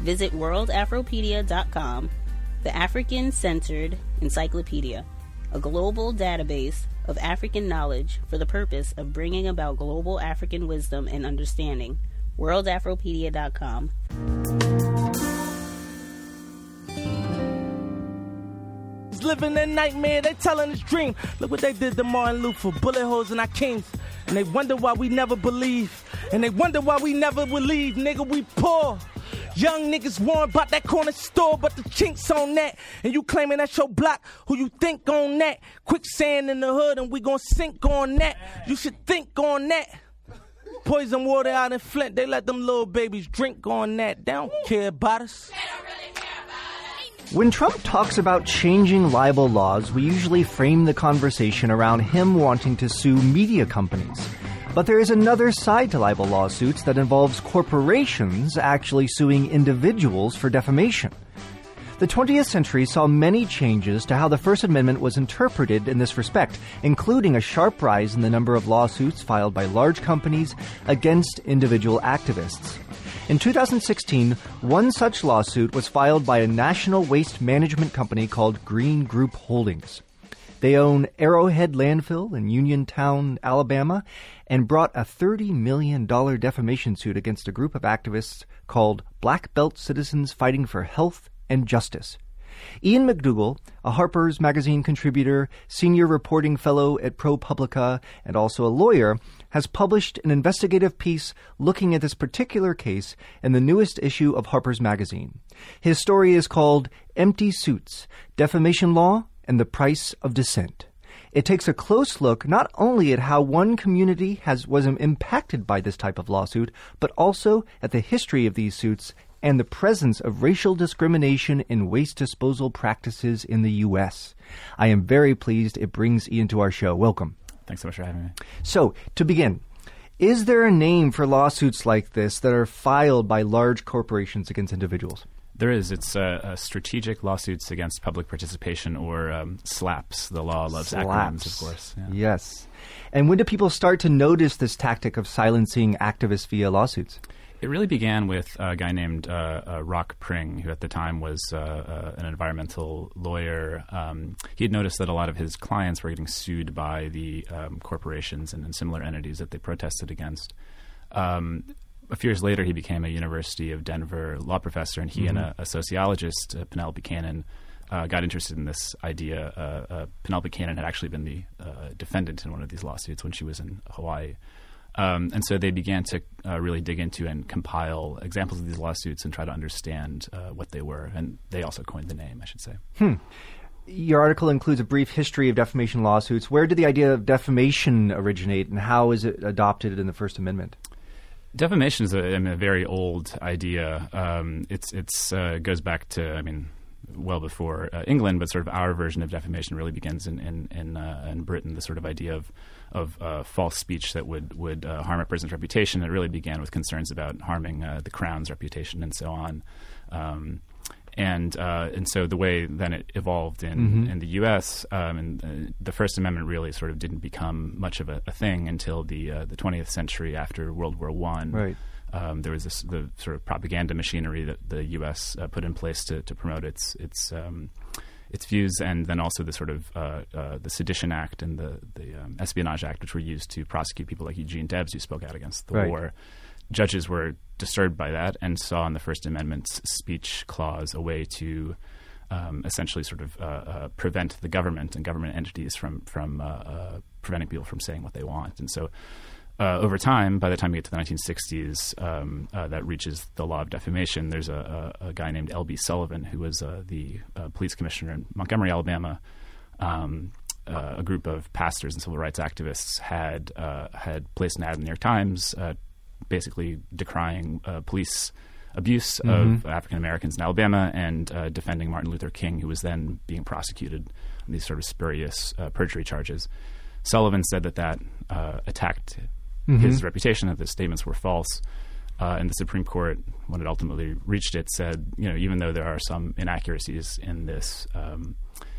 Visit worldafropedia.com, the African centered encyclopedia, a global database of African knowledge for the purpose of bringing about global African wisdom and understanding. worldafropedia.com. living that nightmare, they telling his dream. Look what they did to Martin Luther, bullet holes in our kings. And they wonder why we never believe. And they wonder why we never leave. Nigga, we poor. Young niggas worried about that corner store, but the chinks on that. And you claiming that's your block, who you think on that? Quicksand in the hood, and we gon' sink on that. You should think on that. Poison water out in Flint, they let them little babies drink on that. They don't care about us. When Trump talks about changing libel laws, we usually frame the conversation around him wanting to sue media companies. But there is another side to libel lawsuits that involves corporations actually suing individuals for defamation. The 20th century saw many changes to how the First Amendment was interpreted in this respect, including a sharp rise in the number of lawsuits filed by large companies against individual activists. In 2016, one such lawsuit was filed by a national waste management company called Green Group Holdings. They own Arrowhead Landfill in Uniontown, Alabama, and brought a $30 million defamation suit against a group of activists called Black Belt Citizens Fighting for Health and Justice. Ian McDougall, a Harper's Magazine contributor, senior reporting fellow at ProPublica, and also a lawyer, has published an investigative piece looking at this particular case in the newest issue of Harper's Magazine. His story is called Empty Suits Defamation Law and the Price of Dissent. It takes a close look not only at how one community has was impacted by this type of lawsuit, but also at the history of these suits and the presence of racial discrimination in waste disposal practices in the U.S. I am very pleased it brings Ian to our show. Welcome. Thanks so much for having me. So, to begin, is there a name for lawsuits like this that are filed by large corporations against individuals? There is. It's uh, uh, strategic lawsuits against public participation, or um, SLAPPs. The law loves SLAPPs. acronyms, of course. Yeah. Yes. And when do people start to notice this tactic of silencing activists via lawsuits? It really began with a guy named uh, uh, Rock Pring, who at the time was uh, uh, an environmental lawyer. Um, he had noticed that a lot of his clients were getting sued by the um, corporations and, and, similar entities that they protested against. Um, a few years later, he became a University of Denver law professor, and he mm-hmm. and a, a sociologist, uh, Penelope Canan, uh, got interested in this idea. Uh, uh Penelope Canan had actually been the uh, defendant in one of these lawsuits when she was in Hawaii. Um, and so they began to uh, really dig into and compile examples of these lawsuits and try to understand uh, what they were. And they also coined the name, I should say. Hmm. Your article includes a brief history of defamation lawsuits. Where did the idea of defamation originate, and how is it adopted in the First Amendment? Defamation is a, a very old idea. Um, it's it's uh, goes back to I mean well before uh, England, but sort of our version of defamation really begins in in in, uh, in Britain. The sort of idea of of uh, false speech that would would uh, harm a person's reputation. It really began with concerns about harming uh, the crown's reputation and so on. Um, and uh, and so the way then it evolved in mm-hmm. in the U.S. Um, and uh, the First Amendment really sort of didn't become much of a, a thing until the uh, the 20th century after World War One. Right. Um, there was this, the sort of propaganda machinery that the U.S. Uh, put in place to, to promote its its um, its views, and then also the sort of uh, uh, the Sedition Act and the the um, Espionage Act, which were used to prosecute people like Eugene Debs, who spoke out against the right. war. Judges were disturbed by that and saw in the First Amendment's speech clause a way to um, essentially sort of uh, uh, prevent the government and government entities from from uh, uh, preventing people from saying what they want. And so, uh, over time, by the time you get to the 1960s, um, uh, that reaches the law of defamation. There's a, a, a guy named L.B. Sullivan who was the police commissioner in Montgomery, Alabama. Um, a group of pastors and civil rights activists had had placed an ad in the New York Times, basically decrying police abuse mm-hmm. of African Americans in Alabama and uh, defending Martin Luther King, who was then being prosecuted on these sort of spurious uh, perjury charges. Sullivan said that that uh, attacked mm-hmm. his reputation, that the statements were false. Uh, and the Supreme Court, when it ultimately reached it, said, you know, even though there are some inaccuracies in this um,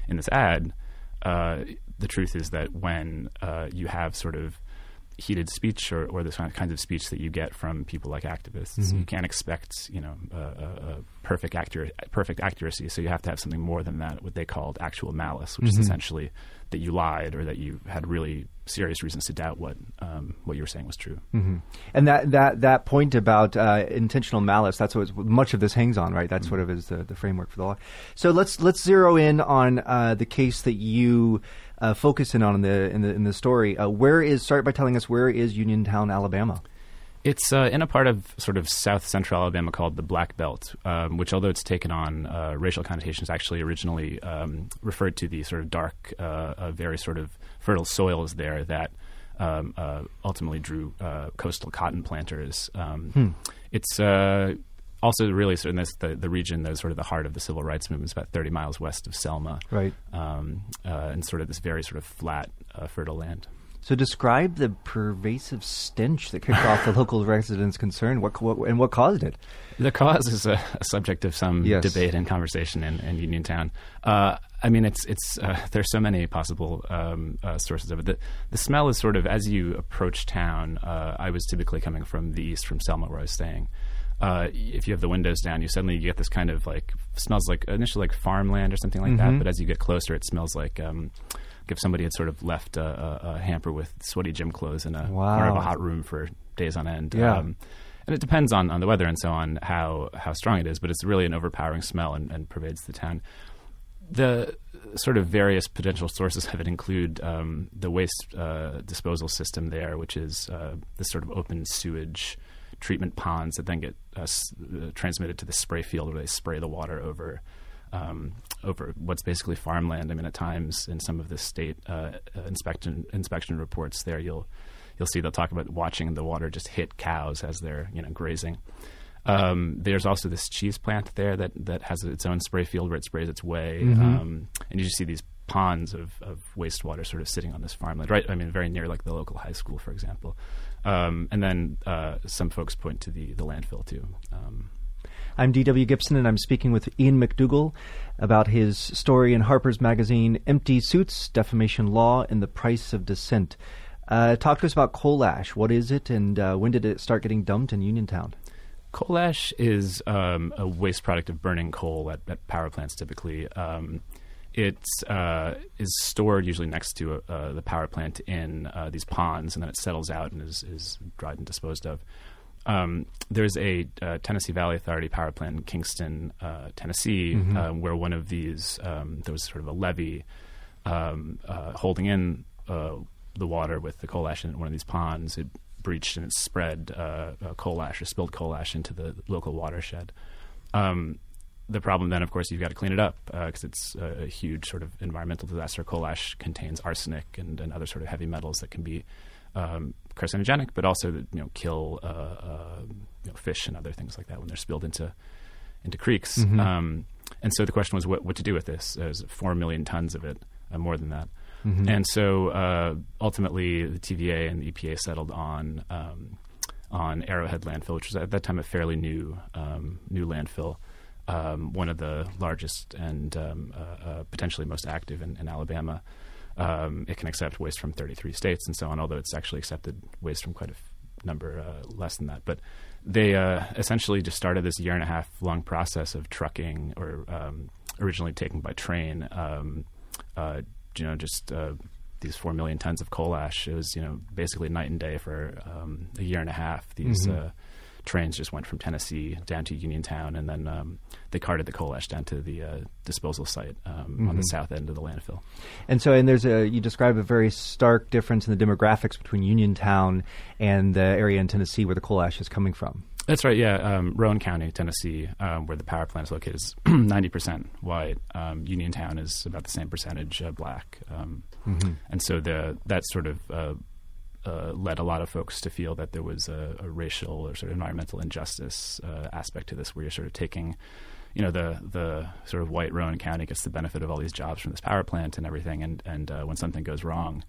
in this ad, uh, the truth is that when uh, you have sort of heated speech or, or the kinds of speech that you get from people like activists. Mm-hmm. You can't expect, you know, a, a perfect accurate, perfect accuracy. So you have to have something more than that, what they called actual malice, which mm-hmm. is essentially that you lied or that you had really serious reasons to doubt what um, what you were saying was true. Mm-hmm. And that that that point about uh, intentional malice, that's what much of this hangs on, right? That's mm-hmm. sort of is the, the framework for the law. So let's let's zero in on uh, the case that you uh, focusing on in the in the in the story. Uh, where is start by telling us where is Uniontown, Alabama? It's uh, in a part of sort of south central Alabama called the Black Belt, um, which, although it's taken on uh, racial connotations, actually originally um, referred to the sort of dark, uh, uh very sort of fertile soils there that um, uh, ultimately drew uh, coastal cotton planters. Um, hmm. It's also really sort of this, the, the region that is sort of the heart of the civil rights movement is about 30 miles west of Selma. Right. Um, uh, and sort of this very sort of flat, uh, fertile land. So describe the pervasive stench that kicked off the local residents' concern. What, what, and what caused it? The cause is a, a subject of some yes. debate and conversation in, in Uniontown. Uh, I mean, it's it's uh, there's so many possible um, uh, sources of it. The, the smell is sort of as you approach town. Uh, I was typically coming from the east, from Selma, where I was staying uh, if you have the windows down, you suddenly get this kind of like smells like initially like farmland or something like mm-hmm. that. But as you get closer, it smells like um, if somebody had sort of left a, a, a, hamper with sweaty gym clothes in a wow. of a hot room for days on end. Yeah. Um, and it depends on, on the weather and so on how how strong it is, but it's really an overpowering smell and, and pervades the town. The sort of various potential sources of it include um, the waste uh, disposal system there, which is uh, this sort of open sewage treatment ponds that then get uh, s- uh, transmitted to the spray field where they spray the water over um, over what's basically farmland. I mean, at times in some of the state uh, uh, inspection inspection reports, there you'll you'll see they'll talk about watching the water just hit cows as they're you know grazing. Um, there's also this cheese plant there that that has its own spray field where it sprays its way, mm-hmm. um, and you just see these ponds of, of wastewater sort of sitting on this farmland, right? I mean, very near like the local high school, for example. Um, and then uh, some folks point to the, the landfill too. Um, I'm D.W. Gibson, and I'm speaking with Ian McDougall about his story in Harper's Magazine, Empty Suits, Defamation Law, and the Price of Dissent. Uh, talk to us about coal ash. What is it, and uh, when did it start getting dumped in Uniontown? Coal ash is um, a waste product of burning coal at, at power plants typically. Um, it uh, is stored usually next to uh, the power plant in uh, these ponds, and then it settles out and is, is dried and disposed of. Um, there's a uh, Tennessee Valley Authority power plant in Kingston, uh, Tennessee, mm-hmm. Um, where one of these um, there was sort of a levee um, uh, holding in the water with the coal ash in one of these ponds. It breached and it spread coal ash or spilled coal ash into the local watershed. Um, the problem then, of course, you've got to clean it up because uh, it's a, a, huge sort of environmental disaster. Coal ash contains arsenic and, and other sort of heavy metals that can be um, carcinogenic, but also you know kill uh, uh, you know, fish and other things like that when they're spilled into into creeks. Mm-hmm. Um, and so the question was what, what to do with this. There's four million tons of it, uh, more than that. Mm-hmm. And so uh, ultimately, the TVA and the EPA settled on um, on Arrowhead landfill, which was at that time a fairly new um, new landfill um, one of the largest and um, uh, uh, potentially most active in, in Alabama. Um, it can accept waste from 33 states and so on, although it's actually accepted waste from quite a f- number uh, less than that. But they uh, essentially just started this year and a half long process of trucking, or um, originally taken by train. Um, uh, you know, just uh, these four million tons of coal ash. It was you know basically night and day for um, a year and a half. These mm-hmm trains just went from Tennessee down to Uniontown, and then um, they carted the coal ash down to the uh, disposal site um, on the south end of the landfill. And so, and there's a you describe a very stark difference in the demographics between Uniontown and the area in Tennessee where the coal ash is coming from. That's right. Yeah, um, Roane County, Tennessee, um, where the power plant is located, is ninety percent white. Um, Uniontown is about the same percentage uh, black, um, and so the that sort of uh, uh, led a lot of folks to feel that there was a, a racial or sort of environmental injustice uh, aspect to this, where you're sort of taking, you know, the the sort of white Roane County gets the benefit of all these jobs from this power plant and everything, and and uh, when something goes wrong.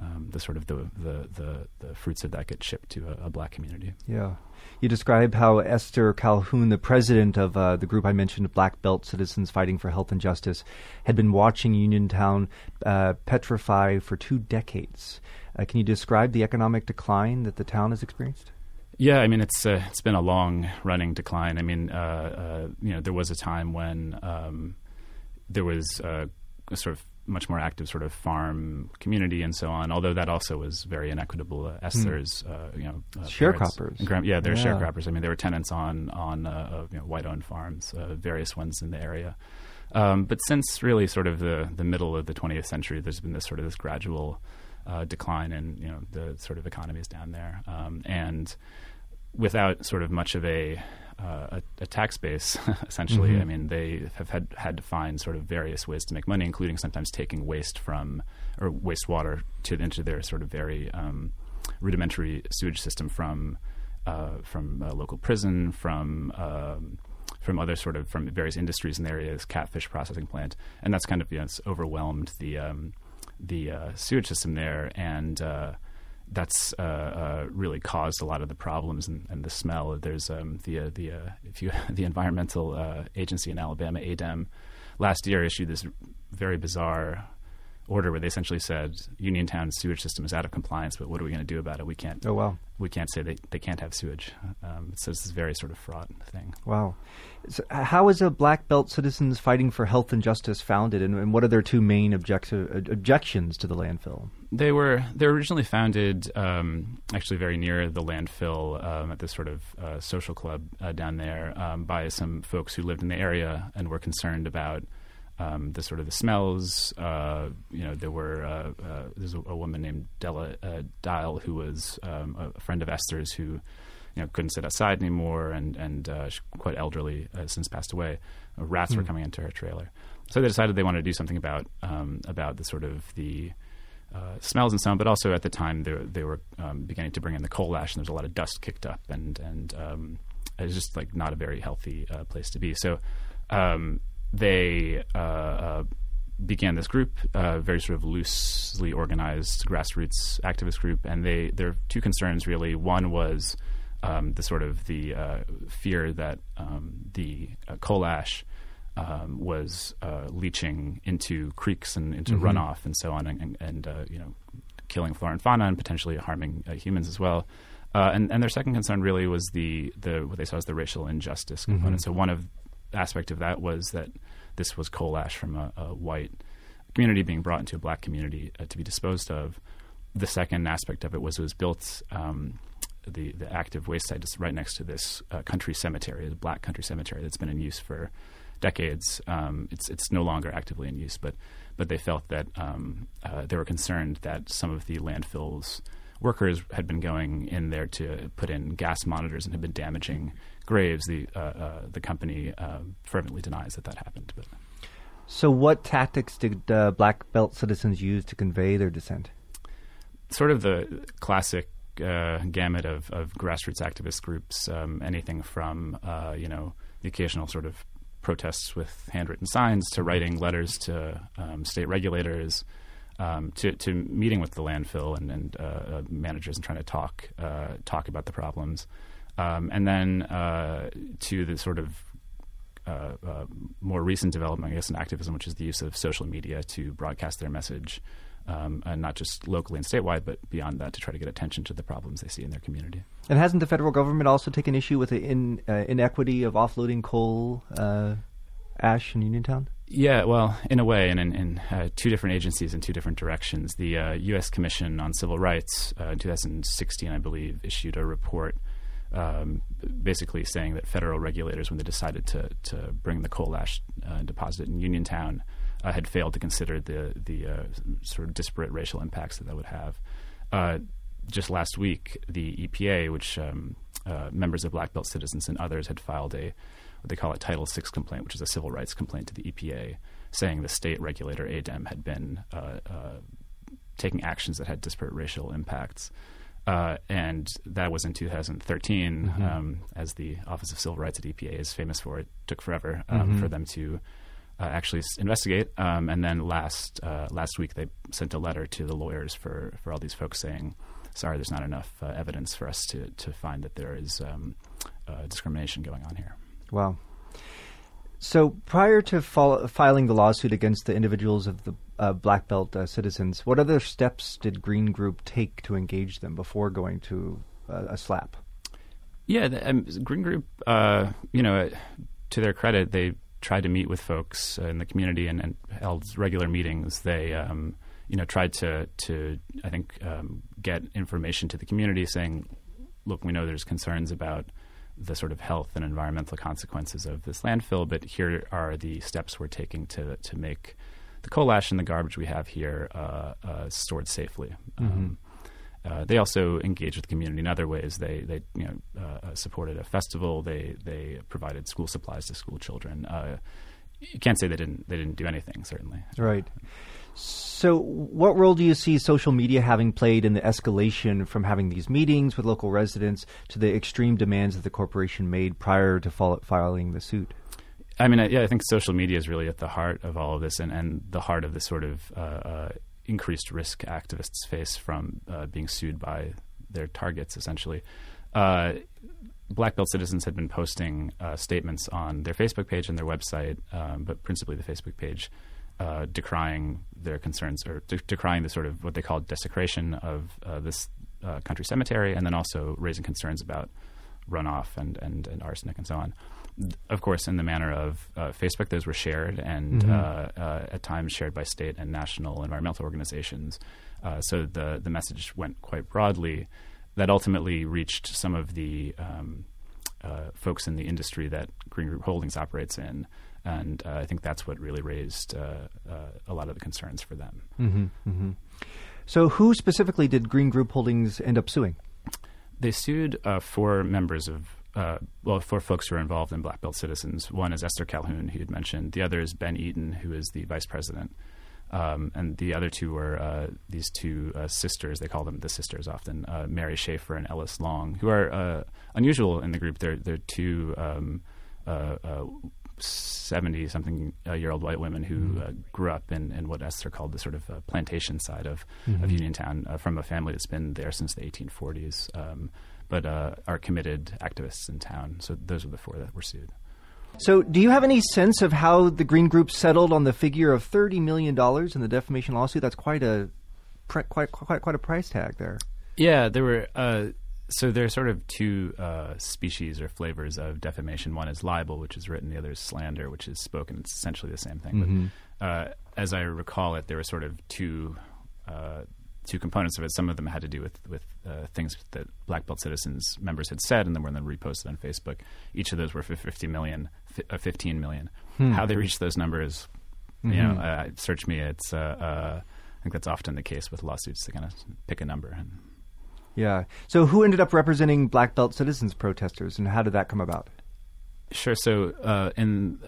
Um, the sort of the, the, the, the fruits of that get shipped to a, a black community. Yeah. You describe how Esther Calhoun, the president of uh, the group I mentioned, Black Belt Citizens Fighting for Health and Justice, had been watching Uniontown uh, petrify for two decades. Uh, can you describe the economic decline that the town has experienced? Yeah, I mean it's uh, it's been a long running decline. I mean, uh, uh, you know, there was a time when um, there was uh, a sort of much more active sort of farm community and so on. Although that also was very inequitable. Uh, Esther's, uh, you know, uh, Sharecroppers. and grand- yeah, they're Yeah. sharecroppers. I mean, they were tenants on on you know, white-owned farms, uh, various ones in the area. Um, but since really sort of the the middle of the 20th century, there's been this sort of this gradual uh, decline in you know the sort of economies down there, um, and without sort of much of a uh, a, a tax base, essentially. Mm-hmm. I mean, they have had had to find sort of various ways to make money, including sometimes taking waste from or wastewater to into their sort of very um, rudimentary sewage system from uh, from a local prison, from um, from other sort of from various industries in the area, this catfish processing plant, and that's kind of you know, it's overwhelmed the um, the uh, sewage system there, and uh, that's uh, uh, really caused a lot of the problems and, and the smell. There's um, the uh, the if you the environmental agency in Alabama, ADEM, last year issued this very bizarre order where they essentially said Uniontown's sewage system is out of compliance, but what are we going to do about it? We can't. Oh, wow. We can't say they, they can't have sewage. Um, so it's this very sort of fraught thing. Wow. So how is a Black Belt Citizens Fighting for Health and Justice founded, and, and what are their two main objecti- uh, objections to the landfill? They were they were originally founded um, actually very near the landfill um, at this sort of uh, social club uh, down there um, by some folks who lived in the area and were concerned about um, the sort of the smells. Uh, you know, there were uh, uh, there's a, a woman named Della uh, Dial who was um, a friend of Esther's who you know couldn't sit outside anymore and and uh, quite elderly uh, since passed away. Uh, rats were coming into her trailer, so they decided they wanted to do something about um, about the sort of the uh, smells and so on, but also at the time they, they were um, beginning to bring in the coal ash, and there's a lot of dust kicked up, and and um, it's just like not a very healthy uh, place to be. So um, they uh, uh, began this group, uh, very sort of loosely organized grassroots activist group, and they their two concerns really. One was um, the sort of the uh, fear that um, the uh, coal ash um, was uh, leaching into creeks and into runoff and so on, and, and, uh, you know, killing flora and fauna and potentially harming uh, humans as well. Uh, and, and their second concern really was the, the what they saw as the racial injustice component. So one of aspect of that was that this was coal ash from a, a white community being brought into a black community uh, to be disposed of. The second aspect of it was it was built. Um, the, the active waste site is right next to this uh, country cemetery, the black country cemetery that's been in use for decades. Um, it's it's no longer actively in use, but but they felt that um, uh, they were concerned that some of the landfills workers had been going in there to put in gas monitors and had been damaging graves. The uh, uh, the company uh, fervently denies that that happened, but. So, what tactics did uh, Black Belt citizens use to convey their dissent? sort of the classic uh, gamut of, of grassroots activist groups. Um, anything from uh, you know the occasional sort of protests with handwritten signs to writing letters to um, state regulators. Um, to, to meeting with the landfill and, and uh, uh, managers and trying to talk uh, talk about the problems, um, and then uh, to the sort of uh, uh, more recent development, I guess, in activism, which is the use of social media to broadcast their message, um, and not just locally and statewide, but beyond that to try to get attention to the problems they see in their community. And hasn't the federal government also taken issue with the in, uh, inequity of offloading coal uh, ash in Uniontown? Yeah, well, in a way, and in, in uh, two different agencies in two different directions. The uh, U.S. Commission on Civil Rights uh, in 2016, I believe, issued a report um, basically saying that federal regulators, when they decided to to bring the coal ash uh, deposit in Uniontown, uh, had failed to consider the the uh, sort of disparate racial impacts that that would have. Uh, just last week, the EPA, which um, uh, members of Black Belt citizens and others had filed a what they call a Title VI complaint, which is a civil rights complaint to the EPA, saying the state regulator ADEM had been uh, taking actions that had disparate racial impacts. Uh, and that was in 2013, mm-hmm. um, as the Office of Civil Rights at EPA is famous for. It took forever um, mm-hmm. for them to uh, actually investigate. Um, and then last uh, last week, they sent a letter to the lawyers for, for all these folks saying, "Sorry, there's not enough uh, evidence for us to to find that there is um, uh, discrimination going on here." Wow. So prior to fol- filing the lawsuit against the individuals of the uh, black belt uh, citizens, what other steps did Green Group take to engage them before going to uh, a slap? Yeah, the, um, Green Group, uh, you know, to their credit, they tried to meet with folks in the community and, and held regular meetings. They, um, you know, tried to to I think um, get information to the community, saying, "Look, we know there's concerns about." the sort of health and environmental consequences of this landfill, but here are the steps we're taking to to make the coal ash and the garbage we have here uh, uh, stored safely. Mm-hmm. Um, uh, they also engaged with the community in other ways. They they you know uh, supported a festival. They they provided school supplies to school children. Uh, you can't say they didn't they didn't do anything. Certainly, right. So, what role do you see social media having played in the escalation from having these meetings with local residents to the extreme demands that the corporation made prior to filing the suit? I mean, yeah, I think social media is really at the heart of all of this, and, and the heart of the sort of uh, uh, increased risk activists face from uh, being sued by their targets, essentially. Uh, Black Belt citizens had been posting uh, statements on their Facebook page and their website, um, but principally the Facebook page, uh, decrying their concerns or de- decrying the sort of what they call desecration of this country cemetery, and then also raising concerns about runoff and, and, and arsenic and so on of course, in the manner of uh, Facebook, those were shared and mm-hmm. uh, uh, at times shared by state and national environmental organizations. Uh, so the the message went quite broadly. That ultimately reached some of the um, uh, folks in the industry that Green Group Holdings operates in, and uh, I think that's what really raised a lot of the concerns for them. Mm-hmm. Mm-hmm. So, who specifically did Green Group Holdings end up suing? They sued four members of uh, well, for folks who are involved in Black Belt Citizens. One is Esther Calhoun, who you had mentioned. The other is Ben Eaton, who is the vice president. Um, and the other two were uh, these two uh, sisters. They call them the sisters often, uh, Mary Schaefer and Ellis Long, who are uh, unusual in the group. They're they're two um, seventy something year old white women who mm-hmm. grew up in, in what Esther called the sort of plantation side of mm-hmm. of Uniontown from a family that's been there since the 1840s. Um, but uh, are committed activists in town. So those are the four that were sued. So, do you have any sense of how the Green Group settled on the figure of thirty million dollars in the defamation lawsuit? That's quite a quite quite quite a price tag there. Yeah, there were. Uh, so there are sort of two uh, species or flavors of defamation. One is libel, which is written. The other is slander, which is spoken. It's essentially the same thing. Mm-hmm. But uh, as I recall it, there were sort of two uh, two components of it. Some of them had to do with with uh, things that Black Belt Citizens members had said, and then were then reposted on Facebook. Each of those were for 50 million, uh, 15 million. Hmm. How they reached those numbers, mm-hmm. you know, mm-hmm. uh, search me. It's uh, uh, I think that's often the case with lawsuits. They kind of pick a number and. Yeah. So, who ended up representing Black Belt Citizens protesters, and how did that come about? Sure. So, uh, in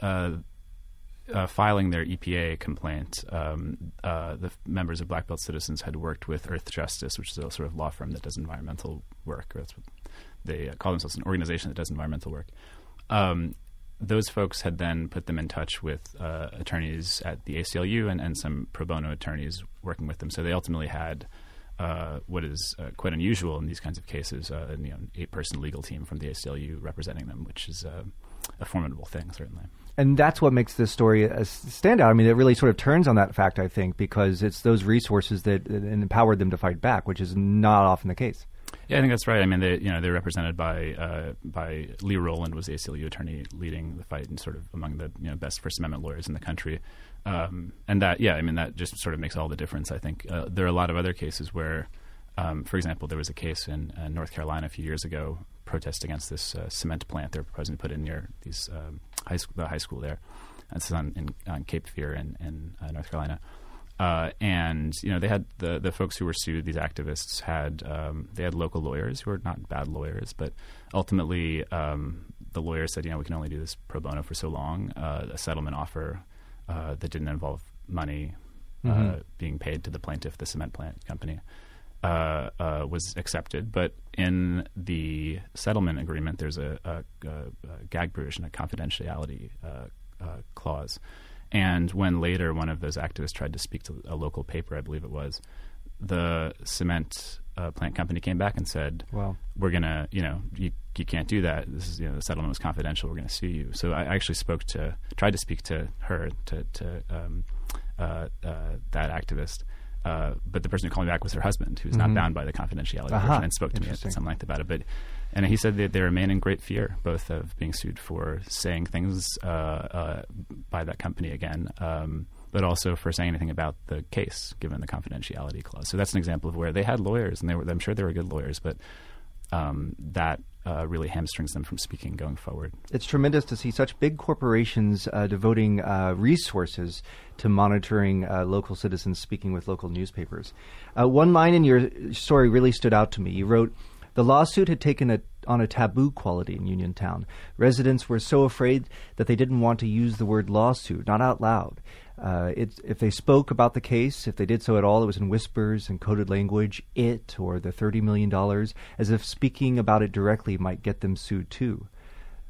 uh, filing their EPA complaint, um, uh, the members of Black Belt Citizens had worked with Earthjustice, which is a sort of law firm that does environmental work. Or that's what they uh, call themselves an organization that does environmental work. Um, those folks had then put them in touch with uh, attorneys at the ACLU and, and, some pro bono attorneys working with them. So they ultimately had uh, what is uh, quite unusual in these kinds of cases, uh, you know, an eight-person legal team from the ACLU representing them, which is a formidable thing, certainly and that's what makes this story a standout. I mean, it really sort of turns on that fact, I think, because it's those resources that, that empowered them to fight back, which is not often the case. Yeah, I think that's right. I mean, they you know they're represented by uh, by Lee Rowland was the ACLU attorney leading the fight and sort of among the you know best First Amendment lawyers in the country, um, and that yeah, I mean that just sort of makes all the difference. I think uh, there are a lot of other cases where, um, for example, there was a case in uh, North Carolina a few years ago protest against this uh, cement plant they're proposing to put in near these um, high school, the high school there. That's on, in, on Cape Fear in, in uh, North Carolina. Uh, and you know they had the the folks who were sued. These activists had um, they had local lawyers who were not bad lawyers, but ultimately um, the lawyer said, you know, we can only do this pro bono for so long. Uh, a settlement offer uh, that didn't involve money uh, mm-hmm. being paid to the plaintiff, the cement plant company, uh, uh, was accepted. But in the settlement agreement, there's a, a, a, a gag provision, a confidentiality clause and when later one of those activists tried to speak to a local paper, I believe it was, the cement uh, plant company came back and said, "Well, we're gonna, you know, you, you can't do that. This is, you know, the settlement was confidential. We're gonna sue you." So I actually spoke to, tried to speak to her, to, to um, uh, uh, that activist. Uh, but the person who called me back was her husband, who's mm-hmm. not bound by the confidentiality uh-huh. and spoke to me at some length about it. But and he said that they remain in great fear, both of being sued for saying things uh, uh, by that company again, um, but also for saying anything about the case, given the confidentiality clause. So that's an example of where they had lawyers, and they were, I'm sure they were good lawyers, but um, that uh, really hamstrings them from speaking going forward. It's tremendous to see such big corporations uh, devoting uh, resources to monitoring uh, local citizens speaking with local newspapers. Uh, one line in your story really stood out to me. You wrote, the lawsuit had taken a, on a taboo quality in Uniontown. Residents were so afraid that they didn't want to use the word lawsuit, not out loud. Uh, if they spoke about the case, if they did so at all, it was in whispers and coded language, it or the $30 million, as if speaking about it directly might get them sued too.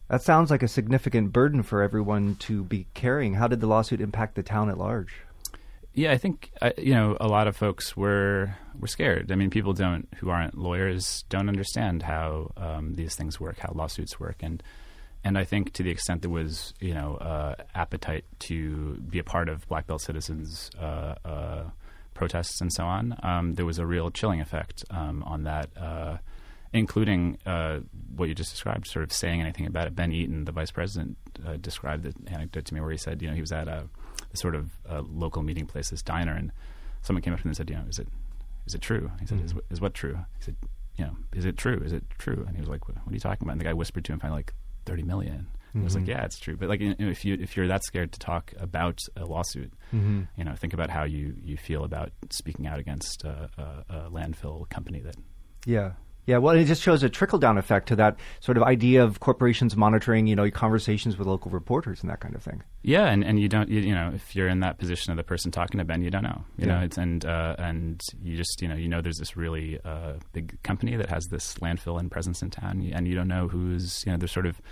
That sounds like a significant burden for everyone to be carrying. How did the lawsuit impact the town at large? Yeah, I think you know a lot of folks were were scared. I mean, people don't who aren't lawyers don't understand how um, these things work, how lawsuits work, and and I think to the extent there was you know uh, appetite to be a part of Black Belt citizens uh, uh protests and so on, um, there was a real chilling effect um, on that. Uh, including uh, what you just described, sort of saying anything about it. Ben Eaton, the vice president, described the anecdote to me where he said, you know, he was at a sort of uh, local meeting place, this diner, and someone came up to him and said, you know, is it is it true? He said, mm-hmm. is, is, what true? He said, you know, is it true? Is it true? And he was like, what, what are you talking about? And the guy whispered to him, finally, like thirty million. Mm-hmm. I was like, mm-hmm. yeah, it's true. But like, you know, if you if you're that scared to talk about a lawsuit, mm-hmm. you know, think about how you you feel about speaking out against a, a, a landfill company that. Yeah, yeah, well, it just shows a trickle down effect to that sort of idea of corporations monitoring, you know, conversations with local reporters and that kind of thing. Yeah, and, and you don't, you, you know, if you're in that position of the person talking to Ben, you don't know, you yeah. know, it's, and uh, and you just, you know, you know, there's this really uh, big company that has this landfill and presence in town, and you don't know who's, you know, there's sort of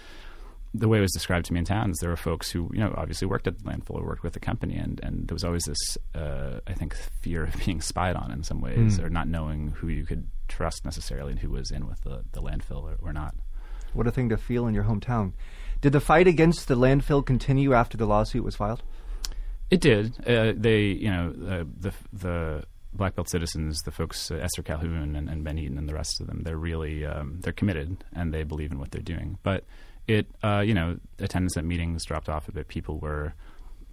the way it was described to me in town is there were folks who, you know, obviously worked at the landfill or worked with the company, and, and there was always this, uh, I think, fear of being spied on in some ways, mm. or not knowing who you could trust necessarily and who was in with the, the landfill or, or not. What a thing to feel in your hometown. Did the fight against the landfill continue after the lawsuit was filed? It did. Uh, they, you know, uh, the the Black Belt citizens, the folks, uh, Esther Calhoun and, and, Ben Eaton and the rest of them, they're really um, they're committed and they believe in what they're doing. But it, uh, you know, attendance at meetings dropped off a bit. People were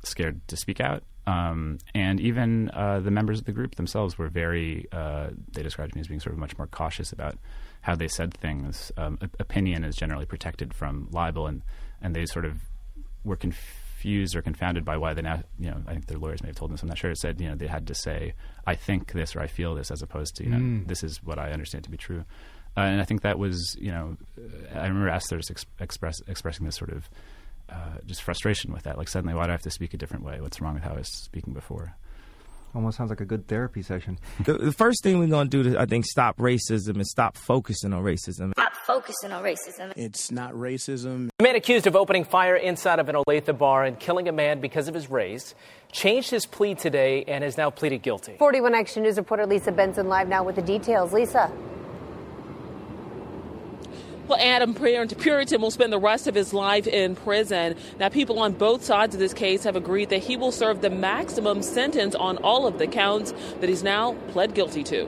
scared to speak out. Um, and even uh, the members of the group themselves were very, uh, they described me as being sort of much more cautious about how they said things. Um, opinion is generally protected from libel, and, and they sort of were confused or confounded by why they now, you know, I think their lawyers may have told them, so I'm not sure, it said, you know, they had to say, I think this or I feel this, as opposed to, you know, mm. this is what I understand to be true. Uh, and I think that was, you know, uh, I remember Esther ex- express, expressing this sort of uh, just frustration with that. Like suddenly, why do I have to speak a different way? What's wrong with how I was speaking before? Almost sounds like a good therapy session. the, the, first thing we're going to do to, I think, stop racism is stop focusing on racism. Stop focusing on racism. It's not racism. A man accused of opening fire inside of an Olathe bar and killing a man because of his race changed his plea today and has now pleaded guilty. 41 Action News reporter Lisa Benson live now with the details. Lisa. Well, Adam Purinton will spend the rest of his life in prison. Now, people on both sides of this case have agreed that he will serve the maximum sentence on all of the counts that he's now pled guilty to.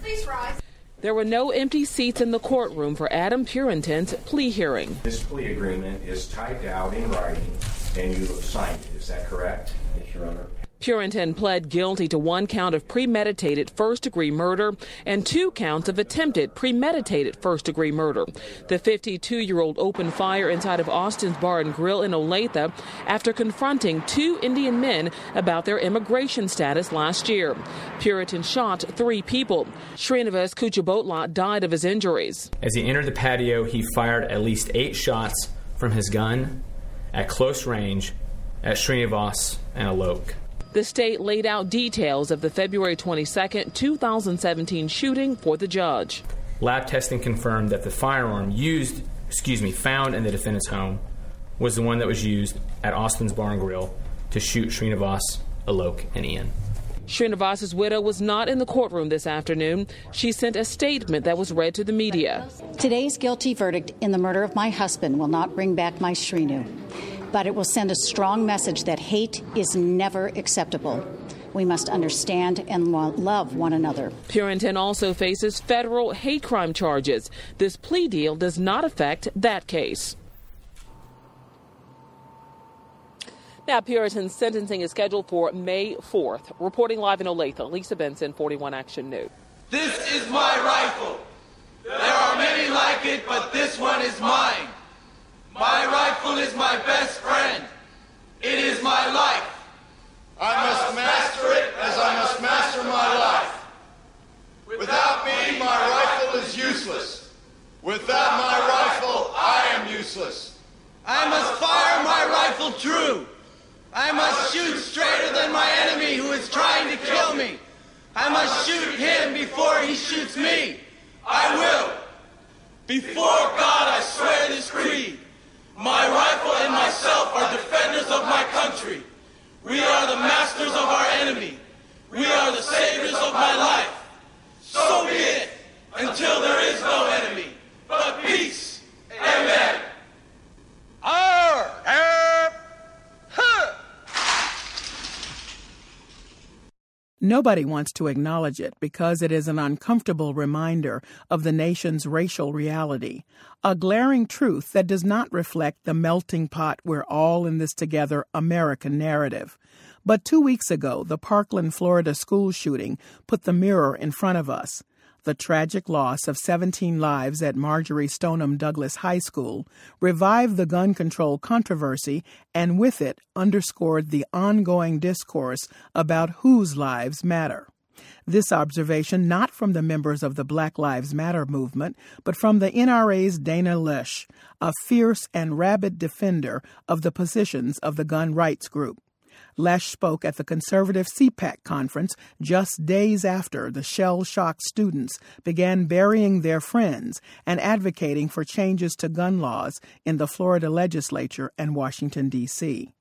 Please rise. There were no empty seats in the courtroom for Adam Purinton's plea hearing. This plea agreement is typed out in writing and you have signed it. Is that correct? Yes, Your Honor. Purinton pled guilty to one count of premeditated first degree murder and two counts of attempted premeditated first degree murder. The 52 year old opened fire inside of Austin's Bar and Grill in Olathe after confronting two Indian men about their immigration status last year. Purinton shot three people. Srinivas Kuchibhotla died of his injuries. As he entered the patio, he fired at least eight shots from his gun at close range at Srinivas and Alok. The state laid out details of the February 22, 2017 shooting for the judge. Lab testing confirmed that the firearm used, excuse me, found in the defendant's home was the one that was used at Austin's Bar and Grill to shoot Srinivas, Alok, and Ian. Srinivas's widow was not in the courtroom this afternoon. She sent a statement that was read to the media. Today's guilty verdict in the murder of my husband will not bring back my Srinu but it will send a strong message that hate is never acceptable. We must understand and love one another. Purinton also faces federal hate crime charges. This plea deal does not affect that case. Now, Purinton's sentencing is scheduled for May 4th. Reporting live in Olathe, Lisa Benson, 41 Action News. This is my rifle. There are many like it, but this one is mine. My rifle is my best friend. It is my life. I must master it as I must master my life. Without me, my rifle is useless. Without my rifle, I am useless. I must fire my rifle true. I must shoot straighter than my enemy who is trying to kill me. I must shoot him before he shoots me. I will. Before God, I swear this creed. My rifle and myself are defenders of my country. We are the masters of our enemy. We are the saviors of my life. So be it until there is no enemy, but peace. Amen. Arr! Arr! Nobody wants to acknowledge it because it is an uncomfortable reminder of the nation's racial reality, a glaring truth that does not reflect the melting pot we're all in this together American narrative. But two weeks ago, the Parkland, Florida school shooting put the mirror in front of us the tragic loss of 17 lives at Marjory Stoneman Douglas High School revived the gun control controversy and with it underscored the ongoing discourse about whose lives matter. This observation not from the members of the Black Lives Matter movement, but from the NRA's Dana Loesch, a fierce and rabid defender of the positions of the gun rights group. Loesch spoke at the conservative CPAC conference just days after the shell shocked students began burying their friends and advocating for changes to gun laws in the Florida legislature and Washington, D.C.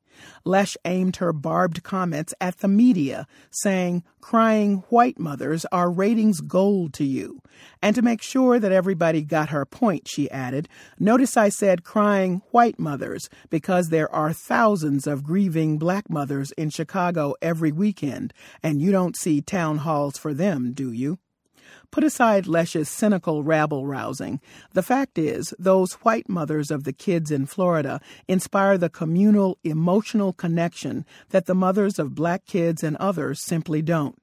Loesch aimed her barbed comments at the media, saying, crying white mothers are ratings gold to you. And to make sure that everybody got her point, she added, Notice I said crying white mothers because there are thousands of grieving black mothers in Chicago every weekend, and you don't see town halls for them, do you? Put aside Loesch's cynical rabble rousing. The fact is, those white mothers of the kids in Florida inspire the communal, emotional connection that the mothers of black kids and others simply don't.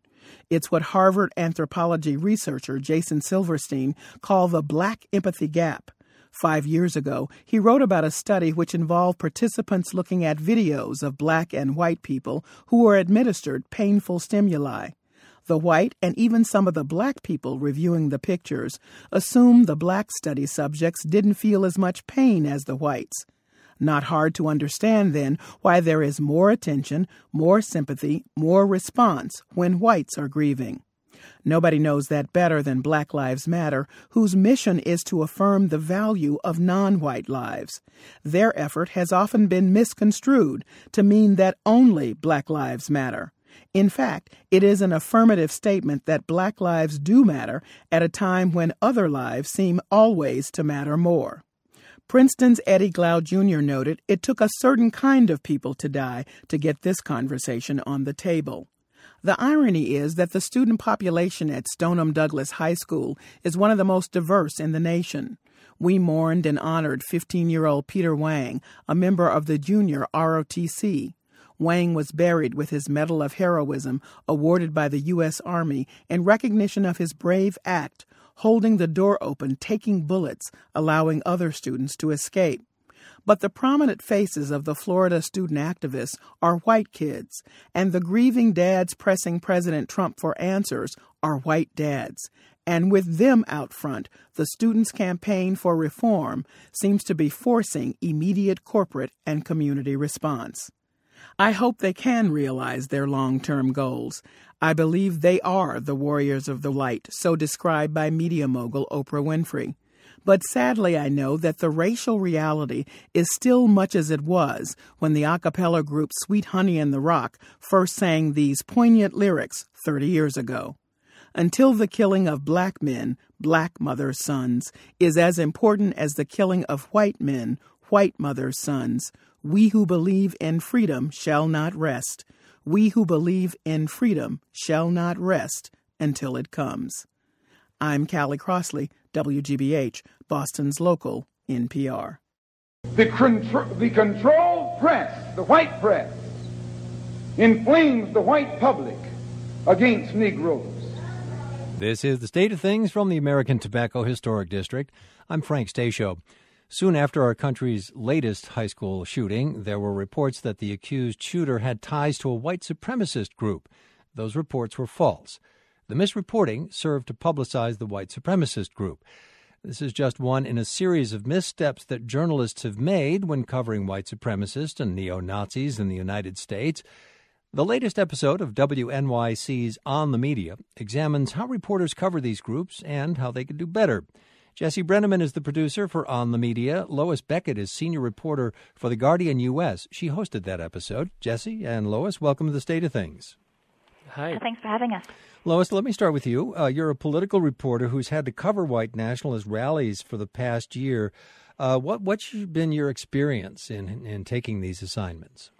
It's what Harvard anthropology researcher Jason Silverstein called the black empathy gap. Five years ago, he wrote about a study which involved participants looking at videos of black and white people who were administered painful stimuli. The white and even some of the black people reviewing the pictures assume the black study subjects didn't feel as much pain as the whites. Not hard to understand, then, why there is more attention, more sympathy, more response when whites are grieving. Nobody knows that better than Black Lives Matter, whose mission is to affirm the value of non white lives. Their effort has often been misconstrued to mean that only Black Lives Matter. In fact, it is an affirmative statement that black lives do matter at a time when other lives seem always to matter more. Princeton's Eddie Glaude Jr. noted it took a certain kind of people to die to get this conversation on the table. The irony is that the student population at Stoneman Douglas High School is one of the most diverse in the nation. We mourned and honored 15 year old Peter Wang, a member of the junior ROTC. Wang was buried with his Medal of Heroism awarded by the U.S. Army in recognition of his brave act, holding the door open, taking bullets, allowing other students to escape. But the prominent faces of the Florida student activists are white kids, and the grieving dads pressing President Trump for answers are white dads. And with them out front, the Students' Campaign for Reform seems to be forcing immediate corporate and community response. I hope they can realize their long term goals. I believe they are the warriors of the light, so described by media mogul Oprah Winfrey. But sadly, I know that the racial reality is still much as it was when the a cappella group Sweet Honey in the Rock first sang these poignant lyrics 30 years ago. Until the killing of black men, black mothers' sons, is as important as the killing of white men, white mothers' sons. We who believe in freedom shall not rest. We who believe in freedom shall not rest until it comes. I'm Callie Crossley, WGBH, Boston's local NPR. The, contr- the controlled press, the white press, inflames the white public against Negroes. This is the state of things from the American Tobacco Historic District. I'm Frank Stasio. Soon after our country's latest high school shooting, there were reports that the accused shooter had ties to a white supremacist group. Those reports were false. The misreporting served to publicize the white supremacist group. This is just one in a series of missteps that journalists have made when covering white supremacists and neo Nazis in the United States. The latest episode of WNYC's On the Media examines how reporters cover these groups and how they could do better. Jesse Brenneman is the producer for On the Media. Lois Beckett is senior reporter for The Guardian U.S. She hosted that episode. Jesse and Lois, welcome to the State of Things. Hi. Thanks for having us. Lois, let me start with you. Uh, you're a political reporter who's had to cover white nationalist rallies for the past year. Uh, what, what's been your experience in, in taking these assignments?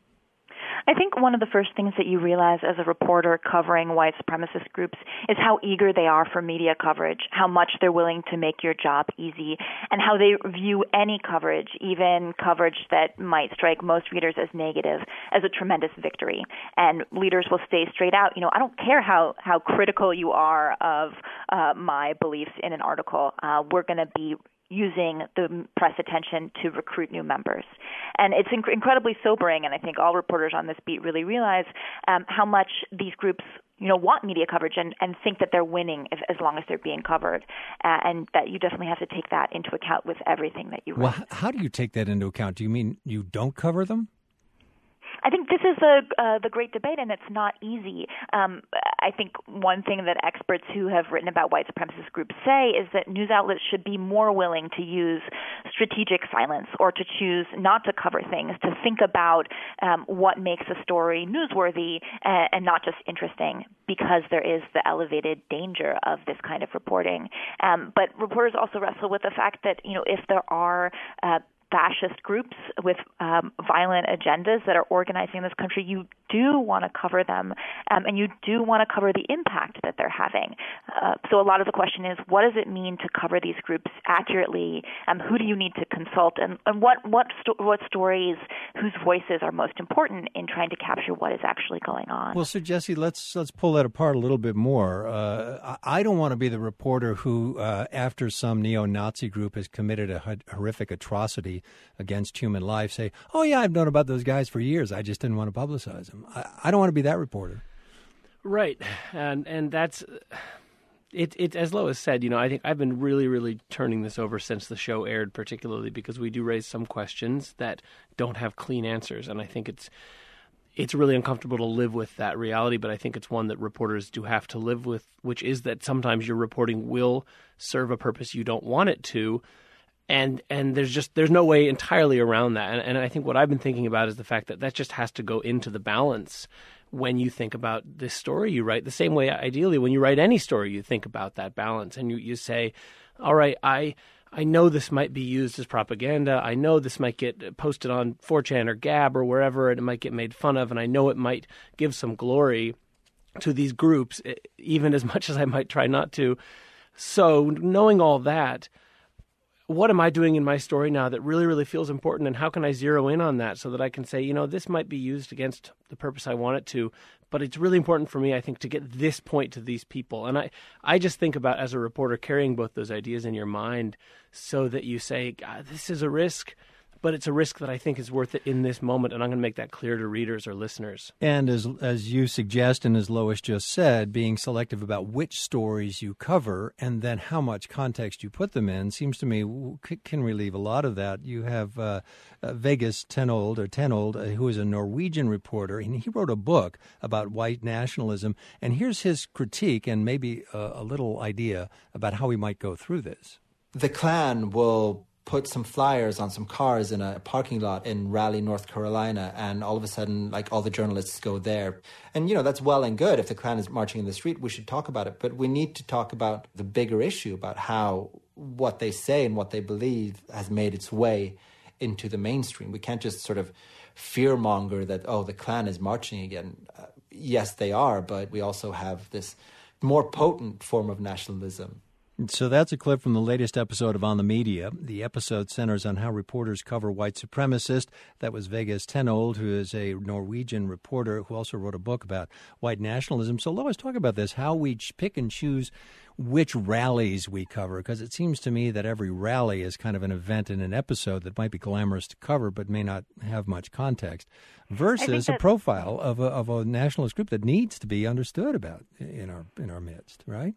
I think one of the first things that you realize as a reporter covering white supremacist groups is how eager they are for media coverage, how much they're willing to make your job easy, and how they view any coverage, even coverage that might strike most readers as negative, as a tremendous victory. And leaders will stay straight out. You know, I don't care how how critical you are of uh, my beliefs in an article. Uh, we're going to be using the press attention to recruit new members. And it's inc- incredibly sobering, and I think all reporters on this beat really realize um, how much these groups you know want media coverage and, and think that they're winning if, as long as they're being covered uh, and that you definitely have to take that into account with everything that you write. Well, how do you take that into account? Do you mean you don't cover them? I think this is the uh, the great debate, and it's not easy. Um, I think one thing that experts who have written about white supremacist groups say is that news outlets should be more willing to use strategic silence or to choose not to cover things, to think about um, what makes a story newsworthy and, and not just interesting, because there is the elevated danger of this kind of reporting. Um, but reporters also wrestle with the fact that you know if there are uh, fascist groups with um, violent agendas that are organizing in this country, you do want to cover them um, and you do want to cover the impact that they're having. Uh, so, a lot of the question is what does it mean to cover these groups accurately? Um, who do you need to consult? And, and what, what, sto- what stories, whose voices are most important in trying to capture what is actually going on? Well, so Jesse, let's, let's pull that apart a little bit more. Uh, I don't want to be the reporter who, uh, after some neo Nazi group has committed a horrific atrocity, against human life say, "Oh yeah, I've known about those guys for years. I just didn't want to publicize them." I, I don't want to be that reporter. Right, and and that's it. It as Lois said, you know, I think I've been really, really turning this over since the show aired, particularly because we do raise some questions that don't have clean answers, and I think it's it's really uncomfortable to live with that reality, but I think it's one that reporters do have to live with, which is that sometimes your reporting will serve a purpose you don't want it to, and and there's just there's no way entirely around that and, and i think what i've been thinking about is the fact that that just has to go into the balance when you think about this story you write the same way ideally when you write any story you think about that balance and you, you say all right i I know this might be used as propaganda. I know this might get posted on 4chan or Gab or wherever, and it might get made fun of. And I know it might give some glory to these groups, even as much as I might try not to. So, knowing all that, what am I doing in my story now that really, really feels important, and how can I zero in on that so that I can say, you know, this might be used against the purpose I want it to, but it's really important for me, I think, to get this point to these people. And I, I just think about as a reporter carrying both those ideas in your mind so that you say, this is a risk but it's a risk that I think is worth it in this moment, and I'm going to make that clear to readers or listeners. And as as you suggest, and as Lois just said, being selective about which stories you cover and then how much context you put them in seems to me can relieve a lot of that. You have uh, uh, Vegas Tenold or Tenold, uh, who is a Norwegian reporter, and he wrote a book about white nationalism. And here's his critique and maybe a, a little idea about how we might go through this. The Klan will put some flyers on some cars in a parking lot in Raleigh, North Carolina, and all of a sudden, like all the journalists go there. And, you know, that's well and good. If the Klan is marching in the street, we should talk about it. But we need to talk about the bigger issue about how what they say and what they believe has made its way into the mainstream. We can't just sort of fearmonger that, oh, the Klan is marching again. Uh, yes, they are, but we also have this more potent form of nationalism so that's a clip from the latest episode of On the Media. The episode centers on how reporters cover white supremacists. That was Vegas Tenold, who is a Norwegian reporter who also wrote a book about white nationalism. So Lois, talk about this, how we pick and choose which rallies we cover, because it seems to me that every rally is kind of an event in an episode that might be glamorous to cover but may not have much context, versus a profile of a, of a nationalist group that needs to be understood about in our in our midst, right?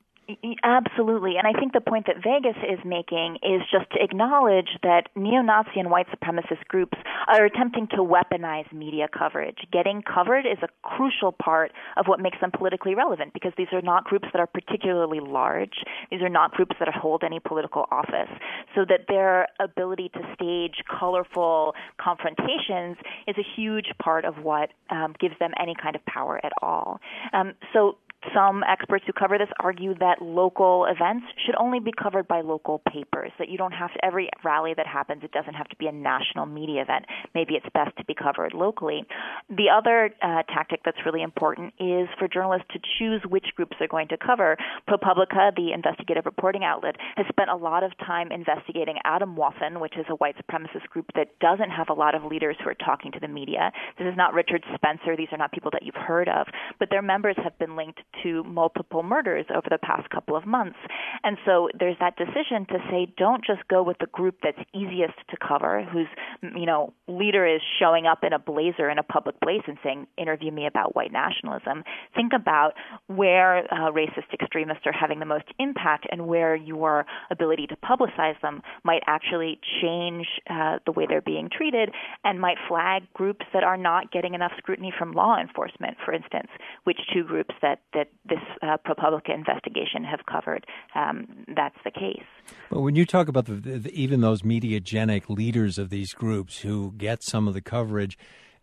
Absolutely. And I think the point that Vegas is making is just to acknowledge that neo Nazi and white supremacist groups are attempting to weaponize media coverage. Getting covered is a crucial part of what makes them politically relevant because these are not groups that are particularly large. These are not groups that hold any political office. So that their ability to stage colorful confrontations is a huge part of what um, gives them any kind of power at all. Um, so some experts who cover this argue that local events should only be covered by local papers, that you don't have to, every rally that happens, it doesn't have to be a national media event. Maybe it's best to be covered locally. The other uh, tactic that's really important is for journalists to choose which groups they're going to cover. ProPublica, the investigative reporting outlet, has spent a lot of time investigating Atomwaffen, which is a white supremacist group that doesn't have a lot of leaders who are talking to the media. This is not Richard Spencer. These are not people that you've heard of, but their members have been linked to multiple murders over the past couple of months. And so there's that decision to say don't just go with the group that's easiest to cover, whose you know leader is showing up in a blazer in a public place and saying interview me about white nationalism. Think about where uh, racist extremists are having the most impact and where your ability to publicize them might actually change uh, the way they're being treated and might flag groups that are not getting enough scrutiny from law enforcement, for instance, which two groups that that this uh, ProPublica investigation have covered, um, that's the case. But when you talk about the, the, even those mediagenic leaders of these groups who get some of the coverage,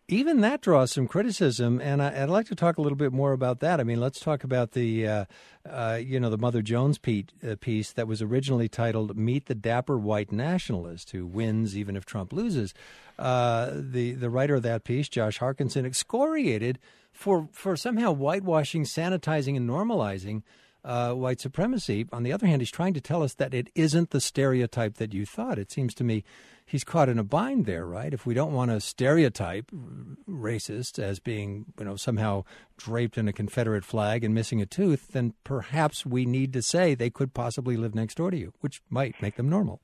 even that draws some criticism, and I, would like to talk a little bit more about that. I mean, let's talk about the, uh, uh, you know, the Mother Jones uh, piece that was originally titled "Meet the Dapper White Nationalist Who Wins Even If Trump Loses." Uh, the the writer of that piece, Josh Harkinson, excoriated for for somehow whitewashing, sanitizing, and normalizing uh, white supremacy. On the other hand, he's trying to tell us that it isn't the stereotype that you thought. It seems to me he's caught in a bind there, right? If we don't want to stereotype racists as being, you know, somehow draped in a Confederate flag and missing a tooth, then perhaps we need to say they could possibly live next door to you, which might make them normal.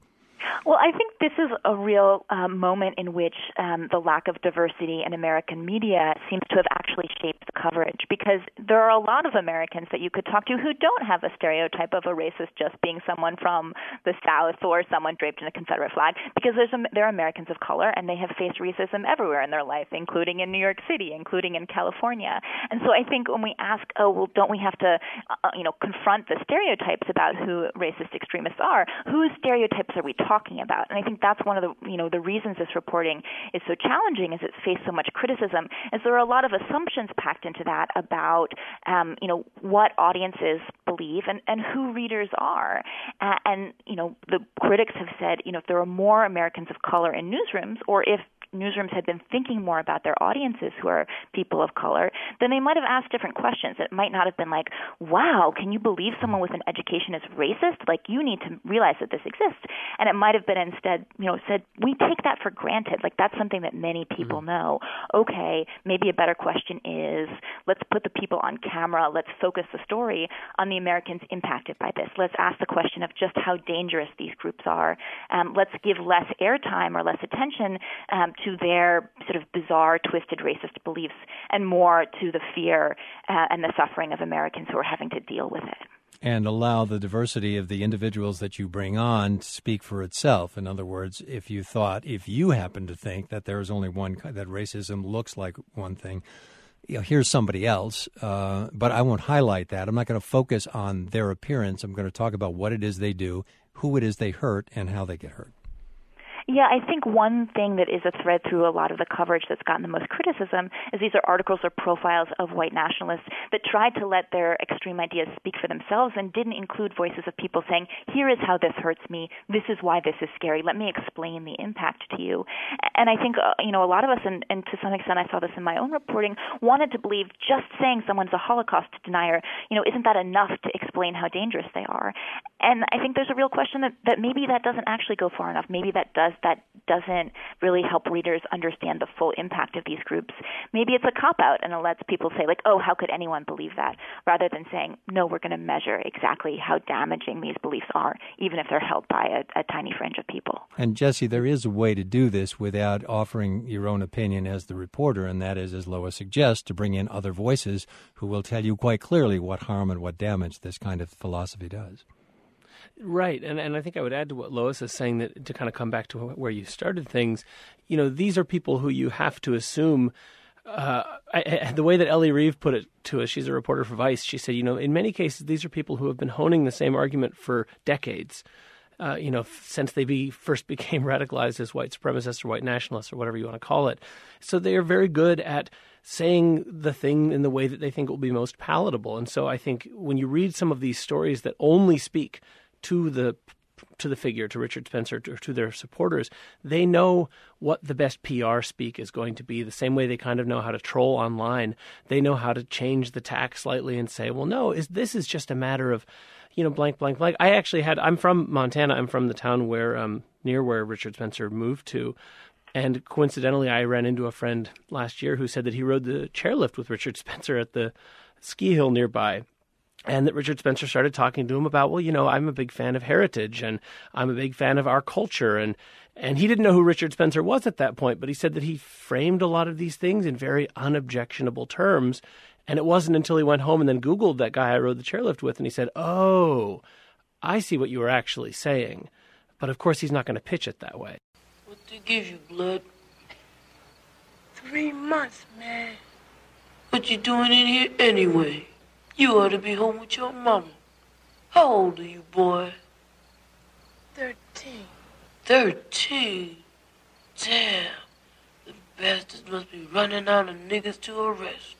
Well, I think this is a real um, moment in which um, the lack of diversity in American media seems to have actually shaped the coverage because there are a lot of Americans that you could talk to who don't have a stereotype of a racist just being someone from the South or someone draped in a Confederate flag because there's a, they're Americans of color and they have faced racism everywhere in their life, including in New York City, including in California. And so I think when we ask, oh, well, don't we have to, uh, you know, confront the stereotypes about who racist extremists are? Whose stereotypes are we talking about? And I think that's one of the you know the reasons this reporting is so challenging is it's faced so much criticism is there are a lot of assumptions packed into that about um, you know what audiences believe and, and who readers are uh, and you know the critics have said you know if there are more Americans of color in newsrooms or if newsrooms had been thinking more about their audiences who are people of color, then they might have asked different questions. It might not have been like, wow, can you believe someone with an education is racist? Like, you need to realize that this exists. And it might have been instead, you know, said, we take that for granted. Like, that's something that many people mm-hmm. know. Okay, maybe a better question is let's put the people on camera, let's focus the story on the Americans impacted by this. Let's ask the question of just how dangerous these groups are. Um, let's give less airtime or less attention um, to their sort of bizarre, twisted racist beliefs and more to the fear uh, and the suffering of Americans who are having to deal with it and allow the diversity of the individuals that you bring on to speak for itself. In other words, if you thought, if you happen to think that there is only one, that racism looks like one thing, you know, here's somebody else, uh, but I won't highlight that. I'm not going to focus on their appearance. I'm going to talk about what it is they do, who it is they hurt, and how they get hurt. Yeah, I think one thing that is a thread through a lot of the coverage that's gotten the most criticism is these are articles or profiles of white nationalists that tried to let their extreme ideas speak for themselves and didn't include voices of people saying, here is how this hurts me, this is why this is scary, let me explain the impact to you. And I think, uh, you know, a lot of us, and, and to some extent I saw this in my own reporting, wanted to believe just saying someone's a Holocaust denier, you know, isn't that enough to explain how dangerous they are? And I think there's a real question that, that maybe that doesn't actually go far enough. Maybe that does that doesn't really help readers understand the full impact of these groups. Maybe it's a cop out and it lets people say, like, oh, how could anyone believe that? Rather than saying, no, we're going to measure exactly how damaging these beliefs are, even if they're held by a, a tiny fringe of people. And Jesse, there is a way to do this without offering your own opinion as the reporter, and that is, as Lois suggests, to bring in other voices who will tell you quite clearly what harm and what damage this kind of philosophy does. Right, and and I think I would add to what Lois is saying that to kind of come back to where you started things. You know, these are people who you have to assume. Uh, I, I, the way that Ellie Reeve put it to us, she's a reporter for Vice. She said, you know, in many cases, these are people who have been honing the same argument for decades. Uh, you know, since they be, first became radicalized as white supremacists or white nationalists or whatever you want to call it. So they are very good at saying the thing in the way that they think will be most palatable. And so I think when you read some of these stories that only speak to the to the figure, to Richard Spencer, or to their supporters, they know what the best PR speak is going to be. The same way they kind of know how to troll online, they know how to change the tack slightly and say, "Well, no, is this is just a matter of, you know, blank, blank, blank." I actually had. I'm from Montana. I'm from the town where, um, near where Richard Spencer moved to. And coincidentally, I ran into a friend last year who said that he rode the chairlift with Richard Spencer at the ski hill nearby and that Richard Spencer started talking to him about, well, you know, I'm a big fan of heritage and I'm a big fan of our culture and and he didn't know who Richard Spencer was at that point, but he said that he framed a lot of these things in very unobjectionable terms. And it wasn't until he went home and then Googled that guy I rode the chairlift with and he said, Oh, I see what you were actually saying. But of course he's not going to pitch it that way. What they give you, blood? Three months, man. What you doing in here anyway? You ought to be home with your mama. How old are you, boy? Thirteen. Thirteen? Damn. The bastards must be running out of niggas to arrest.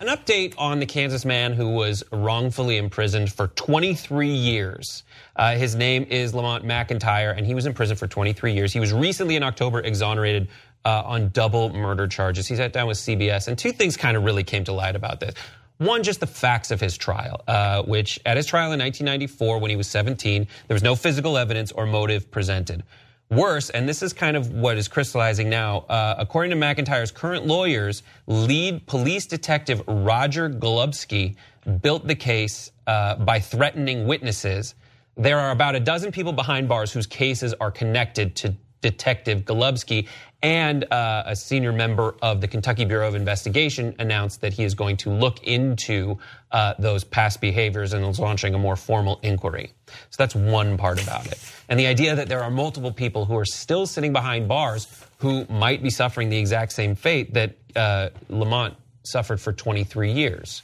An update on the Kansas man who was wrongfully imprisoned for 23 years. Uh, his name is Lamont McIntyre, and he was in prison for 23 years. He was recently in October exonerated uh, on double murder charges. He sat down with CBS, and two things kind of really came to light about this. One, just the facts of his trial, uh, which at his trial in 1994, when he was 17, there was no physical evidence or motive presented. Worse, and this is kind of what is crystallizing now, uh, according to McIntyre's current lawyers, lead police detective Roger Golubski built the case uh, by threatening witnesses. There are about a dozen people behind bars whose cases are connected to Detective Golubski, and uh, a senior member of the Kentucky Bureau of Investigation announced that he is going to look into uh, those past behaviors and is launching a more formal inquiry. So that's one part about it. And the idea that there are multiple people who are still sitting behind bars who might be suffering the exact same fate that uh, Lamont suffered for 23 years.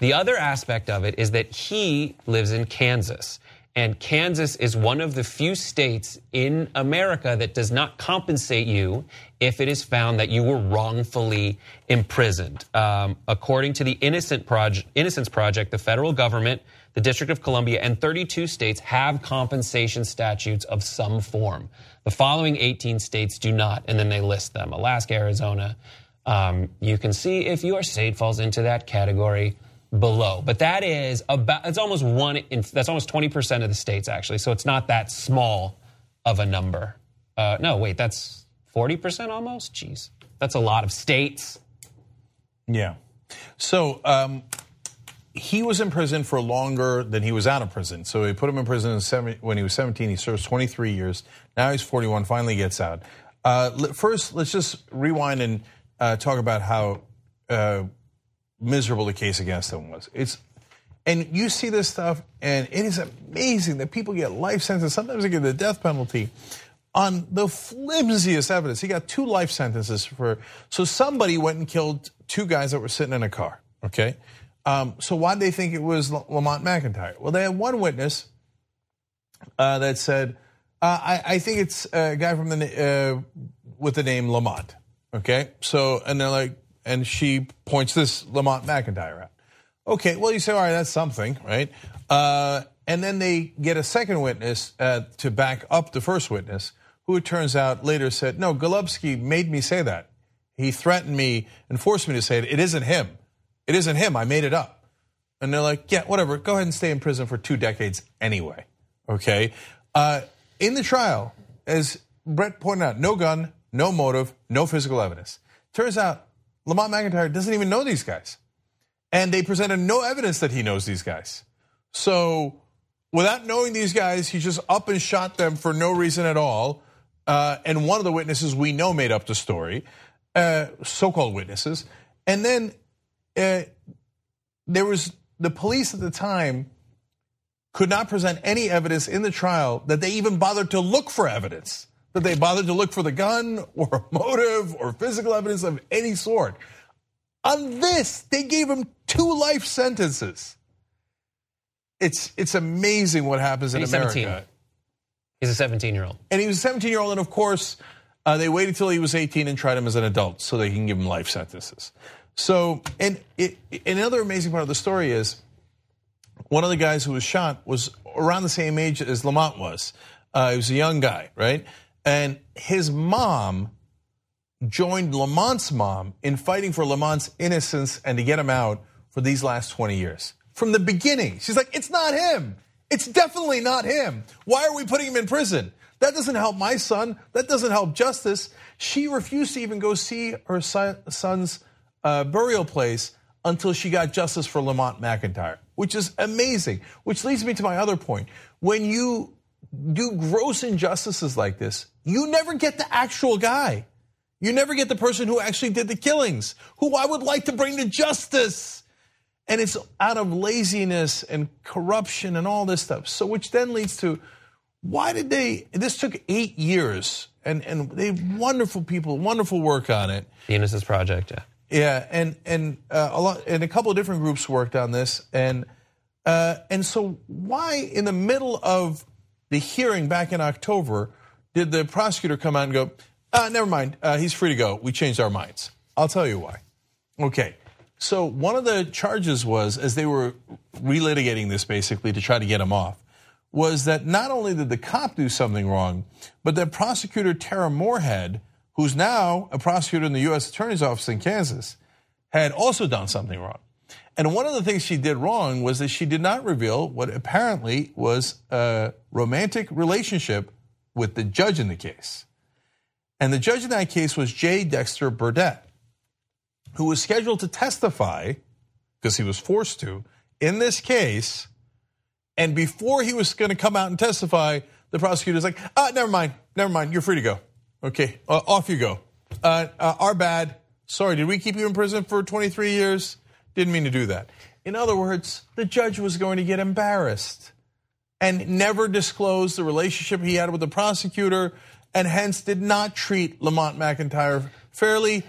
The other aspect of it is that he lives in Kansas. And Kansas is one of the few states in America that does not compensate you if it is found that you were wrongfully imprisoned. Um, according to the Innocent Innocence Project, the federal government, the District of Columbia, and 32 states have compensation statutes of some form. The following 18 states do not, and then they list them Alaska, Arizona. Um, you can see if your state falls into that category below. But that is about, it's almost one, in, that's almost 20% of the states actually. So it's not that small of a number. Uh, no, wait, that's 40% almost? Jeez. That's a lot of states. Yeah. So um, he was in prison for longer than he was out of prison. So they put him in prison when he was 17. He serves 23 years. Now he's 41, finally gets out. Uh, first, let's just rewind and uh, talk about how uh, miserable the case against him was. It's and you see this stuff, and it is amazing that people get life sentences. Sometimes they get the death penalty on the flimsiest evidence. He got two life sentences for. So somebody went and killed two guys that were sitting in a car. Okay, um, so why did they think it was Lamont McIntyre? Well, they had one witness uh, that said, uh, I, I, think it's a guy from the uh, with the name Lamont." Okay, so and they're like, and she points this Lamont McIntyre out. Okay, well, you say, all right, that's something, right? Uh, and then they get a second witness uh, to back up the first witness, who it turns out later said, no, Golubski made me say that. He threatened me and forced me to say it. It isn't him. It isn't him. I made it up. And they're like, yeah, whatever. Go ahead and stay in prison for two decades anyway. Okay. Uh, in the trial, as Brett pointed out, no gun, no motive, no physical evidence. Turns out Lamont McIntyre doesn't even know these guys. And they presented no evidence that he knows these guys. So, without knowing these guys, he just up and shot them for no reason at all. Uh, and one of the witnesses we know made up the story, uh, so called witnesses. And then uh, there was the police at the time could not present any evidence in the trial that they even bothered to look for evidence that they bothered to look for the gun or a motive or physical evidence of any sort. On this, they gave him two life sentences. It's it's amazing what happens in He's America. 17. He's a 17 year old. And he was a 17 year old, and of course, uh, they waited until he was 18 and tried him as an adult so they can give him life sentences. So, and it, another amazing part of the story is one of the guys who was shot was around the same age as Lamont was. Uh, he was a young guy, right? And his mom joined Lamont's mom in fighting for Lamont's innocence and to get him out for these last 20 years. From the beginning, she's like, it's not him. It's definitely not him. Why are we putting him in prison? That doesn't help my son. That doesn't help justice. She refused to even go see her son's uh, burial place until she got justice for Lamont McIntyre, which is amazing. Which leads me to my other point. When you do gross injustices like this, you never get the actual guy. You never get the person who actually did the killings, who I would like to bring to justice. And it's out of laziness and corruption and all this stuff. So, which then leads to why did they? This took eight years, and and they wonderful people, wonderful work on it. The Innocence Project, yeah. Yeah, and and uh, a lot, and a couple of different groups worked on this, and uh, and so why in the middle of the hearing back in October did the prosecutor come out and go, uh, never mind, uh, he's free to go. We changed our minds. I'll tell you why. Okay. So one of the charges was, as they were relitigating this basically to try to get him off, was that not only did the cop do something wrong, but that prosecutor Terra Morehead, who's now a prosecutor in the U.S. Attorney's Office in Kansas, had also done something wrong. And one of the things she did wrong was that she did not reveal what apparently was a romantic relationship with the judge in the case. And the judge in that case was J. Dexter Burdett, who was scheduled to testify, because he was forced to, in this case. And before he was going to come out and testify, the prosecutor was like, ah, never mind, never mind, you're free to go. Okay, uh, off you go. Uh, uh, our bad. Sorry, did we keep you in prison for 23 years? Didn't mean to do that. In other words, the judge was going to get embarrassed and never disclose the relationship he had with the prosecutor and hence did not treat Lamont McIntyre fairly.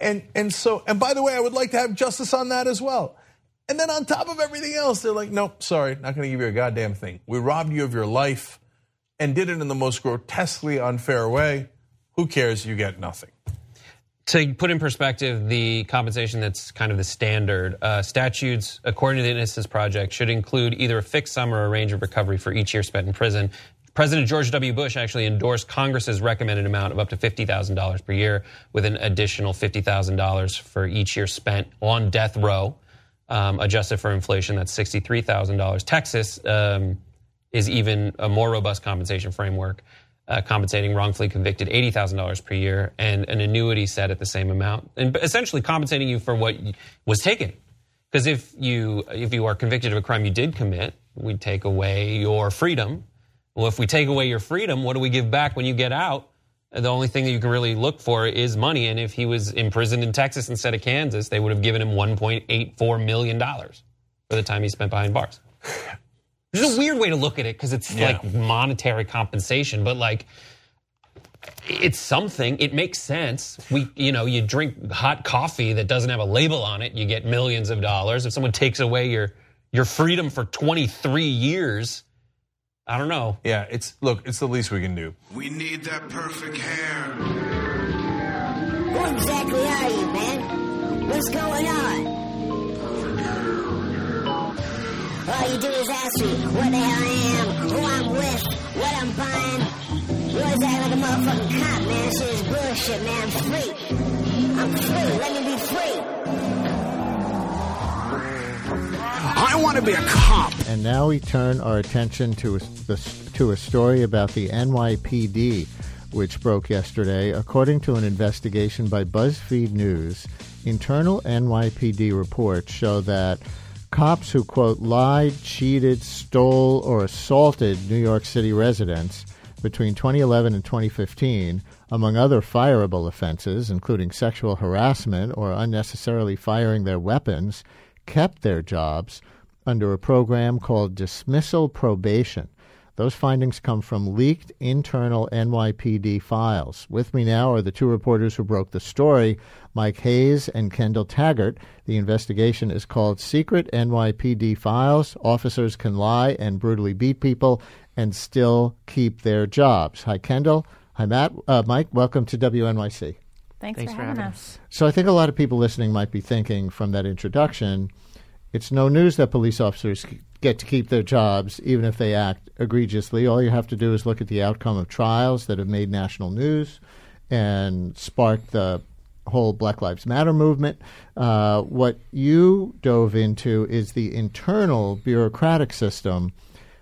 And, and so, and by the way, I would like to have justice on that as well. And then on top of everything else, they're like, nope, sorry, not going to give you a goddamn thing. We robbed you of your life and did it in the most grotesquely unfair way. Who cares? You get nothing. To put in perspective the compensation that's kind of the standard, uh, statutes, according to the Innocence Project, should include either a fixed sum or a range of recovery for each year spent in prison. President George W. Bush actually endorsed Congress's recommended amount of up to $50,000 per year, with an additional $50,000 for each year spent on death row. Um, adjusted for inflation, that's $63,000. Texas um, is even a more robust compensation framework, uh, compensating wrongfully convicted $80,000 per year and an annuity set at the same amount, and essentially compensating you for what was taken. Because if you if you are convicted of a crime you did commit, we take away your freedom. Well, if we take away your freedom, what do we give back when you get out? The only thing that you can really look for is money. And if he was imprisoned in Texas instead of Kansas, they would have given him $1.84 million for the time he spent behind bars. Which is a weird way to look at it because it's Yeah. like monetary compensation, but like it's something. It makes sense. We, you know, you drink hot coffee that doesn't have a label on it, you get millions of dollars. If someone takes away your your freedom for 23 years, I don't know. Yeah, it's look, it's the least we can do. We need that perfect hair. Who exactly are you, man? What's going on? All you do is ask me what the hell I am, who I'm with, what I'm buying. You always act like a motherfucking cop, man. This shit is bullshit, man. I'm free. I'm free. Let me be free. I want to be a cop. And now we turn our attention to a, the, to a story about the NYPD, which broke yesterday. According to an investigation by BuzzFeed News, internal NYPD reports show that cops who, quote, lied, cheated, stole, or assaulted New York City residents between 2011 and 2015, among other fireable offenses, including sexual harassment or unnecessarily firing their weapons, kept their jobs under a program called dismissal probation. Those findings come from leaked internal NYPD files. With me now are the two reporters who broke the story, Mike Hayes and Kendall Taggart. The investigation is called Secret NYPD Files. Officers can lie and brutally beat people and still keep their jobs. Hi, Kendall. Hi, Matt. Uh, Mike, welcome to WNYC. Thanks, Thanks for, for having having us. So I think a lot of people listening might be thinking from that introduction, it's no news that police officers get to keep their jobs even if they act egregiously. All you have to do is look at the outcome of trials that have made national news and sparked the whole Black Lives Matter movement. Uh, what you dove into is the internal bureaucratic system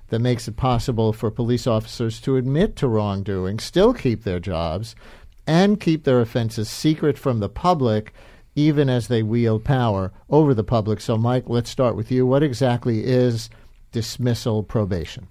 that makes it possible for police officers to admit to wrongdoing, still keep their jobs, and keep their offenses secret from the public, even as they wield power over the public. So, Mike, let's start with you. What exactly is dismissal probation?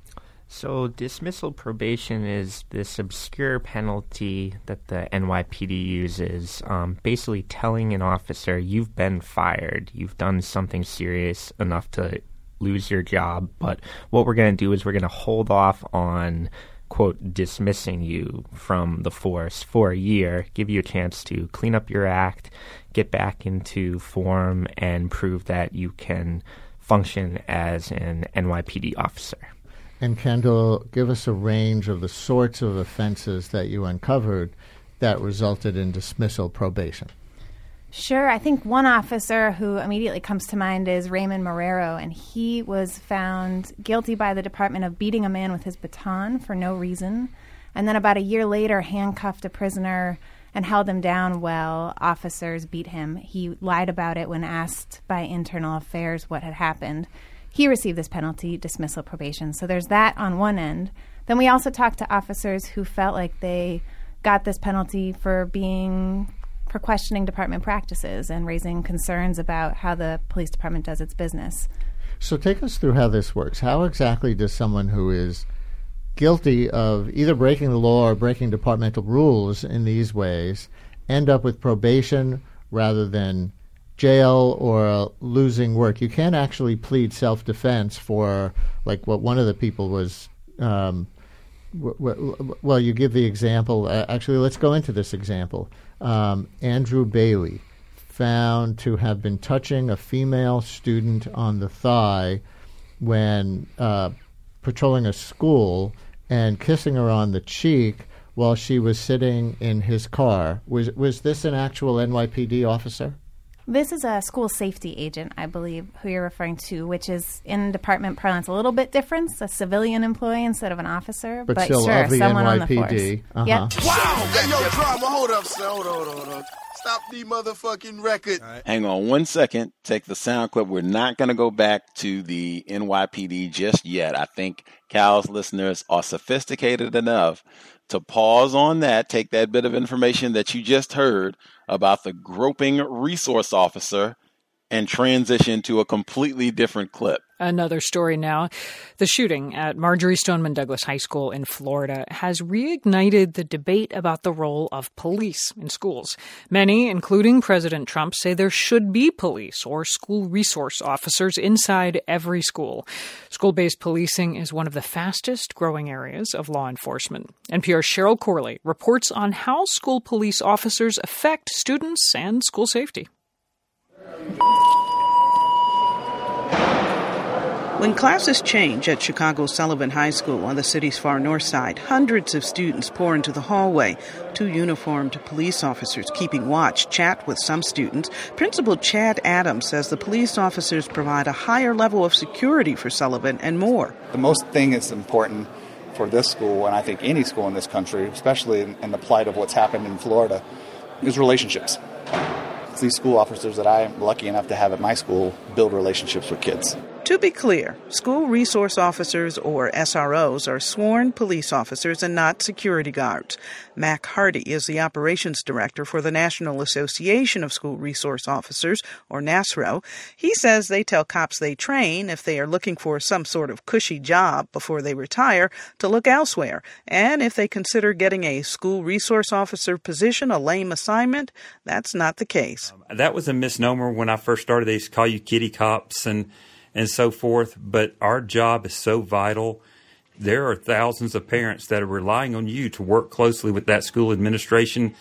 So, dismissal probation is this obscure penalty that the NYPD uses, um, basically telling an officer, you've been fired, you've done something serious enough to lose your job, but what we're going to do is we're going to hold off on, quote, dismissing you from the force for a year, give you a chance to clean up your act, get back into form, and prove that you can function as an NYPD officer. And Kendall, give us a range of the sorts of offenses that you uncovered that resulted in dismissal probation. Sure. I think one officer who immediately comes to mind is Raymond Marrero, and he was found guilty by the department of beating a man with his baton for no reason. And then about a year later, handcuffed a prisoner and held him down while officers beat him. He lied about it when asked by internal affairs what had happened. He received this penalty, dismissal probation. So there's that on one end. Then we also talked to officers who felt like they got this penalty for being for questioning department practices and raising concerns about how the police department does its business. So take us through how this works. How exactly does someone who is guilty of either breaking the law or breaking departmental rules in these ways end up with probation rather than jail or losing work? You can't actually plead self defense for, like, what one of the people was. Um, w- w- well, you give the example. Uh, actually, let's go into this example. Um, Andrew Bailey found to have been touching a female student on the thigh when uh, patrolling a school and kissing her on the cheek while she was sitting in his car. Was was this an actual NYPD officer? This is a school safety agent, I believe, who you're referring to, which is in department parlance a little bit different, a civilian employee instead of an officer. But still sure, of the someone on the NYPD. force. Uh-huh. Yep. Wow! Hey, yo, drama, hold up, son. Hold on, hold on, hold on. Stop the motherfucking record. Hang on one second. Take the sound clip. We're not going to go back to the NYPD just yet. I think Cal's listeners are sophisticated enough to pause on that, take that bit of information that you just heard about the groping resource officer, and transition to a completely different clip. Another story now. The shooting at Marjory Stoneman Douglas High School in Florida has reignited the debate about the role of police in schools. Many, including President Trump, say there should be police or school resource officers inside every school. School based policing is one of the fastest growing areas of law enforcement. NPR's Cheryl Corley reports on how school police officers affect students and school safety. When classes change at Chicago's Sullivan High School on the city's far north side, hundreds of students pour into the hallway. Two uniformed police officers keeping watch chat with some students. Principal Chad Adams says the police officers provide a higher level of security for Sullivan and more. The most thing that's important for this school, and I think any school in this country, especially in, in the plight of what's happened in Florida, is relationships. It's these school officers that I'm lucky enough to have at my school build relationships with kids. To be clear, school resource officers or SROs are sworn police officers and not security guards. Mac Hardy is the operations director for the National Association of School Resource Officers, or NASRO. He says they tell cops they train if they are looking for some sort of cushy job before they retire to look elsewhere. And if they consider getting a school resource officer position a lame assignment, that's not the case. Um, that was a misnomer when I first started. They used to call you kitty cops and and so forth. But our job is so vital. There are thousands of parents that are relying on you to work closely with that school administration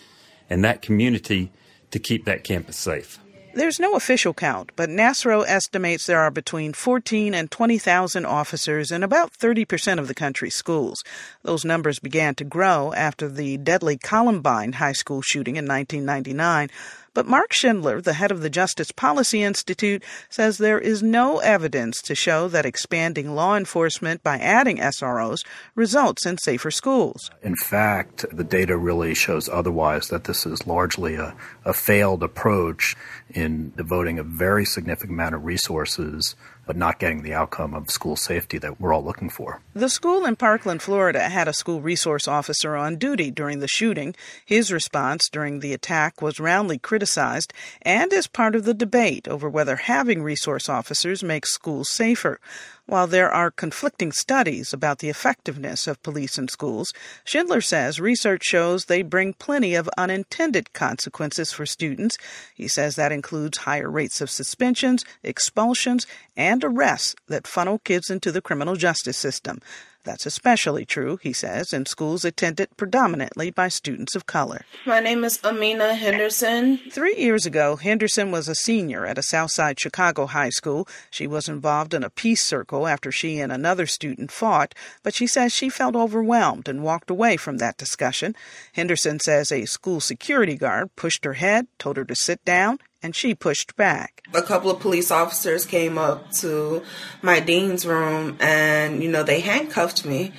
and that community to keep that campus safe. There's no official count, but NASRO estimates there are between 14 and 20,000 officers in about 30% of the country's schools. Those numbers began to grow after the deadly Columbine high school shooting in 1999. But Marc Schindler, the head of the Justice Policy Institute, says there is no evidence to show that expanding law enforcement by adding SROs results in safer schools. In fact, the data really shows otherwise, that this is largely a, a failed approach in devoting a very significant amount of resources but not getting the outcome of school safety that we're all looking for. The school in Parkland, Florida had a school resource officer on duty during the shooting. His response during the attack was roundly criticized and is part of the debate over whether having resource officers makes schools safer. While there are conflicting studies about the effectiveness of police in schools, Schindler says research shows they bring plenty of unintended consequences for students. He says that includes higher rates of suspensions, expulsions, and arrests that funnel kids into the criminal justice system. That's especially true, he says, in schools attended predominantly by students of color. My name is Amina Henderson. Three years ago, Henderson was a senior at a Southside Chicago high school. She was involved in a peace circle after she and another student fought, but she says she felt overwhelmed and walked away from that discussion. Henderson says a school security guard pushed her head, told her to sit down, and she pushed back. A couple of police officers came up to my dean's room and, you know, they handcuffed me.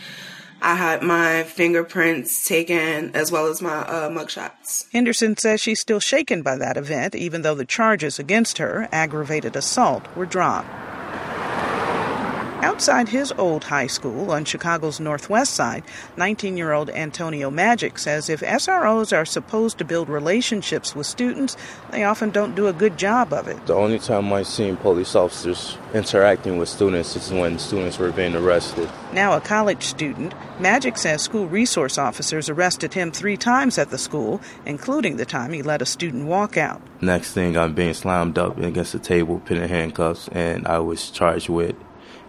I had my fingerprints taken as well as my uh, mugshots. Henderson says she's still shaken by that event, even though the charges against her, aggravated assault, were dropped. Outside his old high school on Chicago's northwest side, 19 year old Antonio Magic says if SROs are supposed to build relationships with students, they often don't do a good job of it. The only time I've seen police officers interacting with students is when students were being arrested. Now a college student, Magic says school resource officers arrested him three times at the school, including the time he let a student walk out. Next thing, I'm being slammed up against the table, put in handcuffs, and I was charged with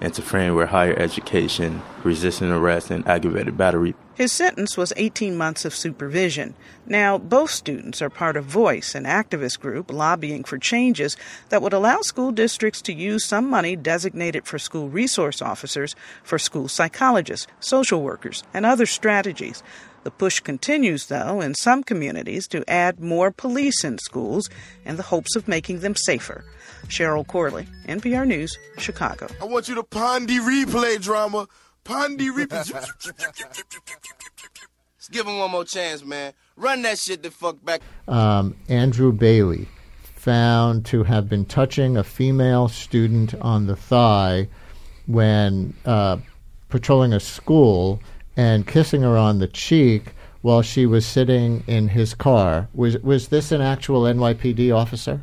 interfering with higher education, resisting arrest, and aggravated battery. His sentence was 18 months of supervision. Now, both students are part of VOYCE, an activist group lobbying for changes that would allow school districts to use some money designated for school resource officers for school psychologists, social workers, and other strategies. The push continues, though, in some communities to add more police in schools in the hopes of making them safer. Cheryl Corley, NPR News, Chicago. I want you to pon de replay drama. Pon de replay. Let's give him one more chance, man. Run that shit the fuck back. Um, Andrew Bailey found to have been touching a female student on the thigh when uh, patrolling a school and kissing her on the cheek while she was sitting in his car. Was was this an actual NYPD officer?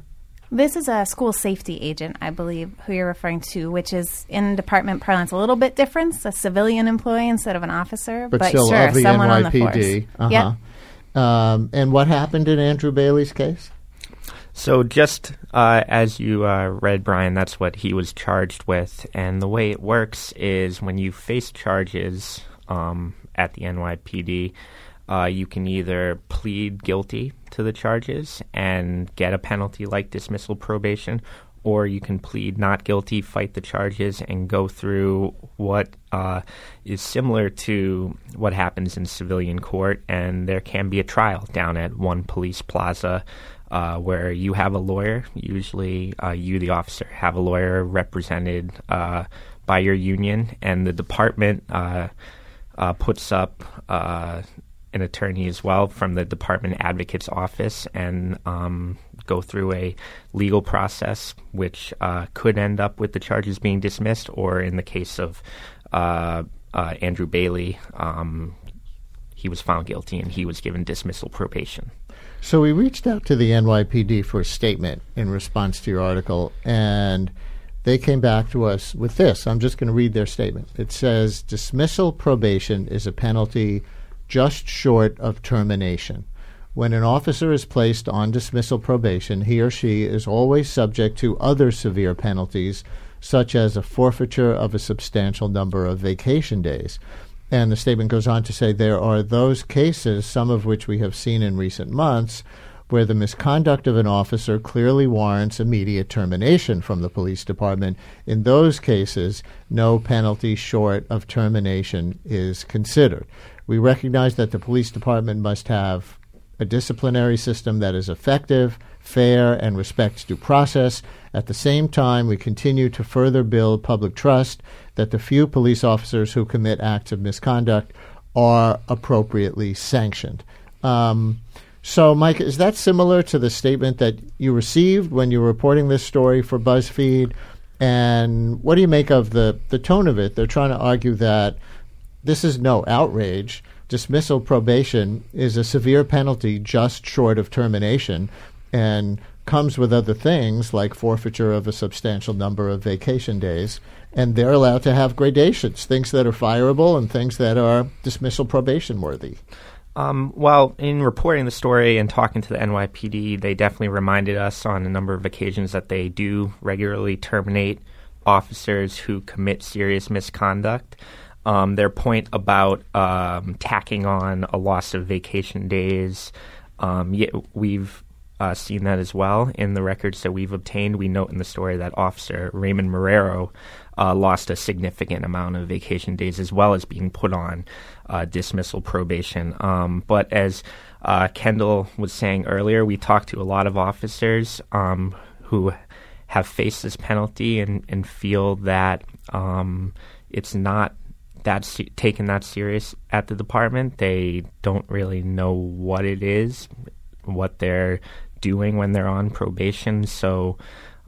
This is a school safety agent, I believe, who you're referring to, which is in department parlance a little bit different, a civilian employee instead of an officer, but, but, still sure, of the someone NYPD. on the force. Uh-huh. Yep. Um, and what happened in Andrew Bailey's case? So, just uh, as you uh, read, Brian, that's what he was charged with. And the way it works is when you face charges um, at the NYPD, uh, you can either plead guilty to the charges and get a penalty like dismissal probation, or you can plead not guilty, fight the charges, and go through what uh, is similar to what happens in civilian court. And there can be a trial down at one police plaza. Uh, where you have a lawyer, usually uh, you, the officer, have a lawyer represented uh, by your union, and the department uh, puts up uh, an attorney as well from the department advocate's office and um, go through a legal process, which uh, could end up with the charges being dismissed, or in the case of uh, uh, Andrew Bailey, um, he was found guilty and he was given dismissal probation. So we reached out to the NYPD for a statement in response to your article, and they came back to us with this. I'm just going to read their statement. It says dismissal probation is a penalty just short of termination. When an officer is placed on dismissal probation, he or she is always subject to other severe penalties, such as a forfeiture of a substantial number of vacation days. And the statement goes on to say there are those cases, some of which we have seen in recent months, where the misconduct of an officer clearly warrants immediate termination from the police department. In those cases, no penalty short of termination is considered. We recognize that the police department must have a disciplinary system that is effective, fair, and respects due process. At the same time, we continue to further build public trust that the few police officers who commit acts of misconduct are appropriately sanctioned. Um, so, Mike, is that similar to the statement that you received when you were reporting this story for BuzzFeed? And what do you make of the, the tone of it? They're trying to argue that this is no outrage. Dismissal probation is a severe penalty just short of termination and comes with other things like forfeiture of a substantial number of vacation days. And they're allowed to have gradations, things that are fireable and things that are dismissal probation worthy. Um, well, in reporting the story and talking to the NYPD, they definitely reminded us on a number of occasions that they do regularly terminate officers who commit serious misconduct. Um, their point about um, tacking on a loss of vacation days, um, we've uh, seen that as well in the records that we've obtained. We note in the story that Officer Raymond Marrero uh, lost a significant amount of vacation days as well as being put on uh, dismissal probation. Um, but as uh, Kendall was saying earlier, we talked to a lot of officers um, who have faced this penalty and, and feel that um, it's not that se- taken that serious at the department. They don't really know what it is, what they're doing when they're on probation. So,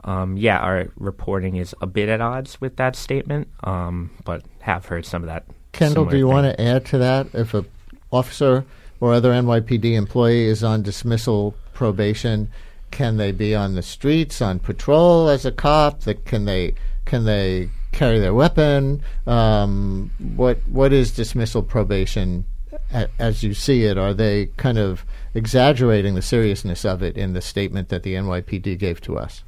um, yeah, our reporting is a bit at odds with that statement, um, but have heard some of that. Kendall, do you thing. want to add to that? If a officer or other NYPD employee is on dismissal probation, can they be on the streets on patrol as a cop? That can they can they carry their weapon? Um, what what is dismissal probation as you see it? Are they kind of exaggerating the seriousness of it in the statement that the NYPD gave to us?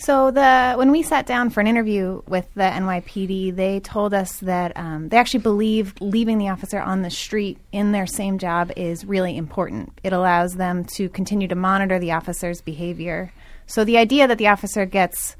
So the when we sat down for an interview with the NYPD, they told us that um, they actually believe leaving the officer on the street in their same job is really important. It allows them to continue to monitor the officer's behavior. So the idea that the officer gets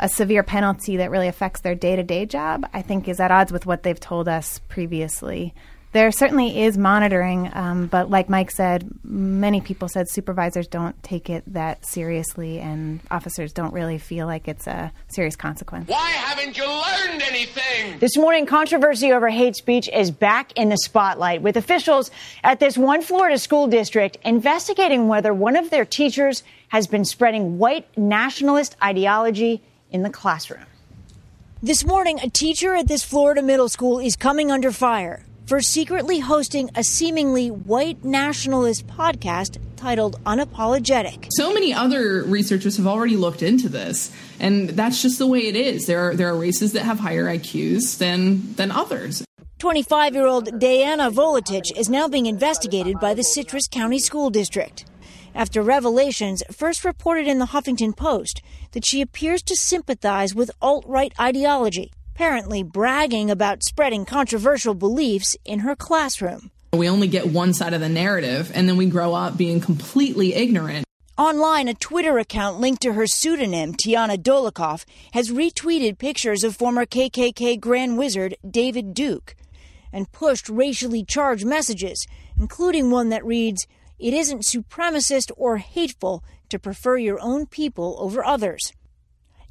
a severe penalty that really affects their day to day job, I think, is at odds with what they've told us previously. There certainly is monitoring, um, but like Mike said, many people said supervisors don't take it that seriously, and officers don't really feel like it's a serious consequence. Why haven't you learned anything? This morning, controversy over hate speech is back in the spotlight, with officials at this one Florida school district investigating whether one of their teachers has been spreading white nationalist ideology in the classroom. This morning, a teacher at this Florida middle school is coming under fire for secretly hosting a seemingly white nationalist podcast titled Unapologetic. So many other researchers have already looked into this, and that's just the way it is. There are there are races that have higher IQs than than others. 25 year old Dayanna Volitich is now being investigated by the Citrus County School District after revelations first reported in the Huffington Post that she appears to sympathize with alt right ideology apparently bragging about spreading controversial beliefs in her classroom. We only get one side of the narrative, and then we grow up being completely ignorant. Online, a Twitter account linked to her pseudonym, Tiana Dalichov, has retweeted pictures of former KKK Grand Wizard David Duke and pushed racially charged messages, including one that reads, It isn't supremacist or hateful to prefer your own people over others.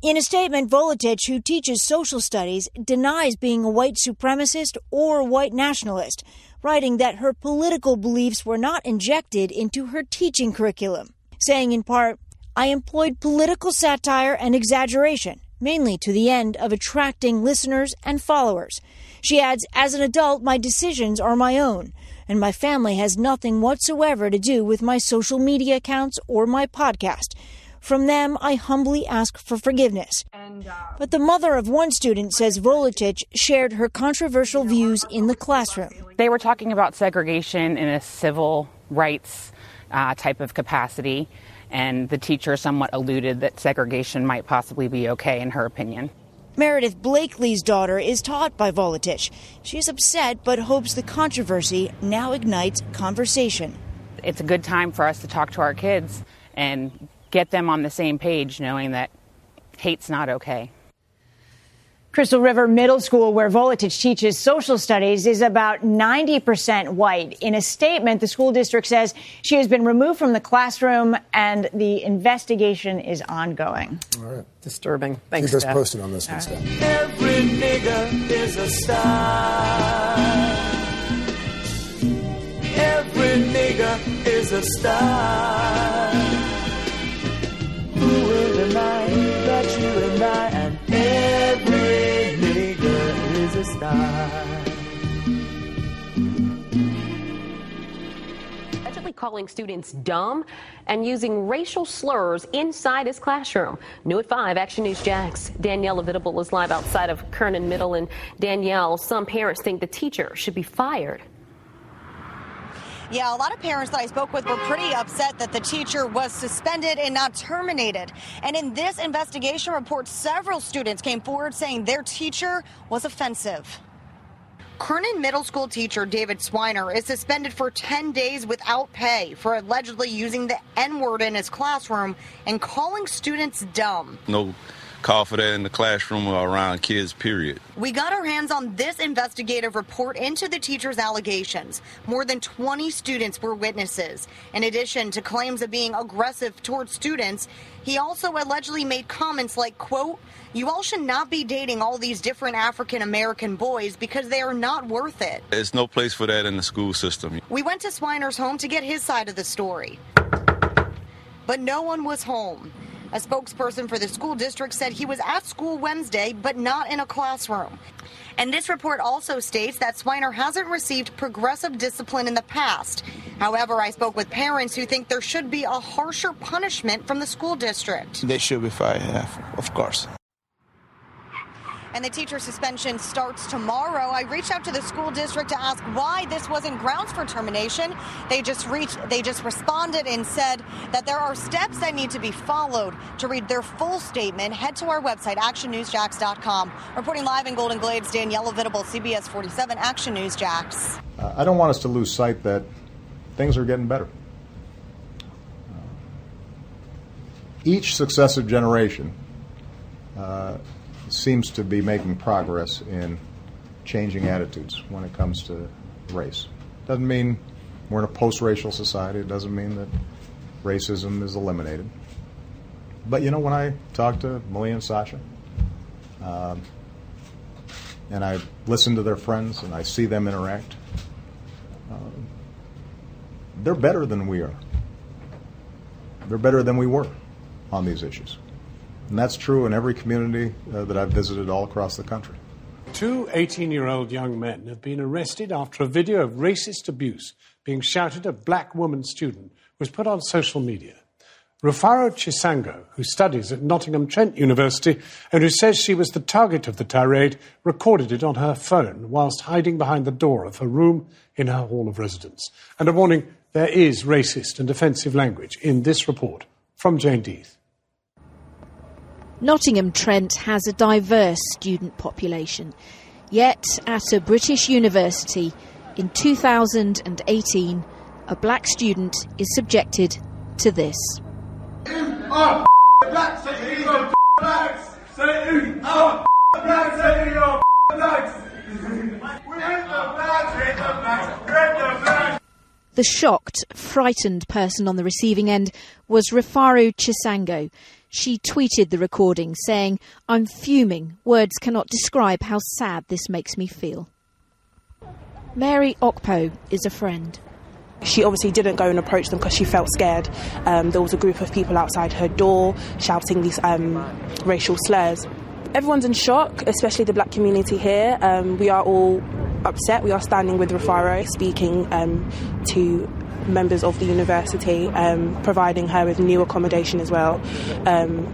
In a statement, Volitich, who teaches social studies, denies being a white supremacist or white nationalist, writing that her political beliefs were not injected into her teaching curriculum, saying in part, I employed political satire and exaggeration, mainly to the end of attracting listeners and followers. She adds, As an adult, my decisions are my own, and my family has nothing whatsoever to do with my social media accounts or my podcast. From them, I humbly ask for forgiveness. But the mother of one student says Volitich shared her controversial views in the classroom. They were talking about segregation in a civil rights uh, type of capacity, and the teacher somewhat alluded that segregation might possibly be okay, in her opinion. Meredith Blakely's daughter is taught by Volitich. She is upset but hopes the controversy now ignites conversation. It's a good time for us to talk to our kids and get them on the same page, knowing that hate's not okay. Crystal River Middle School, where Volitich teaches social studies, is about 90% white. In a statement, the school district says she has been removed from the classroom and the investigation is ongoing. All right. Disturbing. Thanks, Keep us Steph. posted on this one, Steph. Every nigga is a star. Every nigga is a star. Calling students dumb and using racial slurs inside his classroom. New at 5, Action News Jax. Danielle Levitable is live outside of Kernan Middle. And Danielle, some parents think the teacher should be fired. Yeah, a lot of parents that I spoke with were pretty upset that the teacher was suspended and not terminated. And in this investigation report, several students came forward saying their teacher was offensive. Kernan Middle School teacher David Swiner is suspended for 10 days without pay for allegedly using the N word in his classroom and calling students dumb. No call for that in the classroom or around kids, period. We got our hands on this investigative report into the teacher's allegations. More than 20 students were witnesses. In addition to claims of being aggressive towards students, he also allegedly made comments like, quote, you all should not be dating all these different African American boys because they are not worth it. There's no place for that in the school system. We went to Swiner's home to get his side of the story. But no one was home. A spokesperson for the school district said he was at school Wednesday, but not in a classroom. And this report also states that Swiner hasn't received progressive discipline in the past. However, I spoke with parents who think there should be a harsher punishment from the school district. They should be fired, of course. And the teacher suspension starts tomorrow. I reached out to the school district to ask why this wasn't grounds for termination. They just reached, they just responded and said that there are steps that need to be followed. To read their full statement, head to our website, actionnewsjax.com. Reporting live in Golden Glades, Daniela Vitable, CBS 47 Action News Jax. I don't want us to lose sight that things are getting better. each successive generation uh, seems to be making progress in changing attitudes when it comes to race. Doesn't mean we're in a post racial society, it doesn't mean that racism is eliminated. But you know, when I talk to Malia and Sasha, um, and I listen to their friends and I see them interact, uh, they're better than we are. They're better than we were on these issues. And that's true in every community uh, that I've visited all across the country. Two 18 year old young men have been arrested after a video of racist abuse being shouted at a black woman student was put on social media. Rufaro Chisango, who studies at Nottingham Trent University and who says she was the target of the tirade, recorded it on her phone whilst hiding behind the door of her room in her hall of residence. And a warning there is racist and offensive language in this report from Jane Deeth. Nottingham Trent has a diverse student population. Yet, at a British university in 2018, a black student is subjected to this. The shocked, frightened person on the receiving end was Rufaro Chisango, she tweeted the recording saying, I'm fuming. Words cannot describe how sad this makes me feel. Mary Okpo is a friend. She obviously didn't go and approach them because she felt scared. Um, there was a group of people outside her door shouting these um, racial slurs. Everyone's in shock, especially the black community here. Um, we are all upset. We are standing with Rufaro, speaking um, to members of the university, um, providing her with new accommodation as well. Um,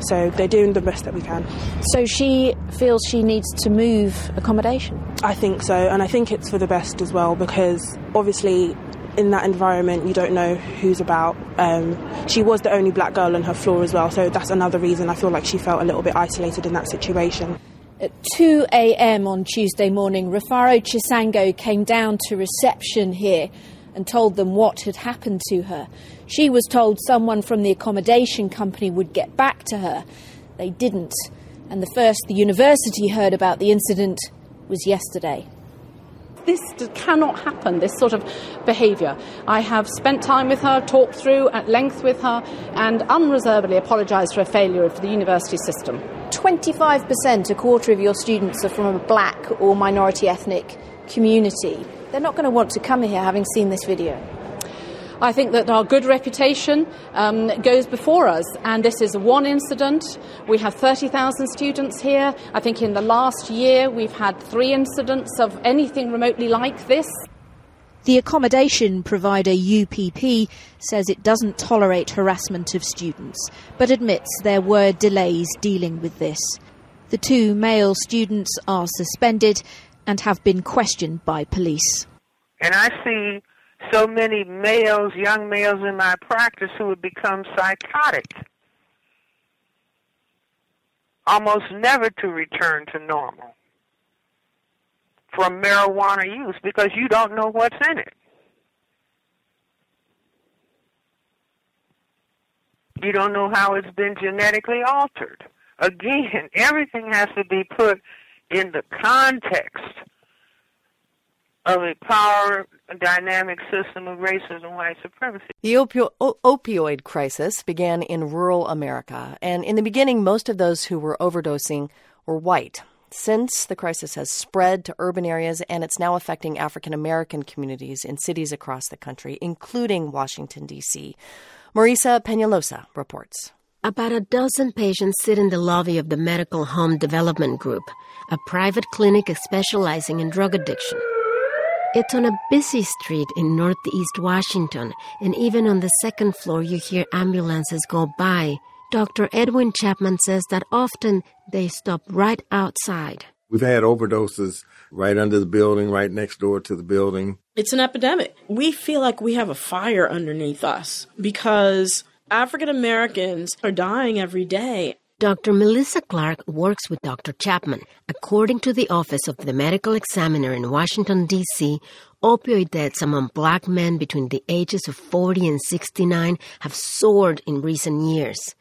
so they're doing the best that we can. So she feels she needs to move accommodation? I think so, and I think it's for the best as well because obviously in that environment you don't know who's about. Um, she was the only black girl on her floor as well, so that's another reason I feel like she felt a little bit isolated in that situation. At 2 a.m. on Tuesday morning, Rufaro Chisango came down to reception here and told them what had happened to her. She was told someone from the accommodation company would get back to her. They didn't, and the first the university heard about the incident was yesterday this cannot happen, this sort of behaviour. I have spent time with her, talked through at length with her, and unreservedly apologised for a failure of the university system. 25%, a quarter of your students are from a black or minority ethnic community they're not going to want to come here having seen this video. I think that our good reputation um, goes before us, and this is one incident. We have 30,000 students here. I think in the last year we've had three incidents of anything remotely like this. The accommodation provider UPP says it doesn't tolerate harassment of students, but admits there were delays dealing with this. The two male students are suspended and have been questioned by police. And I see so many males, young males in my practice who have become psychotic, almost never to return to normal from marijuana use because you don't know what's in it. You don't know how it's been genetically altered. Again, everything has to be put in the context of a power dynamic system of racism and white supremacy. The opio- opioid crisis began in rural America, and in the beginning, most of those who were overdosing were white. Since the crisis has spread to urban areas and it's now affecting African American communities in cities across the country, including Washington, D.C., Marisa Peñalosa reports. About a dozen patients sit in the lobby of the Medical Home Development Group, a private clinic specializing in drug addiction. It's on a busy street in northeast Washington, and even on the second floor, you hear ambulances go by, Dr. Edwin Chapman says that often they stop right outside. We've had overdoses right under the building, right next door to the building. It's an epidemic. We feel like we have a fire underneath us because African Americans are dying every day. Dr. Melissa Clark works with Dr. Chapman. According to the Office of the Medical Examiner in Washington, D.C., opioid deaths among black men between the ages of 40 and 69 have soared in recent years.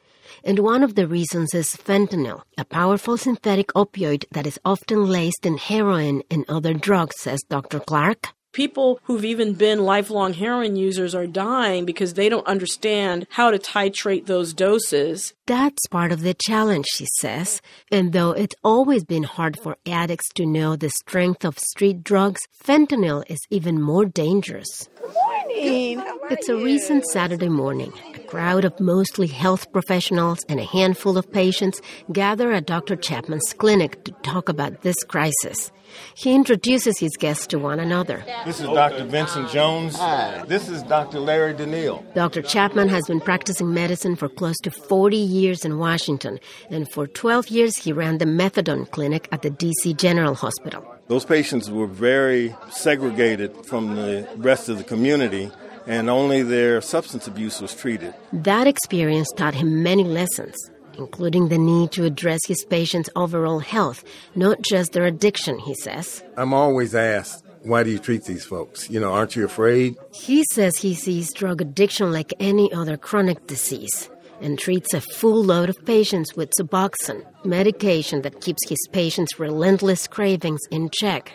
And one of the reasons is fentanyl, a powerful synthetic opioid that is often laced in heroin and other drugs, says Dr. Clark. People who've even been lifelong heroin users are dying because they don't understand how to titrate those doses. That's part of the challenge, she says. And though it's always been hard for addicts to know the strength of street drugs, fentanyl is even more dangerous. Good morning. It's a recent Saturday morning. A crowd of mostly health professionals and a handful of patients gather at Dr. Chapman's clinic to talk about this crisis. He introduces his guests to one another. This is Dr. Vincent Jones. Hi. This is Dr. Larry Daniil. Dr. Chapman has been practicing medicine for close to 40 years in Washington, and for 12 years he ran the methadone clinic at the D.C. General Hospital. Those patients were very segregated from the rest of the community, and only their substance abuse was treated. That experience taught him many lessons including the need to address his patients' overall health, not just their addiction, he says. I'm always asked, why do you treat these folks? You know, aren't you afraid? He says he sees drug addiction like any other chronic disease and treats a full load of patients with Suboxone, medication that keeps his patients' relentless cravings in check.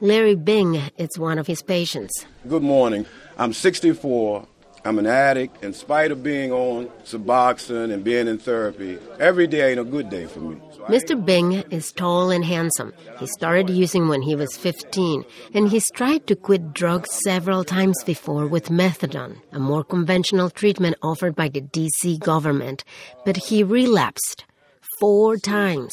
Larry Bing is one of his patients. Good morning. I'm 64. I'm an addict. In spite of being on Suboxone and being in therapy, every day ain't a good day for me. Mr. Bing is tall and handsome. He started using when he was 15, and he's tried to quit drugs several times before with methadone, a more conventional treatment offered by the DC government. But he relapsed four times.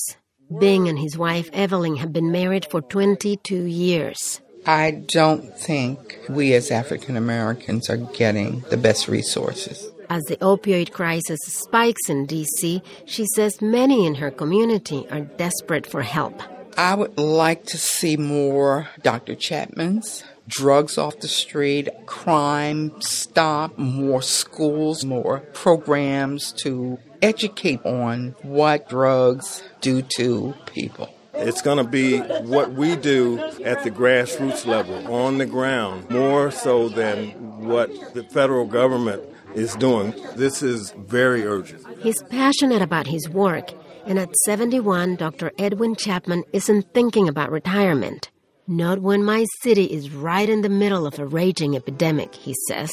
Bing and his wife Evelyn have been married for 22 years. I don't think we as African Americans are getting the best resources. As the opioid crisis spikes in DC, she says many in her community are desperate for help. I would like to see more Dr. Chapman's, drugs off the street, crime stop, more schools, more programs to educate on what drugs do to people. It's going to be what we do at the grassroots level, on the ground, more so than what the federal government is doing. This is very urgent. He's passionate about his work, and at 71, Dr. Edwin Chapman isn't thinking about retirement. Not when my city is right in the middle of a raging epidemic, he says.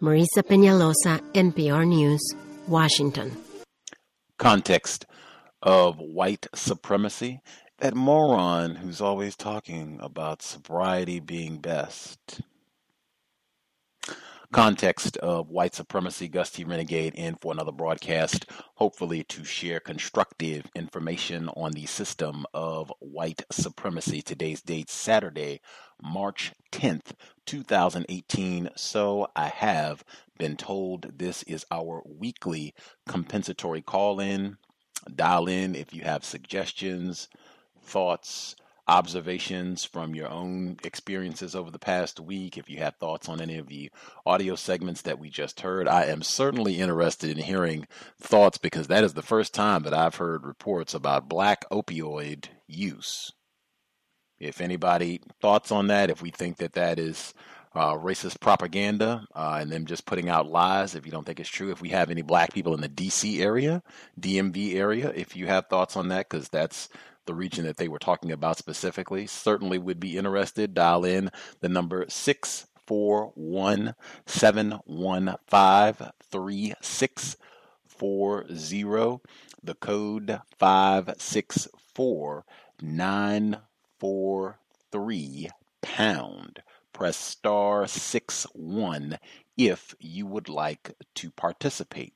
Marisa Peñalosa, NPR News, Washington. Context of white supremacy. That moron who's always talking about sobriety being best. Context of white supremacy, Gus T. Renegade in for another broadcast, hopefully to share constructive information on the system of white supremacy. Today's date, Saturday, March 10th, 2018. So I have been told this is our weekly compensatory call in. Dial in if you have suggestions, thoughts, observations from your own experiences over the past week. If you have thoughts on any of the audio segments that we just heard, I am certainly interested in hearing thoughts because that is the first time that I've heard reports about black opioid use. If anybody thoughts on that, if we think that that is uh, racist propaganda uh, and them just putting out lies if you don't think it's true. If we have any black people in the DC area, DMV area, if you have thoughts on that, because that's the region that they were talking about specifically, certainly would be interested. Dial in the number 641 715 3640, the code 564 943 pound press star 6 1 if you would like to participate.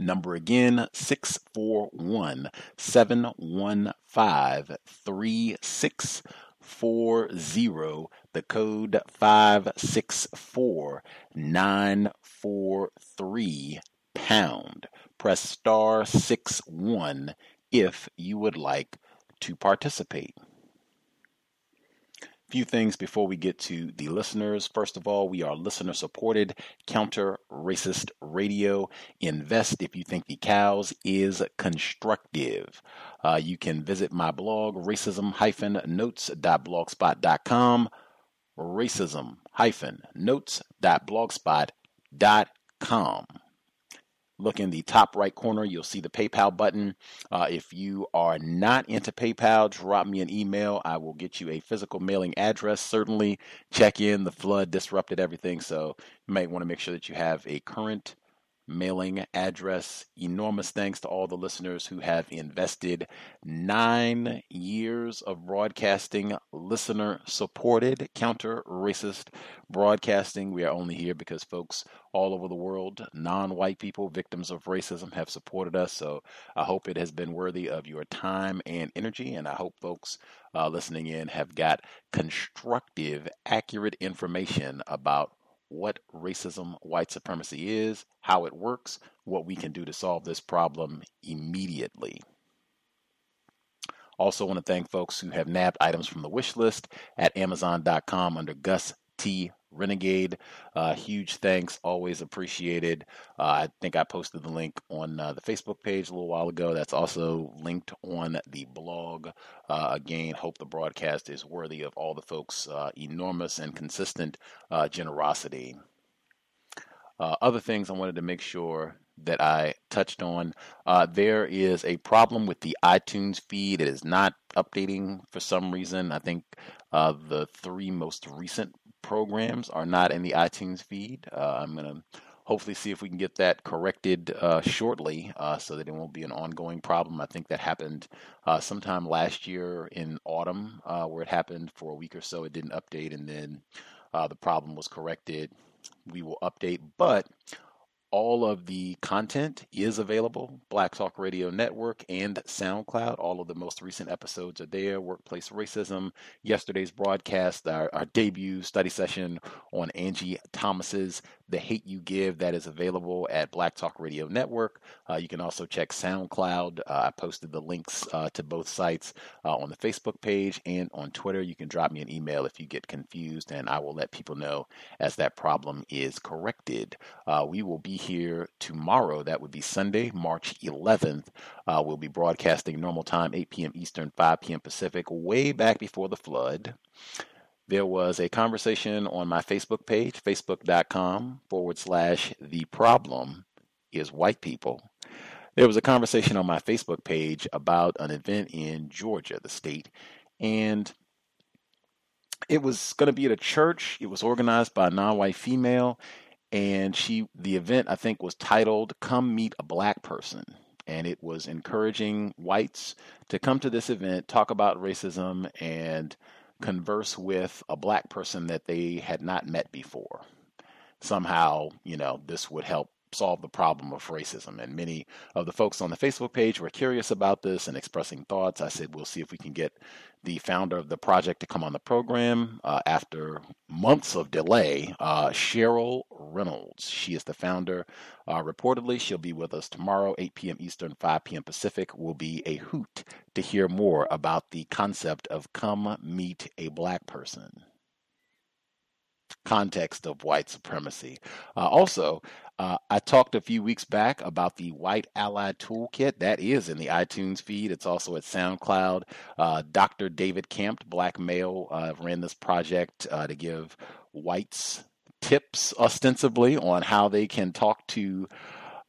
Number again 641 715 3640. The code 564 943 pound. Press star 6 1 if you would like to participate few things before we get to the listeners. First of all, we are listener supported, counter racist radio. Invest if you think the cows is constructive. Uh, you can visit my blog, racism notes.blogspot.com. Racism notes.blogspot.com. Look in the top right corner, you'll see the PayPal button. Uh, if you are not into PayPal, drop me an email. I will get you a physical mailing address. Certainly, check in. The flood disrupted everything, so you might want to make sure that you have a current mailing address. Enormous thanks to all the listeners who have invested nine years of broadcasting, listener supported, counter racist broadcasting. We are only here because folks all over the world, non white people, victims of racism, have supported us. So I hope it has been worthy of your time and energy. And I hope folks uh, listening in have got constructive, accurate information about what racism, white supremacy is, how it works, what we can do to solve this problem immediately. Also, want to thank folks who have nabbed items from the wish list at Amazon.com under Gus T. Renegade. Uh, huge thanks, always appreciated. Uh, I think I posted the link on uh, the Facebook page a little while ago. That's also linked on the blog. Uh, again, hope the broadcast is worthy of all the folks' uh, enormous and consistent uh, generosity. other things I wanted to make sure that I touched on. Uh, there is a problem with the iTunes feed. It is not updating for some reason. I think uh, the three most recent programs are not in the iTunes feed. Uh, I'm going to hopefully see if we can get that corrected uh, shortly uh, so that it won't be an ongoing problem. I think that happened uh, sometime last year in autumn uh, where it happened for a week or so. It didn't update and then uh, the problem was corrected. We will update, but all of the content is available. Black talk radio network and soundcloud. All of the most recent episodes are there. Workplace racism yesterday's broadcast our, our debut study session on angie thomas's the hate you give that is available at black talk radio network uh, you can also check soundcloud uh, i posted the links uh, to both sites uh, on the facebook page and on twitter you can drop me an email if you get confused and i will let people know as that problem is corrected uh, we will be here tomorrow. That would be Sunday, March 11th. Uh, we'll be broadcasting normal time, 8 p.m. Eastern, 5 p.m. Pacific, way back before the flood. There was a conversation on my Facebook page, facebook.com forward slash the problem is white people. There was a conversation on my Facebook page about an event in Georgia, the state, and it was going to be at a church. It was organized by a non white female, and she the event I think was titled "Come Meet a Black Person." And it was encouraging whites to come to this event, talk about racism, and converse with a black person that they had not met before. Somehow, you know, this would help solve the problem of racism. And many of the folks on the Facebook page were curious about this and expressing thoughts. I said, we'll see if we can get the founder of the project to come on the program uh, after months of delay, uh, Cheryl Reynolds. She is the founder. Uh, reportedly, she'll be with us tomorrow, 8 p.m. Eastern, 5 p.m. Pacific. Will be a hoot to hear more about the concept of come meet a black person context of white supremacy. Uh, also, uh, I talked a few weeks back about the White Ally Toolkit. That is in the iTunes feed. It's also at SoundCloud. Uh, Dr. David Campt, black male, uh, ran this project uh, to give whites tips, ostensibly, on how they can talk to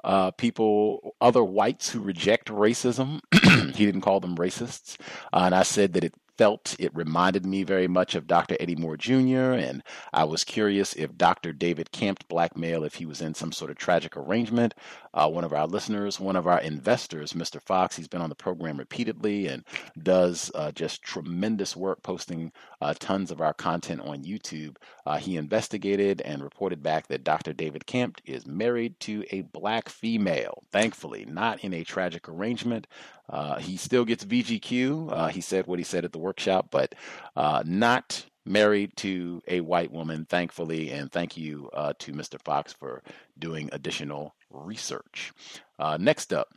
uh, people, other whites who reject racism. he didn't call them racists. Uh, and I said that it felt it reminded me very much of Dr. Eddie Moore Jr., and I was curious if Dr. David Campt black male, if he was in some sort of tragic arrangement. Uh, one of our listeners, one of our investors, Mr. Fox, he's been on the program repeatedly and does uh, just tremendous work posting uh, tons of our content on YouTube. Uh, he investigated and reported back that Dr. David Campt is married to a black female, thankfully, not in a tragic arrangement. Uh, he still gets VGQ. Uh, he said what he said at the workshop, but uh, not married to a white woman, thankfully, and thank you uh, to Mr. Fox for doing additional research. Uh, next up,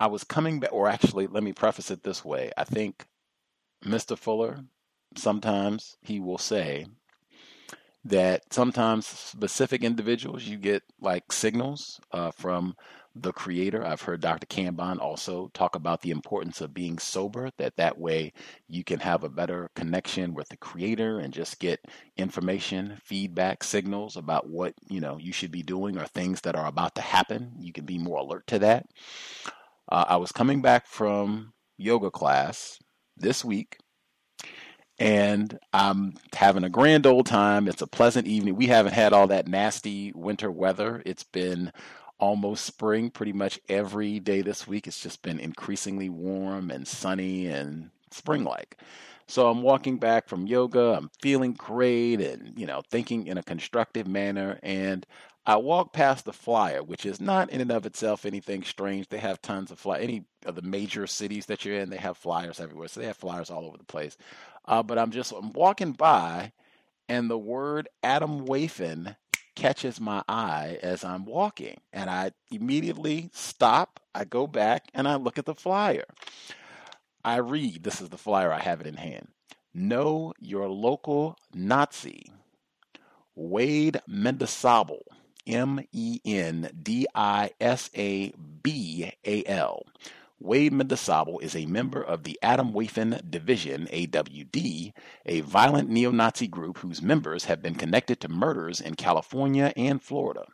I was coming back, or actually, let me preface it this way. I think Mr. Fuller, sometimes he will say that sometimes specific individuals, you get like signals uh, from the creator. I've heard Dr. Kambon also talk about the importance of being sober, that that way you can have a better connection with the creator and just get information, feedback, signals about what, you know, you should be doing or things that are about to happen. You can be more alert to that. Uh, I was coming back from yoga class this week and I'm having a grand old time. It's a pleasant evening. We haven't had all that nasty winter weather. It's been almost spring pretty much every day this week. It's just been increasingly warm and sunny and spring like. So I'm walking back from yoga. I'm feeling great and, you know, thinking in a constructive manner. And I walk past the flyer, which is not in and of itself anything strange. They have tons of flyers. Any of the major cities that you're in, they have flyers everywhere. So they have flyers all over the place. Uh, but I'm just I'm walking by, and the word Atomwaffen catches my eye as I'm walking, and I immediately stop. I go back and I look at the flyer. I read. This is the flyer. I have it in hand. Know your local Nazi, Wade Mendisabal M E N D I S A B A L. Wade Mendisabal is a member of the Atomwaffen Division, AWD, a violent neo Nazi group whose members have been connected to murders in California and Florida.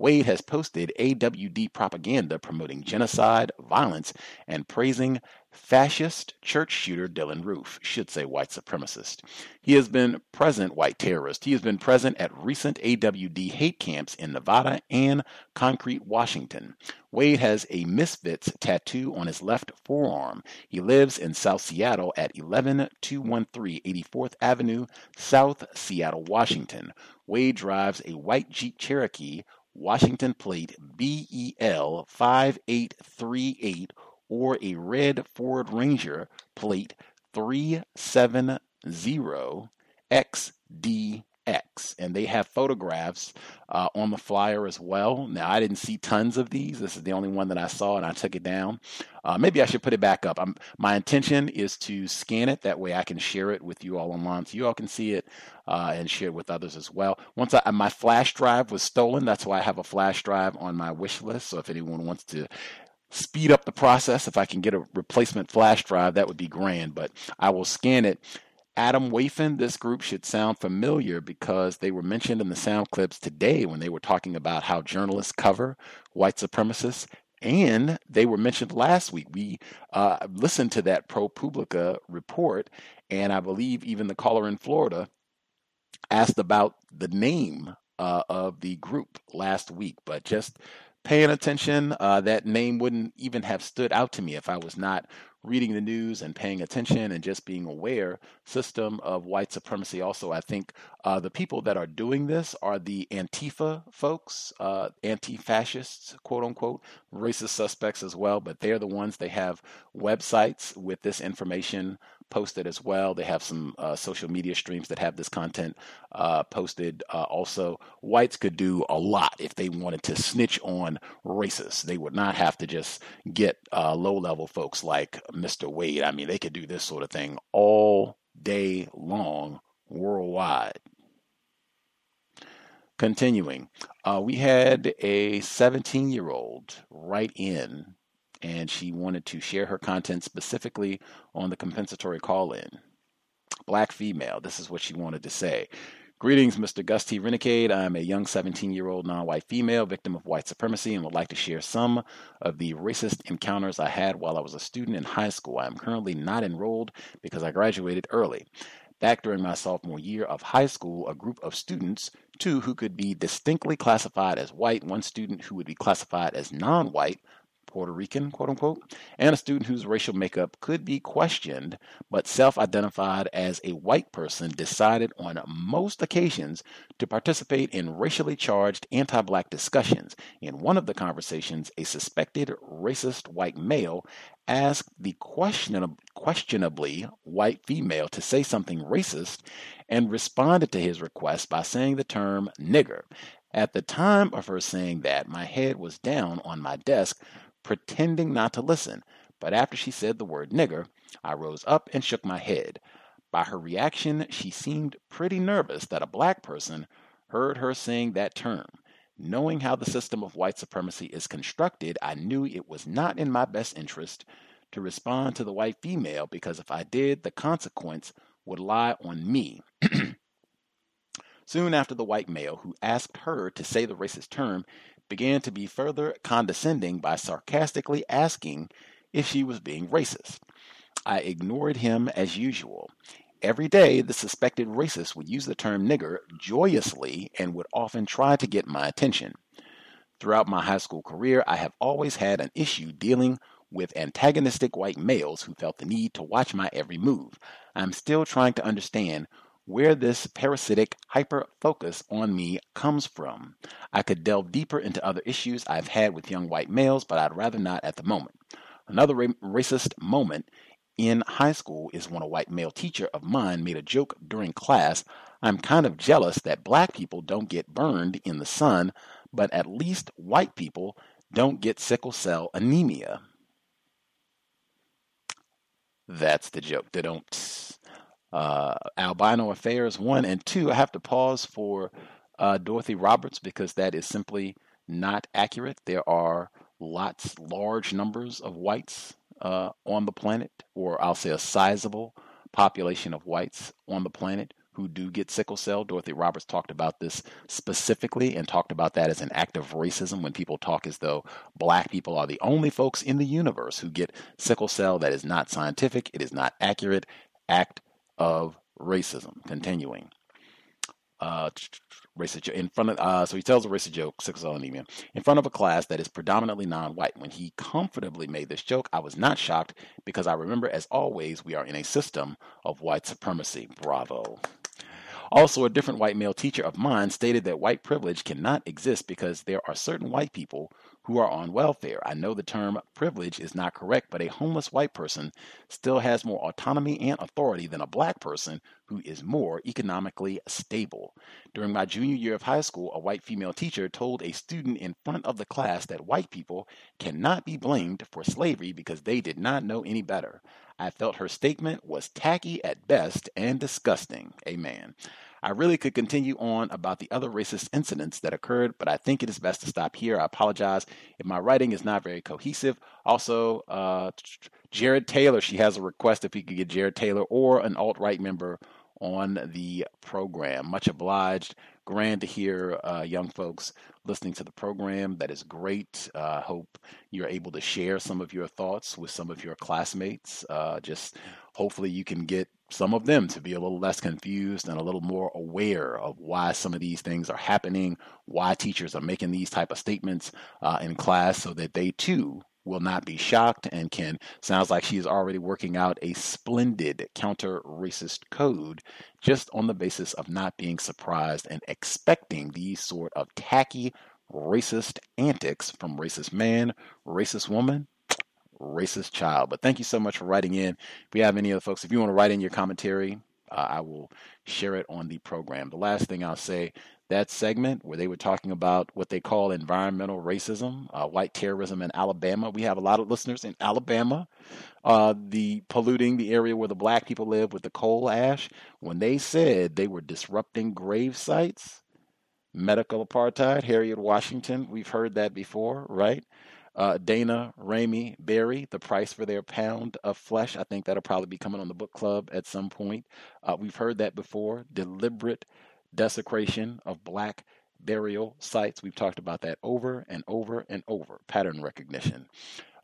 Wade has posted AWD propaganda promoting genocide, violence, and praising fascist church shooter Dylann Roof, should say white supremacist. He has been present, white terrorist. He has been present at recent AWD hate camps in Nevada and Concrete, Washington. Wade has a Misfits tattoo on his left forearm. He lives in South Seattle at 11213 84th Avenue, South Seattle, Washington. Wade drives a white Jeep Cherokee Washington plate BEL 5838 or a red Ford Ranger plate 370XD X, and they have photographs uh, on the flyer as well. Now, I didn't see tons of these. This is the only one that I saw, and I took it down. Uh, maybe I should put it back up. I'm, my intention is to scan it. That way, I can share it with you all online, so you all can see it uh, and share it with others as well. Once I, my flash drive was stolen, that's why I have a flash drive on my wish list. So if anyone wants to speed up the process, if I can get a replacement flash drive, that would be grand. But I will scan it Atomwaffen, this group should sound familiar because they were mentioned in the sound clips today when they were talking about how journalists cover white supremacists. And they were mentioned last week. We uh, listened to that ProPublica report, and I believe even the caller in Florida asked about the name uh, of the group last week. But just paying attention, uh, that name wouldn't even have stood out to me if I was not reading the news and paying attention and just being aware system of white supremacy also i think uh, the people that are doing this are the antifa folks uh, anti-fascists quote unquote racist suspects as well but they're the ones they have websites with this information posted as well. They have some uh, social media streams that have this content uh, posted. Uh, also, whites could do a lot if they wanted to snitch on racists. They would not have to just get uh, low level folks like Mr. Wade. I mean, they could do this sort of thing all day long worldwide. Continuing, uh, we had a 17 year old write in and she wanted to share her content specifically on the compensatory call in. Black female, this is what she wanted to say. Greetings, Mr. Gus T. Renegade. I'm a young 17 year old non white female victim of white supremacy and would like to share some of the racist encounters I had while I was a student in high school. I am currently not enrolled because I graduated early. Back during my sophomore year of high school, a group of students, two who could be distinctly classified as white, one student who would be classified as non white, Puerto Rican, quote unquote, and a student whose racial makeup could be questioned, but self identified as a white person, decided on most occasions to participate in racially charged anti black discussions. In one of the conversations, a suspected racist white male asked the questionably white female to say something racist and responded to his request by saying the term nigger. At the time of her saying that, my head was down on my desk, pretending not to listen. But after she said the word nigger, I rose up and shook my head. By her reaction, she seemed pretty nervous that a black person heard her saying that term. Knowing how the system of white supremacy is constructed, I knew it was not in my best interest to respond to the white female because if I did, the consequence would lie on me. Soon after, the white male who asked her to say the racist term began to be further condescending by sarcastically asking if she was being racist. I ignored him as usual. Every day, the suspected racist would use the term nigger joyously and would often try to get my attention. Throughout my high school career, I have always had an issue dealing with antagonistic white males who felt the need to watch my every move. I'm still trying to understand where this parasitic hyper focus on me comes from. I could delve deeper into other issues I've had with young white males, but I'd rather not at the moment. Another ra- racist moment in high school is when a white male teacher of mine made a joke during class. I'm kind of jealous that black people don't get burned in the sun, but at least white people don't get sickle cell anemia. That's the joke. They don't uh, Albino Affairs one and two. I have to pause for uh, Dorothy Roberts because that is simply not accurate. There are lots, large numbers of whites uh, on the planet, or I'll say a sizable population of whites on the planet who do get sickle cell. Dorothy Roberts talked about this specifically and talked about that as an act of racism when people talk as though black people are the only folks in the universe who get sickle cell. That is not scientific, it is not accurate. Act of racism. Continuing. Uh, racist in front of uh, so he tells a racist joke, six anemia, in front of a class that is predominantly non-white. When he comfortably made this joke, I was not shocked because I remember, as always, we are in a system of white supremacy. Bravo. Also, a different white male teacher of mine stated that white privilege cannot exist because there are certain white people who are on welfare. I know the term privilege is not correct, but a homeless white person still has more autonomy and authority than a black person who is more economically stable. During my junior year of high school, a white female teacher told a student in front of the class that white people cannot be blamed for slavery because they did not know any better. I felt her statement was tacky at best and disgusting. Amen. I really could continue on about the other racist incidents that occurred, but I think it is best to stop here. I apologize if my writing is not very cohesive. Also, uh, Jared Taylor, she has a request if we could get Jared Taylor or an alt right member on the program. Much obliged. Grand to hear uh, young folks listening to the program. That is great. Uh, hope you're able to share some of your thoughts with some of your classmates. Uh, just hopefully you can get some of them to be a little less confused and a little more aware of why some of these things are happening, why teachers are making these type of statements uh, in class, so that they too will not be shocked and can sounds like she is already working out a splendid counter racist code just on the basis of not being surprised and expecting these sort of tacky racist antics from racist man, racist woman, racist child. But thank you so much for writing in. If we have any other folks, if you want to write in your commentary, uh, I will share it on the program. The last thing I'll say that segment where they were talking about what they call environmental racism, uh, white terrorism in Alabama. We have a lot of listeners in Alabama. Uh, the polluting the area where the black people live with the coal ash. When they said they were disrupting grave sites, medical apartheid, Harriet Washington, we've heard that before, right? Uh, Daina, Ramey, Berry, the price for their pound of flesh. I think that'll probably be coming on the book club at some point. Uh, we've heard that before. Deliberate desecration of black burial sites. We've talked about that over and over and over. Pattern recognition.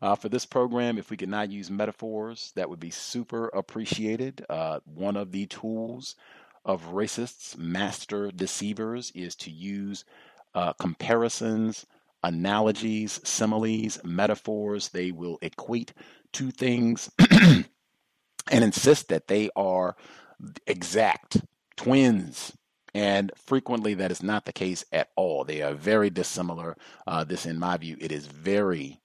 Uh, for this program, if we could not use metaphors, that would be super appreciated. Uh, one of the tools of racists, master deceivers, is to use uh, comparisons analogies, similes, metaphors. They will equate two things and insist that they are exact twins. And frequently, that is not the case at all. They are very dissimilar. Uh, this, in my view, it is very,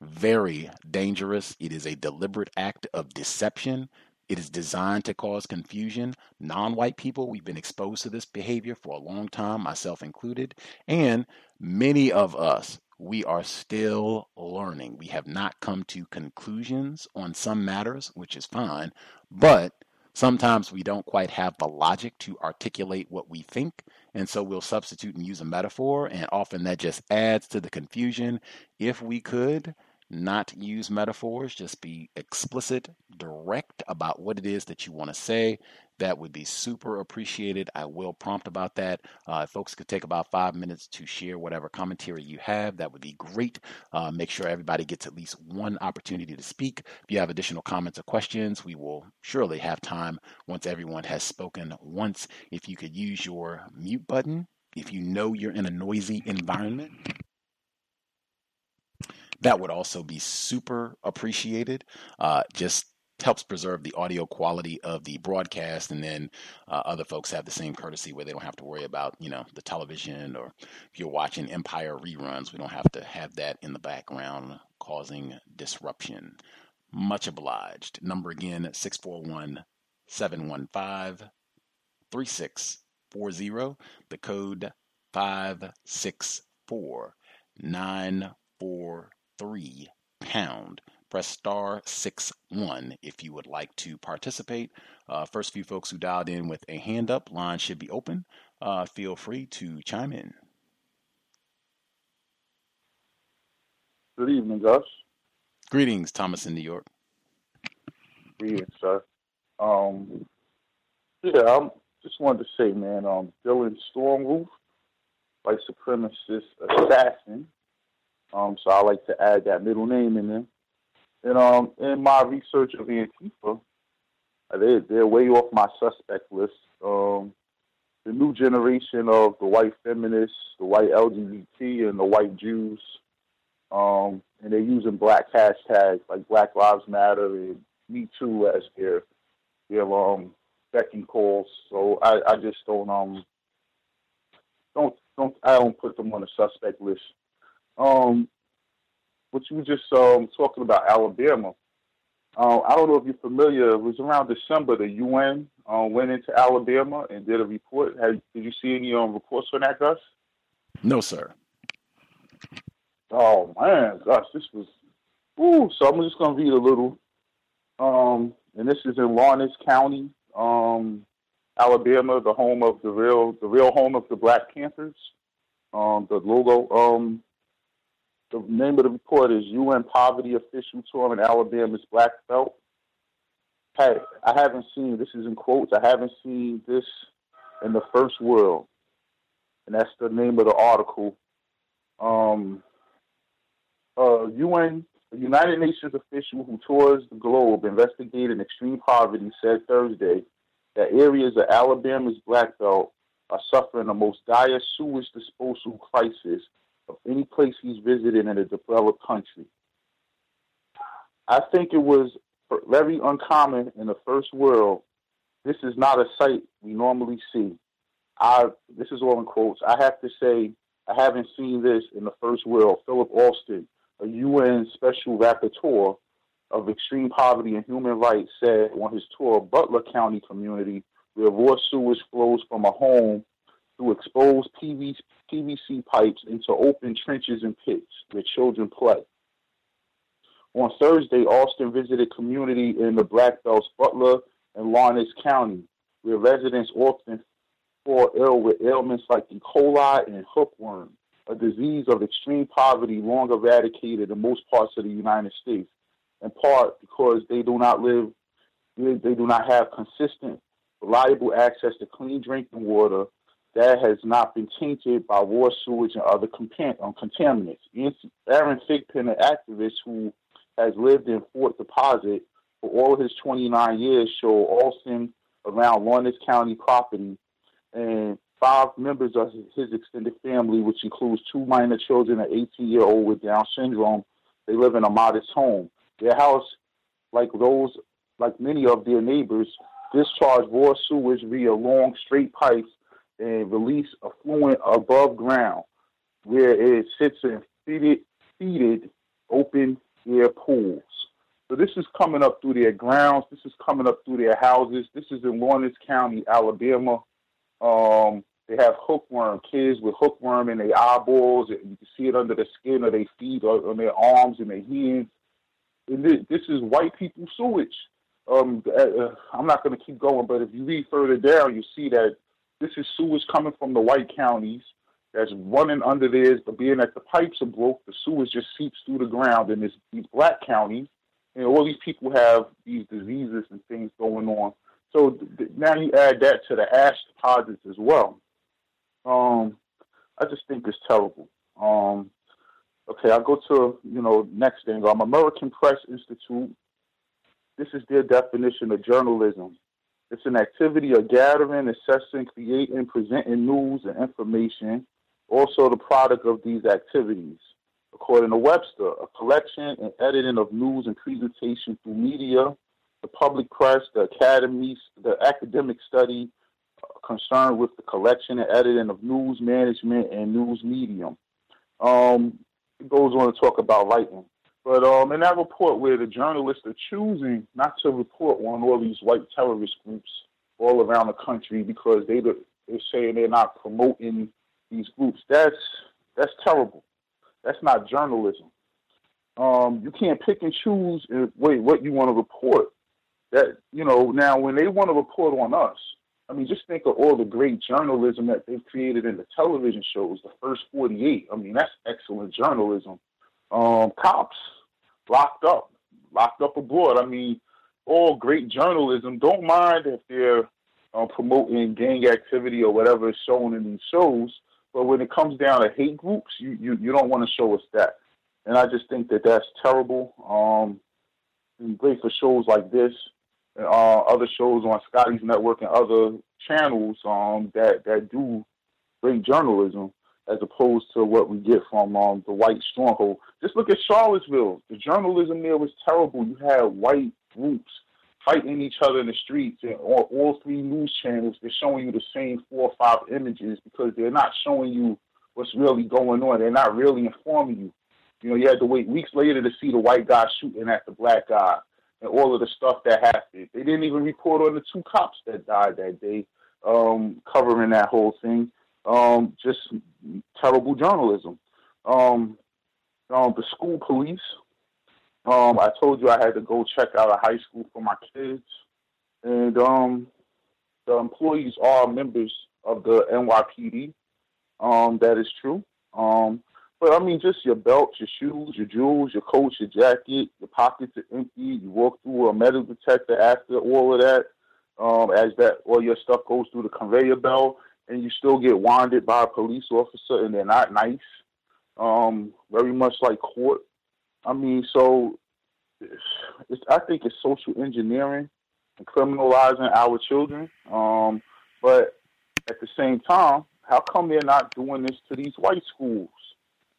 very dangerous. It is a deliberate act of deception. It is designed to cause confusion. Non white people, we've been exposed to this behavior for a long time, myself included. And many of us, we are still learning. We have not come to conclusions on some matters, which is fine, but sometimes we don't quite have the logic to articulate what we think. And so we'll substitute and use a metaphor, and often that just adds to the confusion. If we could, not use metaphors, just be explicit, direct about what it is that you want to say. That would be super appreciated. I will prompt about that. Uh, folks could take about five minutes to share whatever commentary you have, that would be great. Uh, make sure everybody gets at least one opportunity to speak. If you have additional comments or questions, we will surely have time once everyone has spoken once. If you could use your mute button, if you know you're in a noisy environment, that would also be super appreciated. Uh, just helps preserve the audio quality of the broadcast and then uh, other folks have the same courtesy where they don't have to worry about you know the television or if you're watching empire reruns we don't have to have that in the background causing disruption. Much obliged. Number again 641 715 3640 the code 564 943 pound press star six one if you would like to participate. Uh, first few folks who dialed in with a hand up, line should be open. Uh, feel free to chime in. Good evening, Gus. Greetings, Thomas in New York. Greetings, sir. Um, yeah, I just wanted to say, man, um, Dylan Stormroof, white supremacist assassin. Um, so I like to add that middle name in there. And um, in my research of Antifa, uh, they they're way off my suspect list. Um, the new generation of the white feminists, the white LGBT, and the white Jews, um, and they're using black hashtags like Black Lives Matter and Me Too as their their um becking calls. So I, I just don't um don't don't I don't put them on the suspect list. Um, what you were just um, talking about Alabama. Uh, I don't know if you're familiar. It was around December. The UN uh, went into Alabama and did a report. Had, did you see any um, reports on that, Gus? No, sir. Oh man, Gus, this was. Ooh, so I'm just gonna read a little. Um, and this is in Lowndes County, um, Alabama, the home of the real, the real home of the Black Panthers. Um, the logo um, the name of the report is UN Poverty Official Tour in Alabama's Black Belt. Hey, I haven't seen, this is in quotes, I haven't seen this in the first world. And that's the name of the article. Um, uh, UN, the United Nations official who tours the globe investigating extreme poverty said Thursday that areas of Alabama's Black Belt are suffering the most dire sewage disposal crisis of any place he's visited in a developed country. I think it was very uncommon in the first world. This is not a sight we normally see. I this is all in quotes. I have to say I haven't seen this in the first world. Philip Alston, a UN special rapporteur of extreme poverty and human rights, said on his tour of Butler County community, where raw sewage flows from a home through exposed PVC, pipes into open trenches and pits where children play. On Thursday, Alston visited community in the Black Belts, Butler and Lowndes County, where residents often fall ill with ailments like E. coli and hookworm, a disease of extreme poverty long eradicated in most parts of the United States, in part because they do not live, they do not have consistent, reliable access to clean drinking water that has not been tainted by war sewage and other um, contaminants. Aaron Thigpen, an activist who has lived in Fort Deposit for all of his 29 years, show Alston around Lowndes County property, and five members of his extended family, which includes two minor children, an 18 year old with Down syndrome. They live in a modest home. Their house, like those, like many of their neighbors, discharge raw sewage via long straight pipes and release effluent above ground, where it sits in seated, seated open air pools. So this is coming up through their grounds. This is coming up through their houses. This is in Lowndes County, Alabama. Um, they have hookworm, kids with hookworm in their eyeballs. And you can see it under the skin of their feet or on their arms and their hands. And this, this is white people sewage. Um, uh, uh I'm not going to keep going, but if you read further down, you see that this is sewage coming from the white counties that's running under theirs, but being that the pipes are broke, the sewage just seeps through the ground in this, these black counties. And all these people have these diseases and things going on. So th- now you add that to the ash deposits as well. Um, I just think it's terrible. Um, okay, I'll go to, you know, next thing. Um, American Press Institute. This is their definition of journalism. It's an activity of gathering, assessing, creating, presenting news and information, also the product of these activities. According to Webster, a collection and editing of news and presentation through media, the public press, the academies, the academic study concerned with the collection and editing of news management and news medium. Um, it goes on to talk about writing. But um, in that report where the journalists are choosing not to report on all these white terrorist groups all around the country because they they're saying they're not promoting these groups, that's that's terrible. That's not journalism. Um, you can't pick and choose and wait what you want to report. That you know now when they want to report on us, I mean just think of all the great journalism that they've created in the television shows. The first forty eight. I mean that's excellent journalism um, cops locked up, locked up abroad. I mean, all great journalism. Don't mind if they're uh, promoting gang activity or whatever is shown in these shows, but when it comes down to hate groups, you you, you don't want to show us that. And I just think that that's terrible. Um, great for shows like this, and uh, other shows on Scotty's Network and other channels um, that that do great journalism as opposed to what we get from um, the white stronghold. Just look at Charlottesville. The journalism there was terrible. You had white groups fighting each other in the streets, and all, all three news channels they're showing you the same four or five images because they're not showing you what's really going on. They're not really informing you. You know, you had to wait weeks later to see the white guy shooting at the black guy and all of the stuff that happened. They didn't even report on the two cops that died that day, um, covering that whole thing um, just terrible journalism. Um, um, the school police. Um, I told you I had to go check out a high school for my kids, and um, the employees are members of the NYPD. Um, that is true. Um, but I mean, just your belts, your shoes, your jewels, your coat, your jacket, your pockets are empty. You walk through a metal detector after all of that. Um, as that all your stuff goes through the conveyor belt, and you still get wanded by a police officer and they're not nice. Um, very much like court. I mean, so it's, I think it's social engineering and criminalizing our children. Um, but at the same time, how come they're not doing this to these white schools?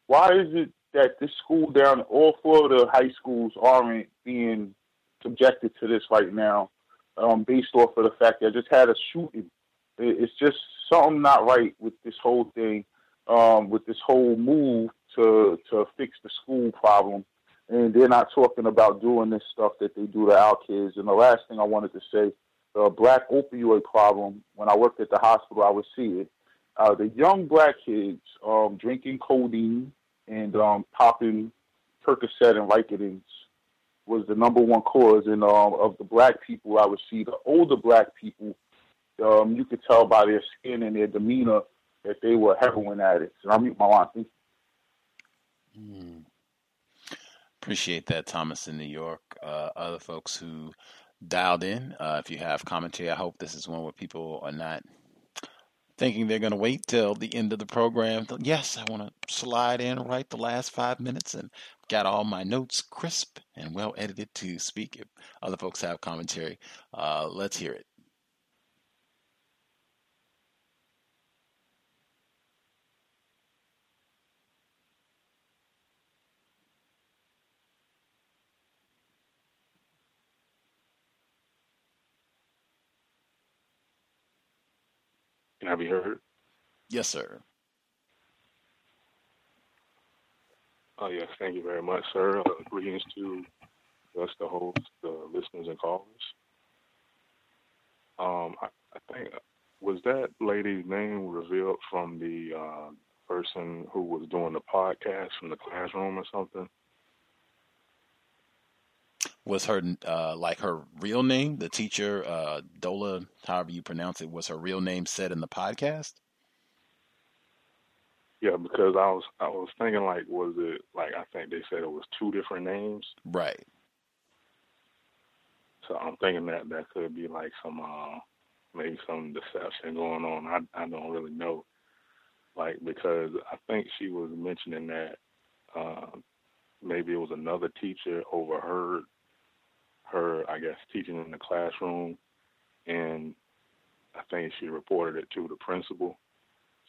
Why is it that this school down, all four of the high schools aren't being subjected to this right now, um, based off of the fact that I just had a shooting it's just something not right with this whole thing, um, with this whole move to to fix the school problem. And they're not talking about doing this stuff that they do to our kids. And the last thing I wanted to say, the black opioid problem. When I worked at the hospital, I would see it. Uh, the young black kids um, drinking codeine and um, popping Percocet and Vicodins was the number one cause. And um, of the black people, I would see the older black people um, you could tell by their skin and their demeanor that they were heroin addicts. And I'll mute my line. Mm. Appreciate that, Thomas in New York. Uh, other folks who dialed in, uh, if you have commentary, I hope this is one where people are not thinking they're going to wait till the end of the program. Yes, I want to slide in right the last five minutes and got all my notes crisp and well edited to speak. If other folks have commentary, uh, let's hear it. Can I be heard? Yes, sir. Oh, yes. Thank you very much, sir. Uh, greetings to us, the host, the listeners, and callers. Um, I, I think was that lady's name revealed from the uh, person who was doing the podcast from the classroom or something? Was her uh, like her real name, the teacher uh, Dola, however you pronounce it, was her real name said in the podcast? Yeah, because I was I was thinking like, was it like I think they said it was two different names, right? So I'm thinking that that could be like some uh, maybe some deception going on. I I don't really know, like because I think she was mentioning that uh, maybe it was another teacher overheard her, I guess, teaching in the classroom, and I think she reported it to the principal.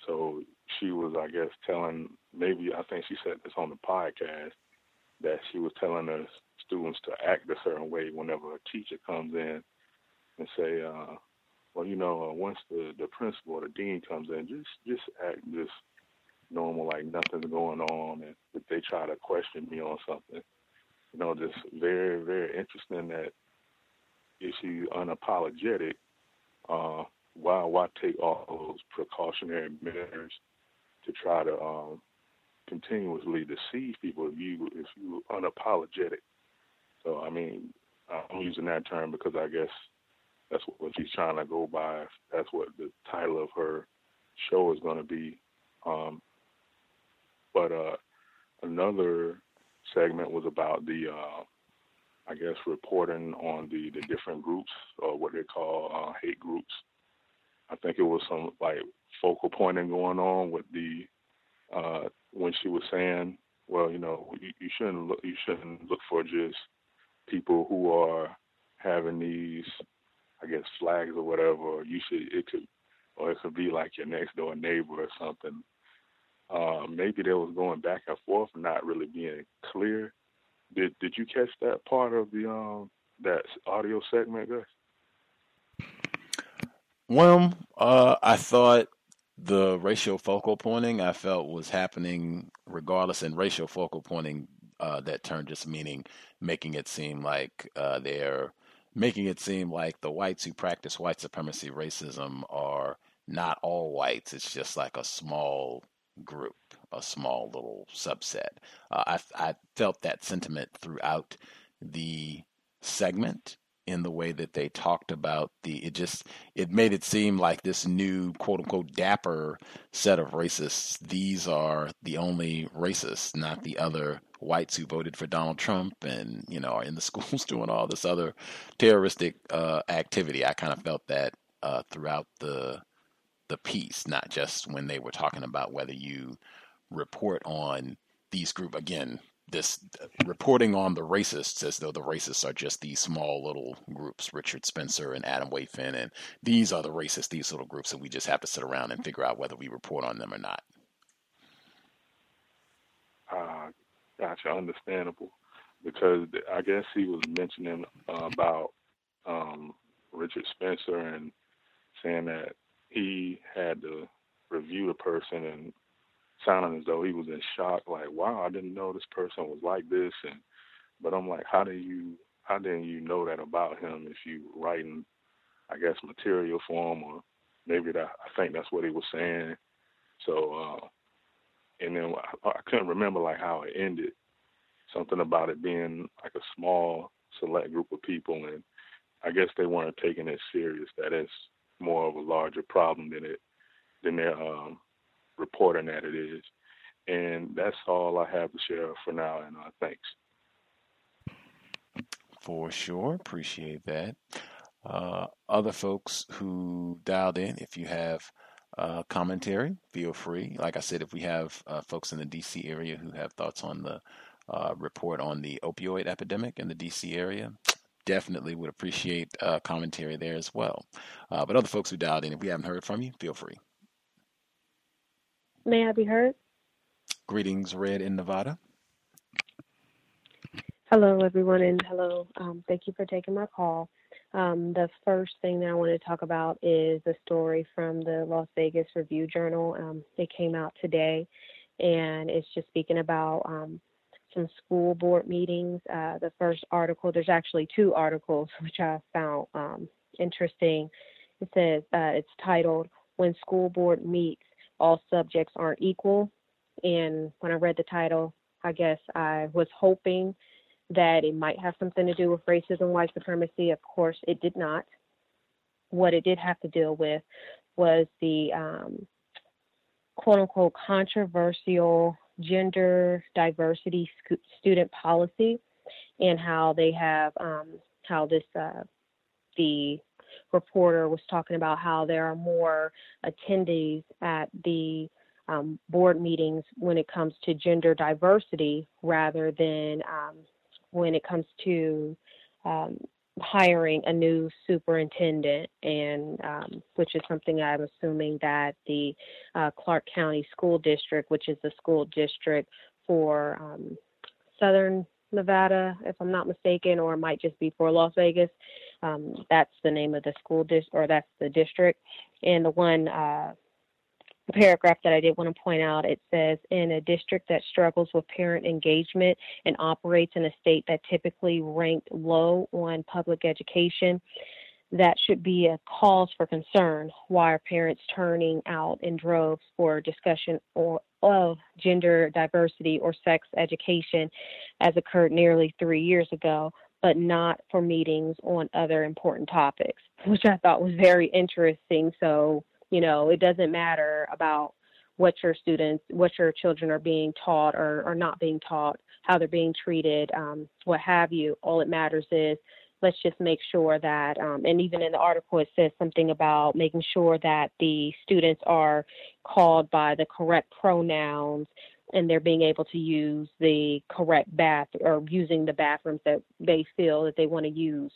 So she was, I guess, telling maybe I think she said this on the podcast that she was telling her students to act a certain way whenever a teacher comes in and say, uh, well, you know, uh, once the the principal or the dean comes in, just just act just normal, like nothing's going on, and if they try to question me on something, you know, just very very interesting that if she's unapologetic, uh, why why take all those precautionary measures to try to um, continuously deceive people if you if you unapologetic. So I mean, I'm using that term because I guess that's what she's trying to go by. That's what the title of her show is going to be. Um, but uh, another segment was about the, uh, I guess, reporting on the, the different groups or what they call uh, hate groups. I think it was some like focal pointing going on with the uh, when she was saying, well, you know, you, you shouldn't look, you shouldn't look for just people who are having these I guess flags or whatever, you should it could or it could be like your next door neighbor or something. Uh, maybe they was going back and forth, not really being clear. Did did you catch that part of the um that audio segment, Gus? Well, uh, I thought the racial focal pointing I felt was happening regardless, and racial focal pointing uh, that term just meaning making it seem like uh, they're making it seem like the whites who practice white supremacy racism are not all whites. It's just like a small group, a small little subset. Uh, I, I felt that sentiment throughout the segment in the way that they talked about the it just it made it seem like this new quote unquote dapper set of racists these are the only racists not the other whites who voted for Donald Trump and you know are in the schools doing all this other terroristic uh, activity I kind of felt that uh, throughout the the piece not just when they were talking about whether you report on these group again this reporting on the racists as though the racists are just these small little groups, Richard Spencer and Atomwaffen, and these are the racists, these little groups, and we just have to sit around and figure out whether we report on them or not. Uh, gotcha, understandable. Because I guess he was mentioning about um, Richard Spencer and saying that he had to review the person and sounding as though he was in shock, like, wow, I didn't know this person was like this. And but I'm like, how do you how didn't you know that about him if you writing, I guess, material for him, or maybe that I think that's what he was saying. So, uh, and then I, I couldn't remember like how it ended. Something about it being like a small select group of people, and I guess they weren't taking it serious. That it's more of a larger problem than it than they're um, reporting that it is. And that's all I have to share for now. And uh, thanks. For sure. Appreciate that. Uh, other folks who dialed in, if you have uh, commentary, feel free. Like I said, if we have uh, folks in the DC area who have thoughts on the uh, report on the opioid epidemic in the DC area, definitely would appreciate uh, commentary there as well. Uh, but other folks who dialed in, if we haven't heard from you, feel free. May I be heard? Greetings, Red in Nevada. Hello, everyone, and hello. Um, thank you for taking my call. Um, the first thing that I want to talk about is a story from the Las Vegas Review Journal. Um, it came out today, and it's just speaking about um, school board meetings. Uh, the first article, there's actually two articles which I found um, interesting. It says uh, it's titled "When School Board Meets, All Subjects Aren't Equal." And when I read the title, I guess I was hoping that it might have something to do with racism, white supremacy. Of course, it did not. What it did have to deal with was the um, quote unquote controversial gender diversity student policy and how they have um, how this uh, the reporter was talking about how there are more attendees at the um, board meetings when it comes to gender diversity rather than um, when it comes to um, hiring a new superintendent, and um, which is something I'm assuming that the uh, Clark County School District, which is the school district for um, Southern Nevada, if I'm not mistaken, or it might just be for Las Vegas. Um, that's the name of the school district, or that's the district. And the one uh, paragraph that I did want to point out. It says in a district that struggles with parent engagement and operates in a state that typically ranked low on public education, that should be a cause for concern. Why are parents turning out in droves for discussion or of gender diversity or sex education as occurred nearly three years ago, but not for meetings on other important topics, which I thought was very interesting. So you know, it doesn't matter about what your students, what your children are being taught or, or not being taught, how they're being treated, um, what have you. All it matters is let's just make sure that, um, and even in the article, it says something about making sure that the students are called by the correct pronouns and they're being able to use the correct bath or using the bathrooms that they feel that they want to use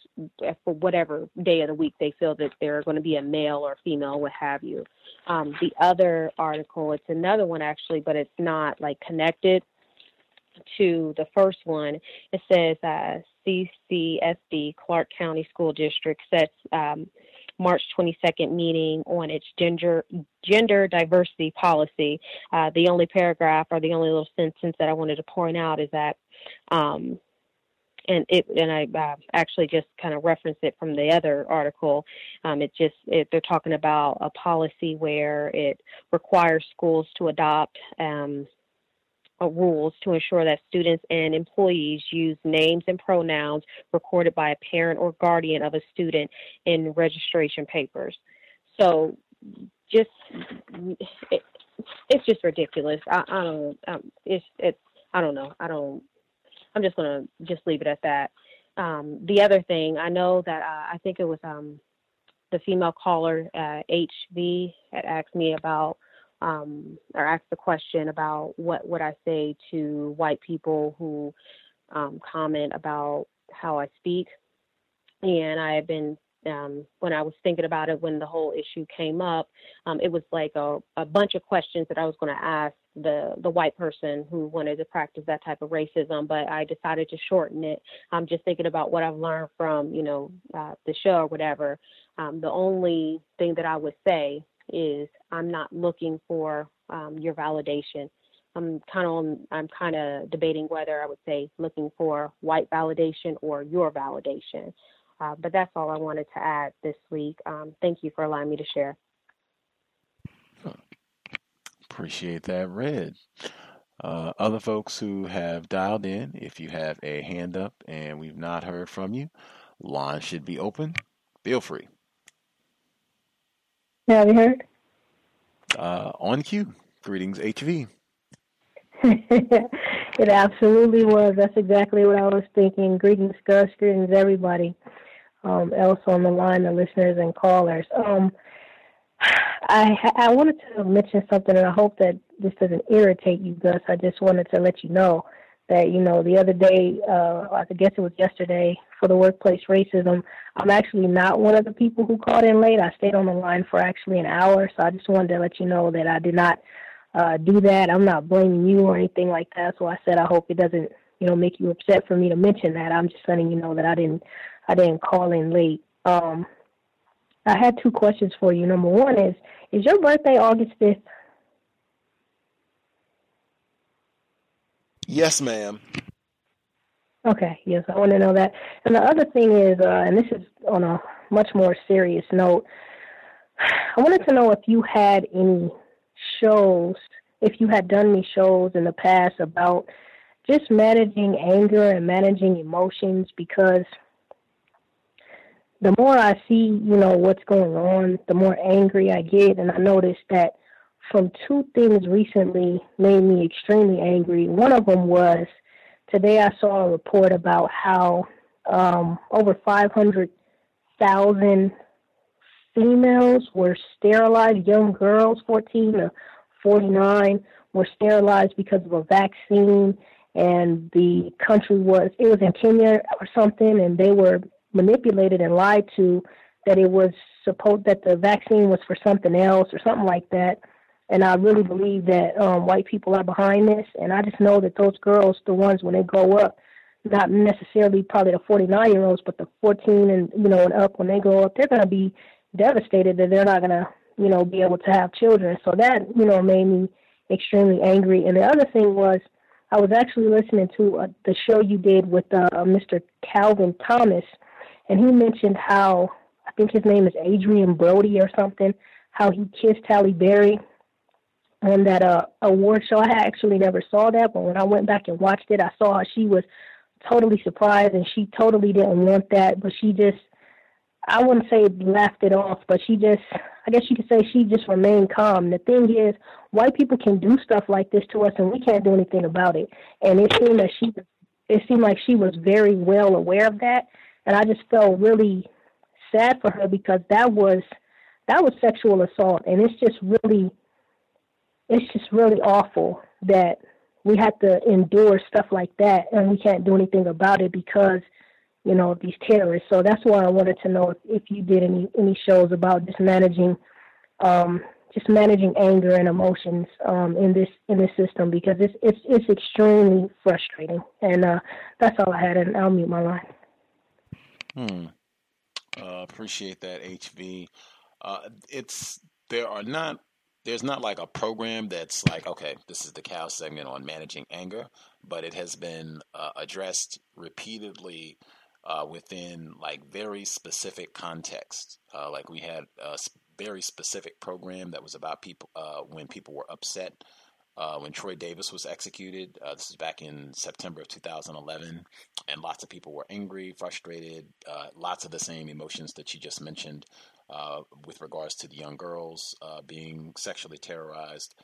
for whatever day of the week they feel that they're going to be a male or female, what have you. Um, the other article, it's another one actually, but it's not like connected to the first one. It says uh, CCSD, Clark County School District, sets um, March 22nd meeting on its gender gender diversity policy. Uh, the only paragraph or the only little sentence that I wanted to point out is that. Um, and it and I uh, actually just kind of referenced it from the other article. Um, it just it, they're talking about a policy where it requires schools to adopt um, rules to ensure that students and employees use names and pronouns recorded by a parent or guardian of a student in registration papers. So, just it, it's just ridiculous. I, I don't. Um, it's it's. I don't know. I don't. I'm just gonna just leave it at that. Um, the other thing I know that uh, I think it was um, the female caller uh, HV had asked me about um, or ask the question about what would I say to white people who um, comment about how I speak. And I have been, um, when I was thinking about it, when the whole issue came up, um, it was like a, a bunch of questions that I was going to ask the the white person who wanted to practice that type of racism, but I decided to shorten it. I'm just thinking about what I've learned from, you know, uh, the show or whatever. Um, the only thing that I would say is I'm not looking for um, your validation. I'm kind of I'm kind of debating whether I would say looking for white validation or your validation. Uh, but that's all I wanted to add this week. Um, thank you for allowing me to share. Appreciate that, Red. Uh, other folks who have dialed in, if you have a hand up and we've not heard from you, line should be open. Feel free. Have you heard? Uh, on cue. Greetings, HV. it absolutely was. That's exactly what I was thinking. Greetings, Gus. Greetings, everybody um, else on the line, the listeners and callers. Um, I I wanted to mention something, and I hope that this doesn't irritate you, Gus. I just wanted to let you know that you know the other day, uh, I guess it was yesterday, for the workplace racism. I'm actually not one of the people who called in late. I stayed on the line for actually an hour, so I just wanted to let you know that I did not uh, do that. I'm not blaming you or anything like that. So I said I hope it doesn't you know make you upset for me to mention that. I'm just letting you know that I didn't I didn't call in late Um, I had two questions for you. Number one is, is your birthday August 5th? Yes, ma'am. Okay, yes, I want to know that. And the other thing is, uh, and this is on a much more serious note, I wanted to know if you had any shows, if you had done any shows in the past about just managing anger and managing emotions because the more I see, you know, what's going on, the more angry I get. And I noticed that from two things recently made me extremely angry. One of them was today I saw a report about how um, over 500,000 females were sterilized, young girls, 14 to 49, were sterilized because of a vaccine. And the country was, it was in Kenya or something, and they were manipulated and lied to that it was supposed that the vaccine was for something else or something like that. And I really believe that um, white people are behind this. And I just know that those girls, the ones when they grow up, not necessarily probably the 49 year olds, but the 14 and you know and up when they grow up, they're going to be devastated that they're not going to you know be able to have children. So that you know made me extremely angry. And the other thing was I was actually listening to uh, the show you did with uh, Mr. Calvin Thomas, and he mentioned how I think his name is Adrien Brody or something, how he kissed Halle Berry on that uh, award show. I actually never saw that, but when I went back and watched it, I saw she was totally surprised and she totally didn't want that, but she just I wouldn't say laughed it off, but she just I guess you could say she just remained calm. The thing is, white people can do stuff like this to us and we can't do anything about it. And it seemed that she it seemed like she was very well aware of that and I just felt really sad for her because that was that was sexual assault, and it's just really it's just really awful that we have to endure stuff like that, and we can't do anything about it because you know these terrorists. So that's why I wanted to know if, if you did any any shows about just managing um, just managing anger and emotions um, in this in this system because it's it's it's extremely frustrating. And uh, that's all I had, and I'll mute my line. Hmm. Uh, appreciate that, HV. Uh, it's there are not there's not like a program that's like okay, this is the cow segment on managing anger, but it has been uh, addressed repeatedly uh, within like very specific context. Uh, like we had a very specific program that was about people uh, when people were upset uh, when Troy Davis was executed. Uh, this is back in September of 2011, and lots of people were angry, frustrated, lots of the same emotions that you just mentioned uh, with regards to the young girls uh, being sexually terrorized,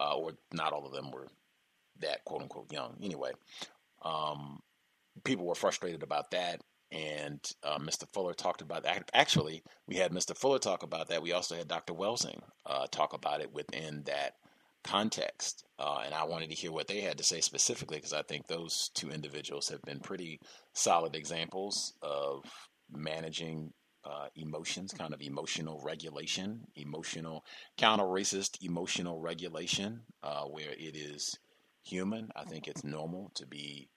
uh, or not all of them were that quote unquote young. Anyway, um, people were frustrated about that. And Mr. Fuller talked about that. Actually, we had Mr. Fuller talk about that. We also had Dr. Welsing talk about it within that context. Uh, and I wanted to hear what they had to say specifically because I think those two individuals have been pretty solid examples of managing uh, emotions, kind of emotional regulation, emotional counter racist emotional regulation, uh, where it is human. I think it's normal to be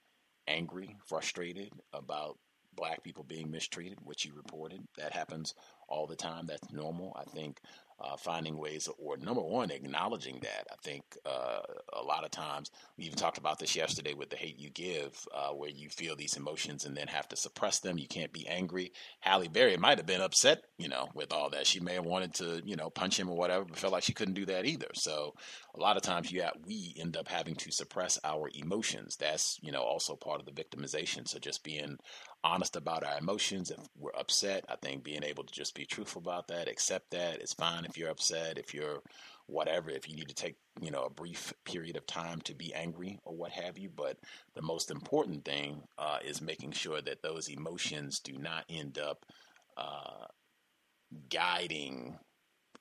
angry, frustrated about black people being mistreated, which you reported. That happens all the time. That's normal. I think uh, finding ways, or number one, acknowledging that. I think uh, a lot of times, we even talked about this yesterday with the hate you give, uh, where you feel these emotions and then have to suppress them. You can't be angry. Halle Berry might have been upset, you know, with all that. She may have wanted to, you know, punch him or whatever, but felt like she couldn't do that either. So a lot of times, yeah, we end up having to suppress our emotions. That's, you know, also part of the victimization. So just being honest about our emotions. If we're upset, I think being able to just be truthful about that, accept that, it's fine if you're upset, if you're whatever, if you need to take, you know, a brief period of time to be angry or what have you. But the most important thing uh, is making sure that those emotions do not end up uh, guiding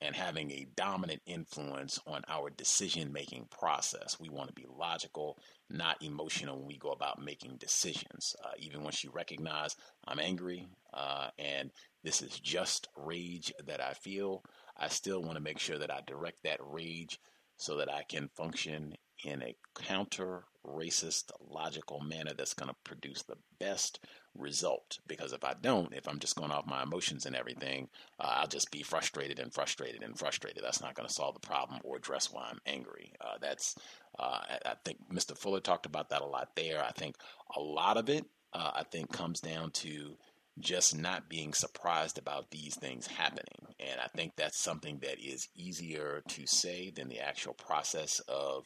and having a dominant influence on our decision making process. We want to be logical, not emotional when we go about making decisions. Uh, even when she recognize I'm angry uh, and this is just rage that I feel, I still want to make sure that I direct that rage so that I can function in a counter racist, logical manner that's going to produce the best result. Because if I don't, if I'm just going off my emotions and everything, uh, I'll just be frustrated and frustrated and frustrated. That's not going to solve the problem or address why I'm angry. Uh, that's, uh, I think Mr. Fuller talked about that a lot there. I think a lot of it, uh, I think, comes down to just not being surprised about these things happening. And I think that's something that is easier to say than the actual process of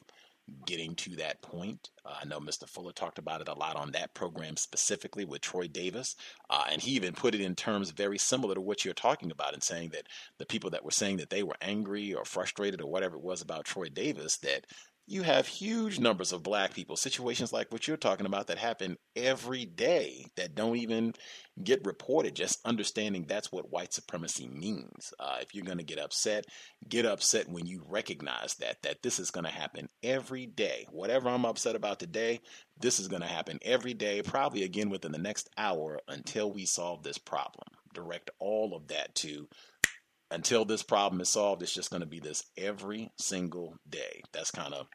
getting to that point. Uh, I know Mr. Fuller talked about it a lot on that program specifically with Troy Davis. Uh, and he even put it in terms very similar to what you're talking about and saying that the people that were saying that they were angry or frustrated or whatever it was about Troy Davis, that you have huge numbers of black people, situations like what you're talking about that happen every day that don't even get reported. Just understanding that's what white supremacy means. Uh, if you're going to get upset, get upset when you recognize that, that this is going to happen every day. Whatever I'm upset about today, this is going to happen every day, probably again within the next hour until we solve this problem. Direct all of that to until this problem is solved, it's just going to be this every single day. That's kind of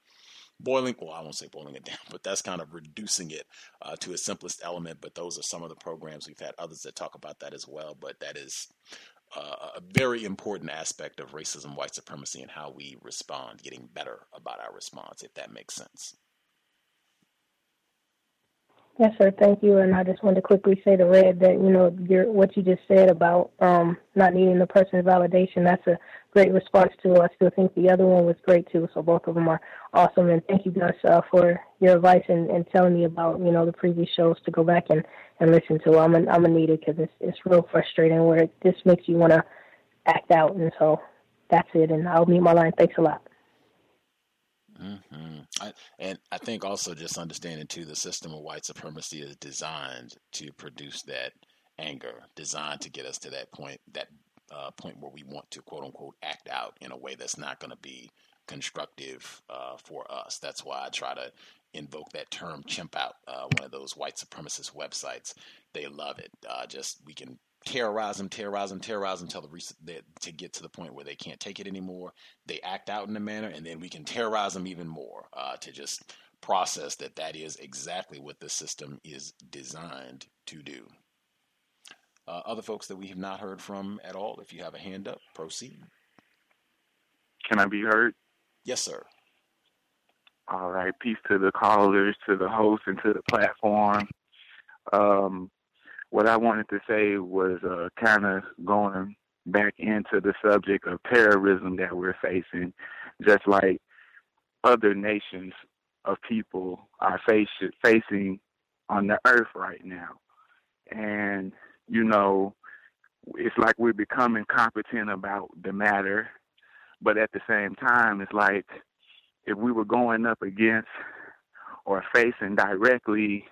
boiling, well, I won't say boiling it down, but that's kind of reducing it uh, to its simplest element. But those are some of the programs. We've had others that talk about that as well. But that is uh, a very important aspect of racism, white supremacy, and how we respond, getting better about our response, if that makes sense. Yes, sir. Thank you. And I just wanted to quickly say to Red that you know your what you just said about um, not needing the person's validation. That's a great response to. I still think the other one was great too. So both of them are awesome. And thank you, Gus, uh, for your advice and, and telling me about you know the previous shows to go back and, and listen to. I'm a, I'm a need it because it's it's real frustrating where it just makes you want to act out. And so that's it. And I'll meet my line. Thanks a lot. Mm-hmm. I, and I think also just understanding too, the system of white supremacy is designed to produce that anger, designed to get us to that point, that uh, point where we want to quote unquote act out in a way that's not going to be constructive uh, for us. That's why I try to invoke that term chimp out. Uh, one of those white supremacist websites, they love it. Uh, just we can terrorize them, terrorize them, terrorize them until the they, to get to the point where they can't take it anymore. They act out in a manner, and then we can terrorize them even more uh, to just process that that is exactly what the system is designed to do. Uh, other folks that we have not heard from at all, if you have a hand up, proceed. Can I be heard? Yes, sir. All right. Peace to the callers, to the host, and to the platform. Um, what I wanted to say was uh, kind of going back into the subject of terrorism that we're facing, just like other nations of people are face, facing on the earth right now. And, you know, it's like we're becoming competent about the matter, but at the same time, it's like if we were going up against or facing directly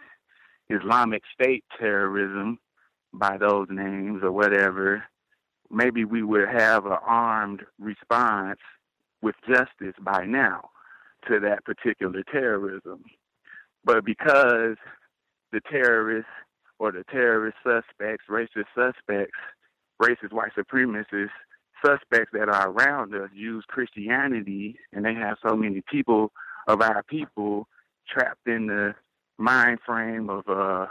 Islamic State terrorism by those names or whatever, maybe we would have an armed response with justice by now to that particular terrorism. But because the terrorists or the terrorist suspects, racist suspects, racist white supremacists, suspects that are around us use Christianity and they have so many people of our people trapped in the mind frame of uh,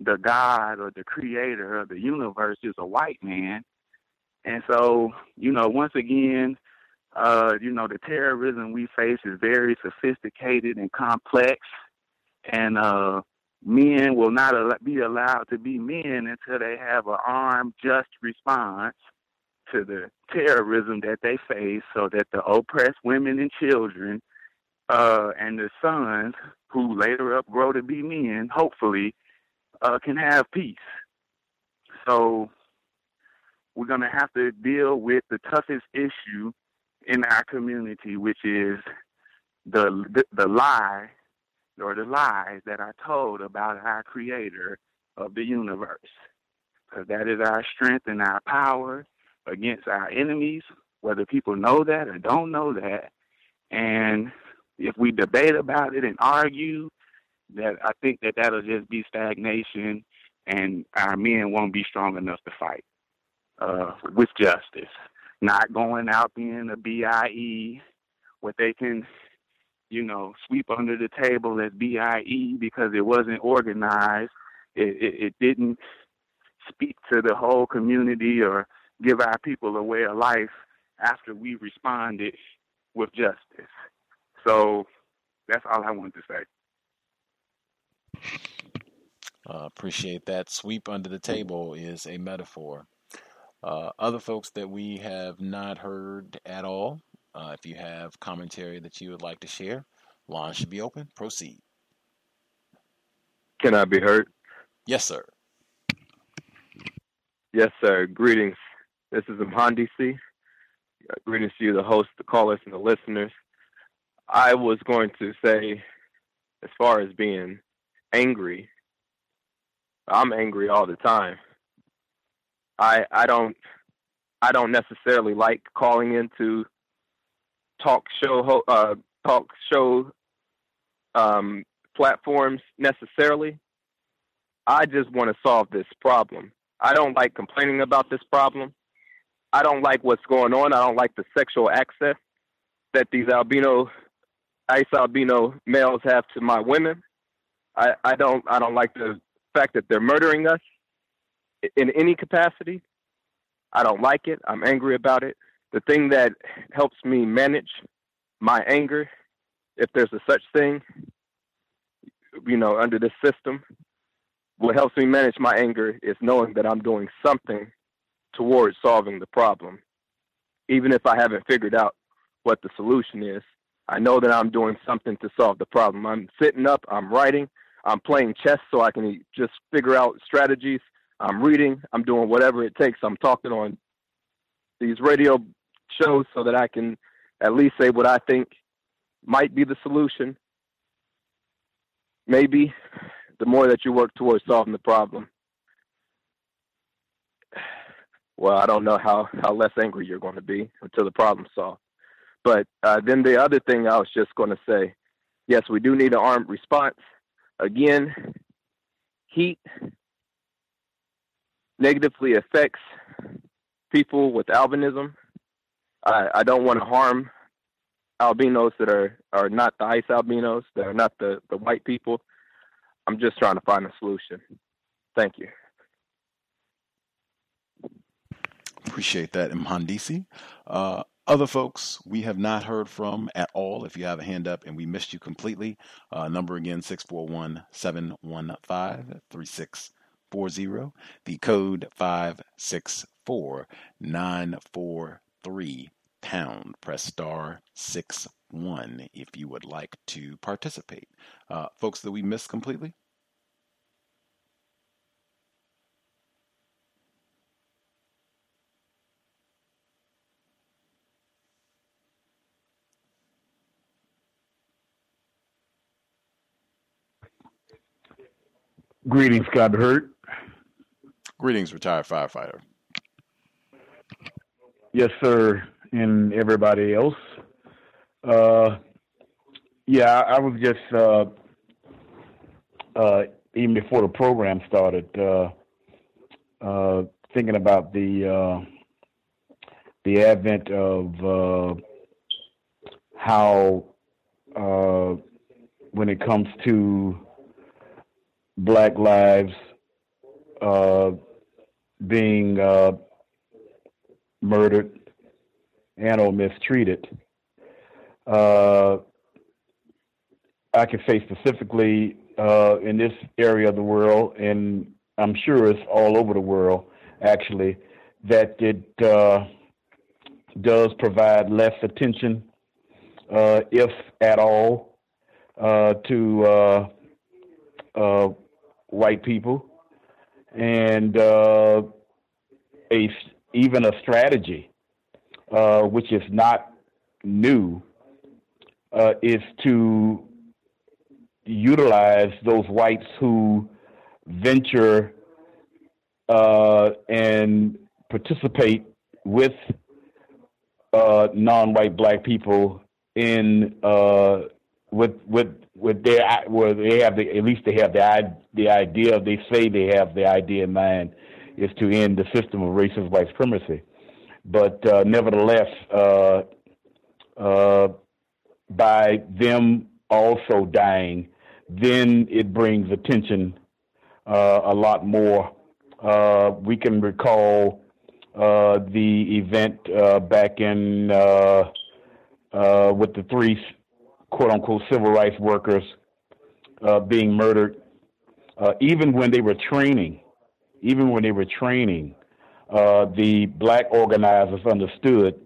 the God or the creator of the universe is a white man. And so, you know, once again, uh, you know, the terrorism we face is very sophisticated and complex. And uh, men will not be allowed to be men until they have an armed, just response to the terrorism that they face so that the oppressed women and children uh, and the sons who later up grow to be men, hopefully, uh, can have peace. So we're going to have to deal with the toughest issue in our community, which is the, the the lie or the lies that are told about our Creator of the universe, because that is our strength and our power against our enemies, whether people know that or don't know that. And if we debate about it and argue, that I think that that'll just be stagnation, and our men won't be strong enough to fight uh, with justice. Not going out being a BIE, what they can you know, sweep under the table as BIE because it wasn't organized. It, it, it didn't speak to the whole community or give our people a way of life after we responded with justice. So that's all I wanted to say. Uh, appreciate that. Sweep under the table is a metaphor. Uh, other folks that we have not heard at all, uh, if you have commentary that you would like to share, line should be open. Proceed. Can I be heard? Yes, sir. Yes, sir. Greetings. This is Mhandisi. Greetings to you, the host, the callers, and the listeners. I was going to say, as far as being angry, I'm angry all the time. I I don't I don't necessarily like calling into talk show uh, talk show um, platforms necessarily. I just want to solve this problem. I don't like complaining about this problem. I don't like what's going on. I don't like the sexual access that these albino ice albino males have to my women. I, I don't I don't like the fact that they're murdering us in any capacity. I don't like it. I'm angry about it. The thing that helps me manage my anger, if there's a such thing, you know, under this system, what helps me manage my anger is knowing that I'm doing something towards solving the problem. Even if I haven't figured out what the solution is, I know that I'm doing something to solve the problem. I'm sitting up, I'm writing, I'm playing chess so I can just figure out strategies. I'm reading, I'm doing whatever it takes. I'm talking on these radio shows so that I can at least say what I think might be the solution. Maybe the more that you work towards solving the problem, well, I don't know how, how less angry you're going to be until the problem's solved. But uh, then the other thing I was just going to say yes, we do need an armed response. Again, heat negatively affects people with albinism. I, I don't want to harm albinos that are, are not the ice albinos, that are not the, the white people. I'm just trying to find a solution. Thank you. Appreciate that, Mhandisi. Uh, other folks we have not heard from at all. If you have a hand up and we missed you completely, uh, number again 641 715 3640. The code 564 943 pound. Press star 6 1 if you would like to participate. Uh, folks that we missed completely? Greetings, Scott Hurt. Greetings, retired firefighter. Yes, sir, and everybody else. Uh, yeah, I was just uh, uh, even before the program started uh, uh, thinking about the uh, the advent of how when it comes to black lives uh, being uh, murdered and or mistreated. Uh, I can say specifically uh, in this area of the world, and I'm sure it's all over the world actually, that it uh, does provide less attention, uh, if at all, to white people, and uh, a even a strategy, uh, which is not new, uh, is to utilize those whites who venture uh, and participate with uh, non-white black people in uh, with with with their where they have the at least they have the the idea they say they have the idea in mind is to end the system of racist white supremacy, but uh, nevertheless, uh, uh, by them also dying, then it brings attention uh, a lot more. Uh, we can recall uh, the event back in with the three quote unquote civil rights workers being murdered, even when they were training, even when they were training, the black organizers understood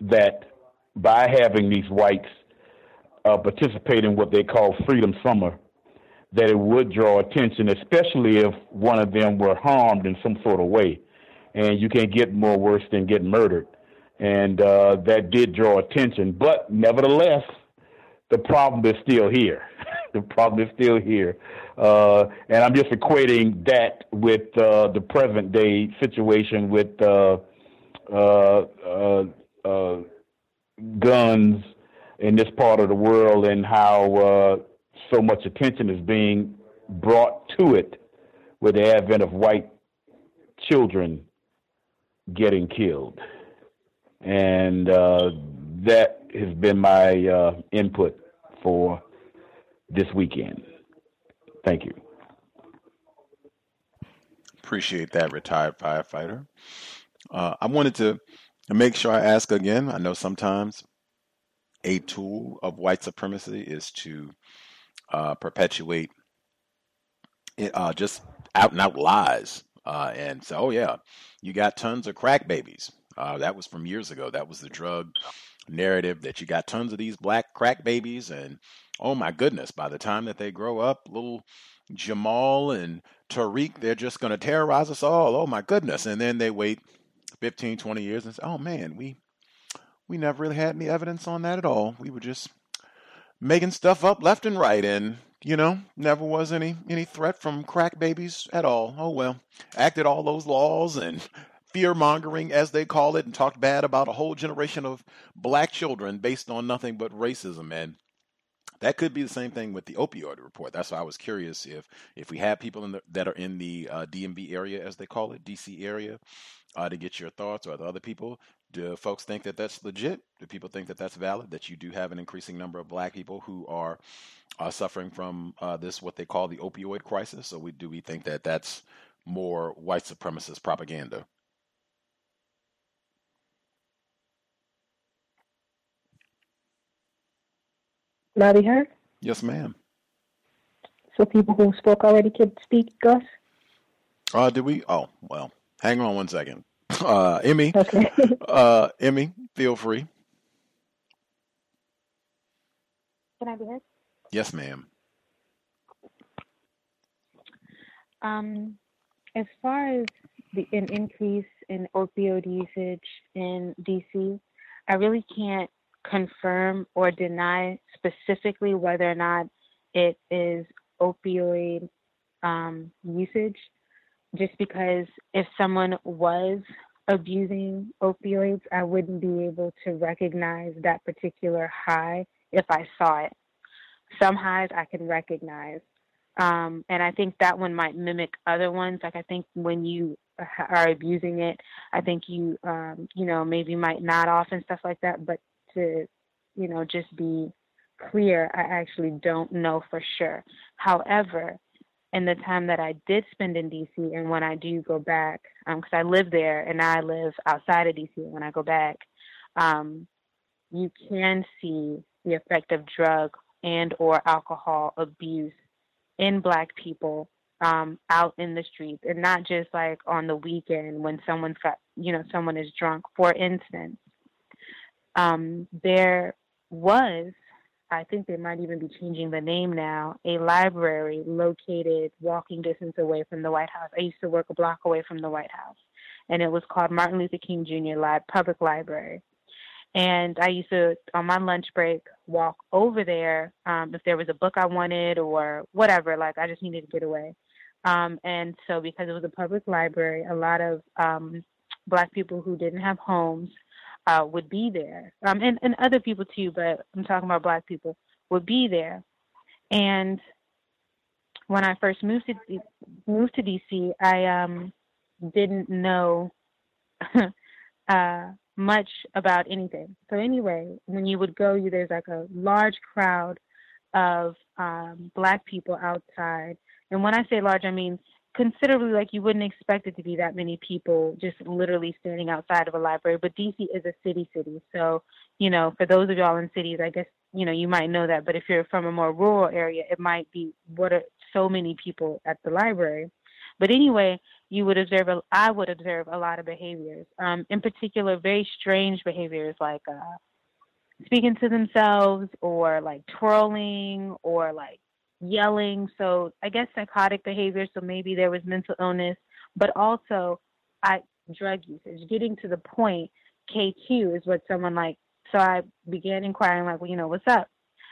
that by having these whites uh, participate in what they call Freedom Summer, that it would draw attention, especially if one of them were harmed in some sort of way. And you can't get more worse than getting murdered. And uh, that did draw attention. But nevertheless, the problem is still here. the problem is still here. Uh, and I'm just equating that with uh, the present day situation with uh, uh, uh, uh guns in this part of the world and how so much attention is being brought to it with the advent of white children getting killed. And that has been my uh, input for this weekend. Thank you. Appreciate that, retired firefighter. Uh, I wanted to make sure I ask again. I know sometimes a tool of white supremacy is to uh, perpetuate it, uh, just out and out lies uh, and say, oh, yeah, you got tons of crack babies. Uh, that was from years ago. That was the drug narrative that you got tons of these black crack babies. And oh, my goodness, by the time that they grow up, little Jamal and Tariq, they're just going to terrorize us all. Oh, my goodness. And then they wait 15, 20 years and say, oh, man, we we never really had any evidence on that at all. We were just making stuff up left and right and you know never was any any threat from crack babies at all oh well acted all those laws and fear mongering as they call it and talked bad about a whole generation of black children based on nothing but racism and that could be the same thing with the opioid report. That's why I was curious if if we have people the, that are in the uh, DMV area, as they call it, DC area, uh, to get your thoughts, or the other people do folks think that that's legit? Do people think that that's valid? That you do have an increasing number of black people who are uh, suffering from uh, this, what they call the opioid crisis? So we do we think that that's more white supremacist propaganda? Not heard? Yes, ma'am. So people who spoke already could speak, Gus? Uh, did we? Oh, well, hang on one second. Uh, Emmy. Okay. uh, Emmy, feel free. Can I be heard? Yes, ma'am. Um, as far as the an increase in opioid usage in DC, I really can't confirm or deny specifically whether or not it is opioid um, usage just because if someone was abusing opioids, I wouldn't be able to recognize that particular high if I saw it. Some highs I can recognize. Um, and I think that one might mimic other ones. Like I think when you are abusing it, I think you, um, you know, maybe might nod off and stuff like that. But to, you know, just be clear, I actually don't know for sure. However, in the time that I did spend in DC and when I do go back, because um, I live there and now I live outside of DC. When I go back, um, you can see the effect of drug and or alcohol abuse in Black people um, out in the streets, and not just like on the weekend when someone's got, you know, someone is drunk. For instance, um, there was I think they might even be changing the name now, a library located walking distance away from the White House. I used to work a block away from the White House, and it was called Martin Luther King Jr. Li- Public Library. And I used to, on my lunch break, walk over there um, if there was a book I wanted or whatever, like I just needed to get away. Um, and so, because it was a public library, a lot of um, Black people who didn't have homes uh, would be there, um, and and other people too, but I'm talking about Black people would be there. And when I first moved to moved to DC, I um, didn't know uh, much about anything. So anyway, when you would go, you there's like a large crowd of um, black people outside, and when I say large, I mean considerably like you wouldn't expect it to be that many people just literally standing outside of a library. But DC is a city city, so you know for those of y'all in cities, I guess you know you might know that. But if you're from a more rural area, it might be what are so many people at the library. But anyway, you would observe, a, I would observe a lot of behaviors, um, in particular, very strange behaviors like uh, speaking to themselves or like twirling or like yelling. So I guess psychotic behavior. So maybe there was mental illness, but also I drug usage. Getting to the point, K2 is what someone like. So I began inquiring, like, well, you know, what's up?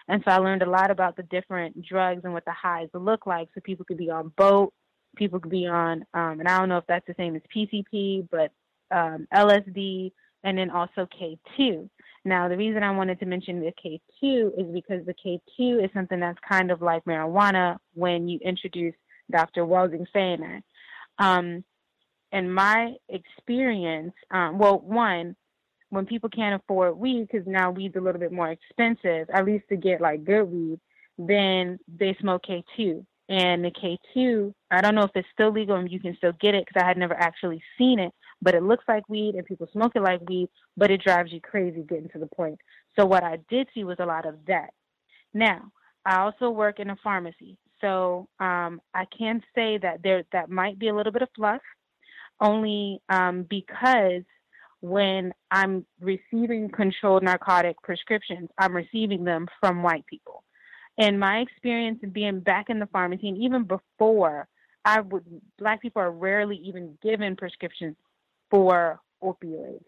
And so I learned a lot about the different drugs and what the highs look like. So people could be on boat, people could be on, um, and I don't know if that's the same as PCP, but um, LSD, and then also K2. Now, the reason I wanted to mention the K2 is because the K2 is something that's kind of like marijuana when you introduce Dr. Saying that. Um, in my experience, um, well, one, when people can't afford weed, because now weed's a little bit more expensive, at least to get like good weed, then they smoke K2. And the K2, I don't know if it's still legal and you can still get it because I had never actually seen it, but it looks like weed and people smoke it like weed, but it drives you crazy getting to the point. So what I did see was a lot of that. Now, I also work in a pharmacy, so um, I can say that there that might be a little bit of fluff, only um, because when I'm receiving controlled narcotic prescriptions, I'm receiving them from white people. And my experience of being back in the pharmacy, and even before, I would black people are rarely even given prescriptions for opioids.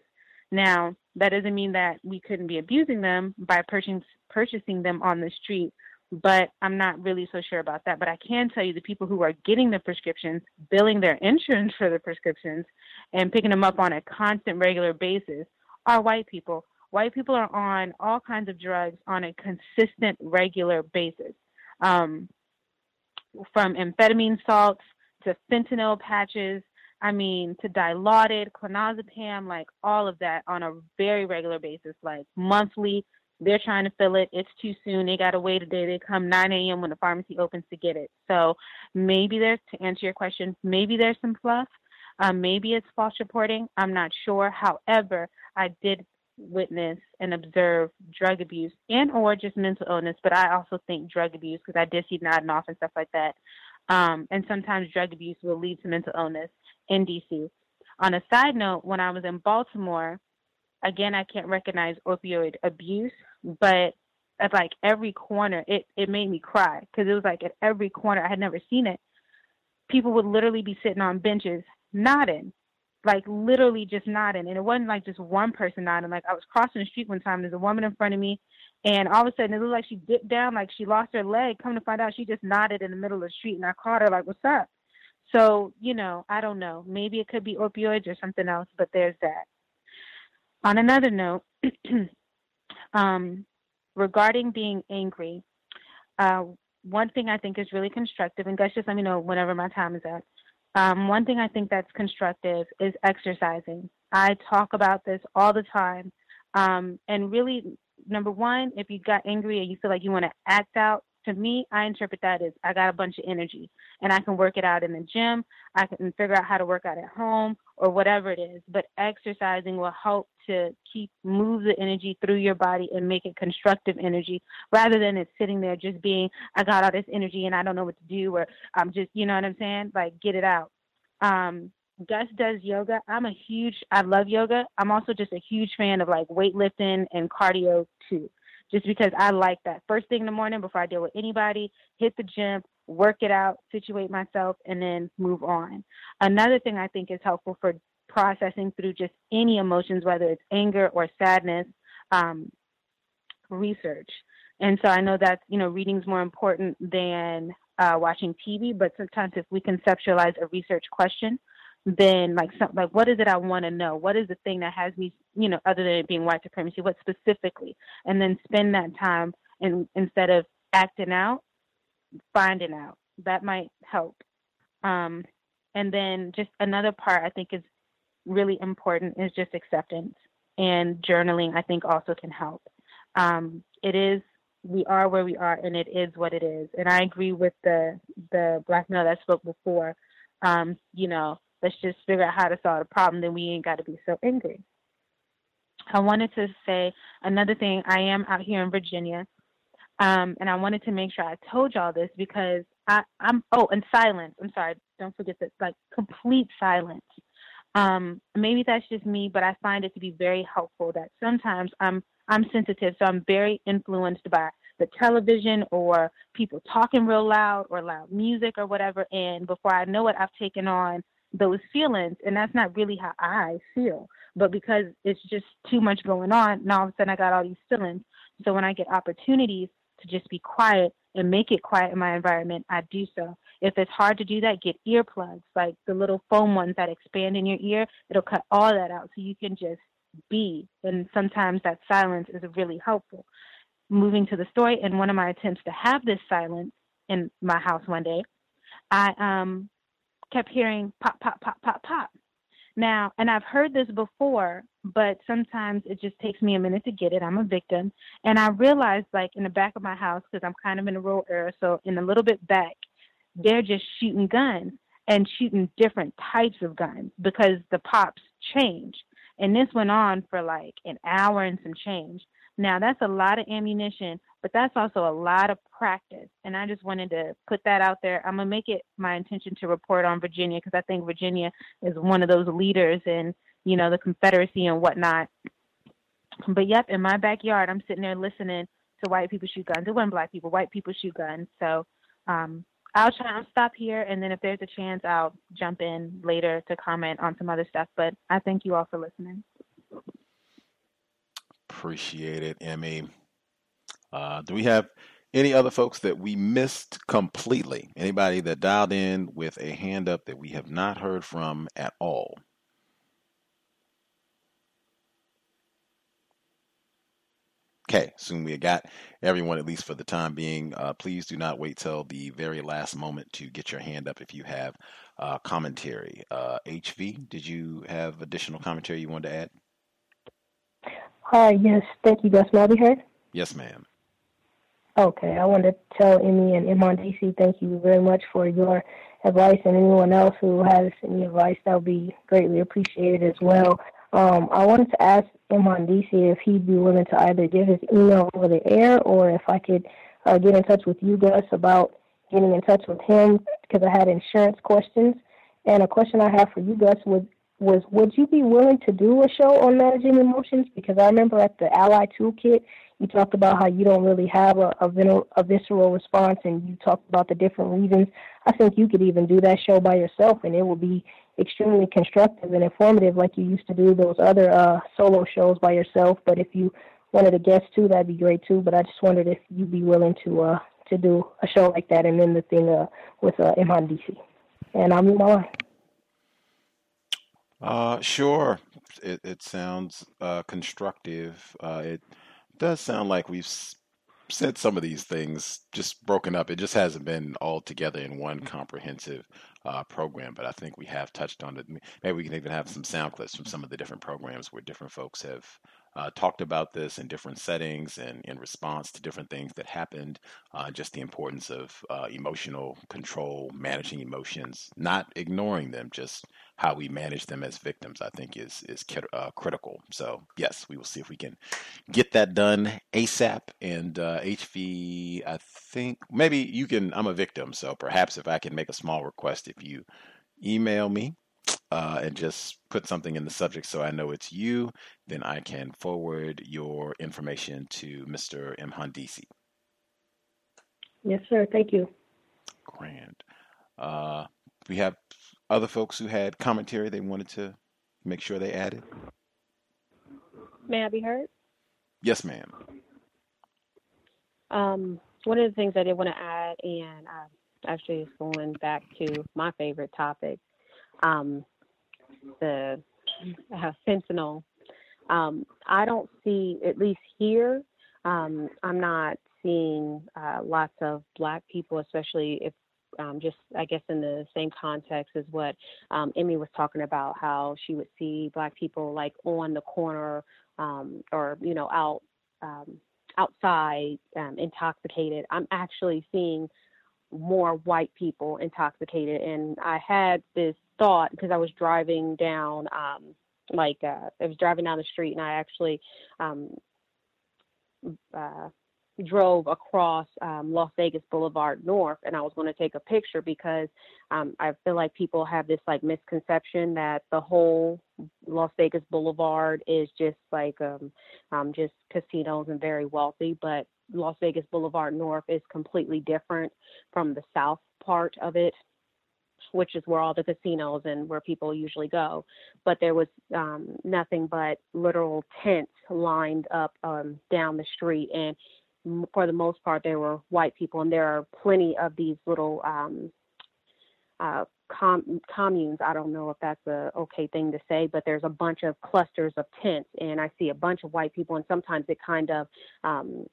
Now, that doesn't mean that we couldn't be abusing them by purchasing purchasing them on the street, but I'm not really so sure about that. But I can tell you the people who are getting the prescriptions, billing their insurance for the prescriptions, and picking them up on a constant, regular basis are white people. White people are on all kinds of drugs on a consistent, regular basis. Um, from amphetamine salts to fentanyl patches I mean, to Dilaudid, clonazepam, like all of that on a very regular basis, like monthly. They're trying to fill it. It's too soon. They got to wait a day. They come 9 a.m. when the pharmacy opens to get it. So maybe there's, to answer your question, maybe there's some fluff. Um, maybe it's false reporting. I'm not sure. However, I did witness and observe drug abuse and or just mental illness, but I also think drug abuse because I did see nodding off and stuff like that. Um, and sometimes drug abuse will lead to mental illness in DC. On a side note, when I was in Baltimore, again, I can't recognize opioid abuse, but at like every corner, it, it made me cry because it was like at every corner, I had never seen it. People would literally be sitting on benches nodding, like literally just nodding. And it wasn't like just one person nodding. Like I was crossing the street one time, there's a woman in front of me, and all of a sudden it looked like she dipped down, like she lost her leg. Come to find out, she just nodded in the middle of the street, and I caught her like, "What's up?" So, you know, I don't know. Maybe it could be opioids or something else, but there's that. On another note, um, regarding being angry, uh, one thing I think is really constructive, and guys, just let me know whenever my time is up. Um, one thing I think that's constructive is exercising. I talk about this all the time. Um, and really, number one, if you got angry and you feel like you want to act out, to me, I interpret that as I got a bunch of energy and I can work it out in the gym. I can figure out how to work out at home or whatever it is. But exercising will help to keep move the energy through your body and make it constructive energy rather than it sitting there just being, I got all this energy and I don't know what to do or I'm just, you know what I'm saying? Like get it out. Um, Gus does yoga. I'm a huge, I love yoga. I'm also just a huge fan of like weightlifting and cardio too just because I like that. First thing in the morning before I deal with anybody, hit the gym, work it out, situate myself, and then move on. Another thing I think is helpful for processing through just any emotions, whether it's anger or sadness, um, research. And so I know that, you know, reading's more important than uh, watching TV, but sometimes if we conceptualize a research question, then like some, like what is it I want to know? What is the thing that has me, you know, other than it being white supremacy? What specifically? And then spend that time and instead of acting out, finding out. That might help. Um, and then just another part I think is really important is just acceptance and journaling I think also can help. Um, it is we are where we are, and it is what it is. And I agree with the the black male that spoke before. Um, you know, let's just figure out how to solve the problem. Then we ain't got to be so angry. I wanted to say another thing. I am out here in Virginia, um, and I wanted to make sure I told y'all this because I, I'm. Oh, and silence. I'm sorry. Don't forget that. Like complete silence. Um, maybe that's just me, but I find it to be very helpful. That sometimes I'm I'm sensitive, so I'm very influenced by the television or people talking real loud or loud music or whatever. And before I know it, I've taken on those feelings, and that's not really how I feel. But because it's just too much going on, now all of a sudden I got all these feelings. So when I get opportunities to just be quiet and make it quiet in my environment, I do so. If it's hard to do that, get earplugs, like the little foam ones that expand in your ear. It'll cut all that out so you can just be. And sometimes that silence is really helpful. Moving to the story, in one of my attempts to have this silence in my house one day, I um kept hearing pop, pop, pop, pop, pop. Now, and I've heard this before, but sometimes it just takes me a minute to get it. I'm a victim. And I realized, like, in the back of my house, because I'm kind of in a rural area, so in a little bit back, they're just shooting guns and shooting different types of guns because the pops change. And this went on for like an hour and some change. Now, that's a lot of ammunition, but that's also a lot of practice. And I just wanted to put that out there. I'm going to make it my intention to report on Virginia because I think Virginia is one of those leaders in, you know, the Confederacy and whatnot. But yep, in my backyard, I'm sitting there listening to white people shoot guns. It wasn't black people, white people shoot guns. So um, I'll try and stop here, and then if there's a chance, I'll jump in later to comment on some other stuff. But I thank you all for listening. Appreciate it, Emmy. Uh, do we have any other folks that we missed completely? Anybody that dialed in with a hand up that we have not heard from at all? Okay, soon we got everyone, at least for the time being. Uh, please do not wait till the very last moment to get your hand up if you have uh, commentary. Uh, HV, did you have additional commentary you wanted to add? Hi, yes, thank you, Gus. May I be heard? Yes, ma'am. Okay, I want to tell Emmy and Mhandisi thank you very much for your advice, and anyone else who has any advice that would be greatly appreciated as well. Um, I wanted to ask Mhandisi if he'd be willing to either give his email over the air or if I could uh, get in touch with you, Gus, about getting in touch with him because I had insurance questions. And a question I have for you, Gus, was, was would you be willing to do a show on managing emotions? Because I remember at the Ally Toolkit, you talked about how you don't really have a, a, a visceral response and you talked about the different reasons. I think you could even do that show by yourself and it would be extremely constructive and informative like you used to do those other uh, solo shows by yourself. But if you wanted a guest too, that'd be great too. But I just wondered if you'd be willing to uh, to do a show like that and then the thing uh, with uh, DC. And I'm my line. Uh, sure. It, it sounds uh, constructive. Uh, it does sound like we've said some of these things just broken up. It just hasn't been all together in one comprehensive uh, program, but I think we have touched on it. Maybe we can even have some sound clips from some of the different programs where different folks have uh, talked about this in different settings and in response to different things that happened. Uh, just the importance of uh, emotional control, managing emotions, not ignoring them, just how we manage them as victims. I think is is uh, critical. So yes, we will see if we can get that done ASAP. And HV, uh, I think maybe you can. I'm a victim, so perhaps if I can make a small request, if you email me uh, and just put something in the subject so I know it's you, then I can forward your information to Mr. Mhandisi. Yes, sir. Thank you. Grand. Uh, we have other folks who had commentary they wanted to make sure they added. May I be heard? Yes, ma'am. Um, one of the things I did want to add, and uh, actually is going back to my favorite topic, um, the uh, fentanyl. Um, I don't see, at least here, um, I'm not seeing uh, lots of black people, especially if um, just I guess in the same context as what um, Emmy was talking about, how she would see black people like on the corner um, or you know out um, outside um, intoxicated. I'm actually seeing more white people intoxicated, and I had this thought because I was driving down, um, like uh, I was driving down the street, and I actually um, uh, drove across um, Las Vegas Boulevard North, and I was going to take a picture because um, I feel like people have this like misconception that the whole Las Vegas Boulevard is just like um, um, just casinos and very wealthy, but Las Vegas Boulevard North is completely different from the south part of it which is where all the casinos and where people usually go. But there was um, nothing but literal tents lined up um, down the street, and for the most part, there were white people, and there are plenty of these little um, uh, com- communes. I don't know if that's a okay thing to say, but there's a bunch of clusters of tents, and I see a bunch of white people, and sometimes it kind of um,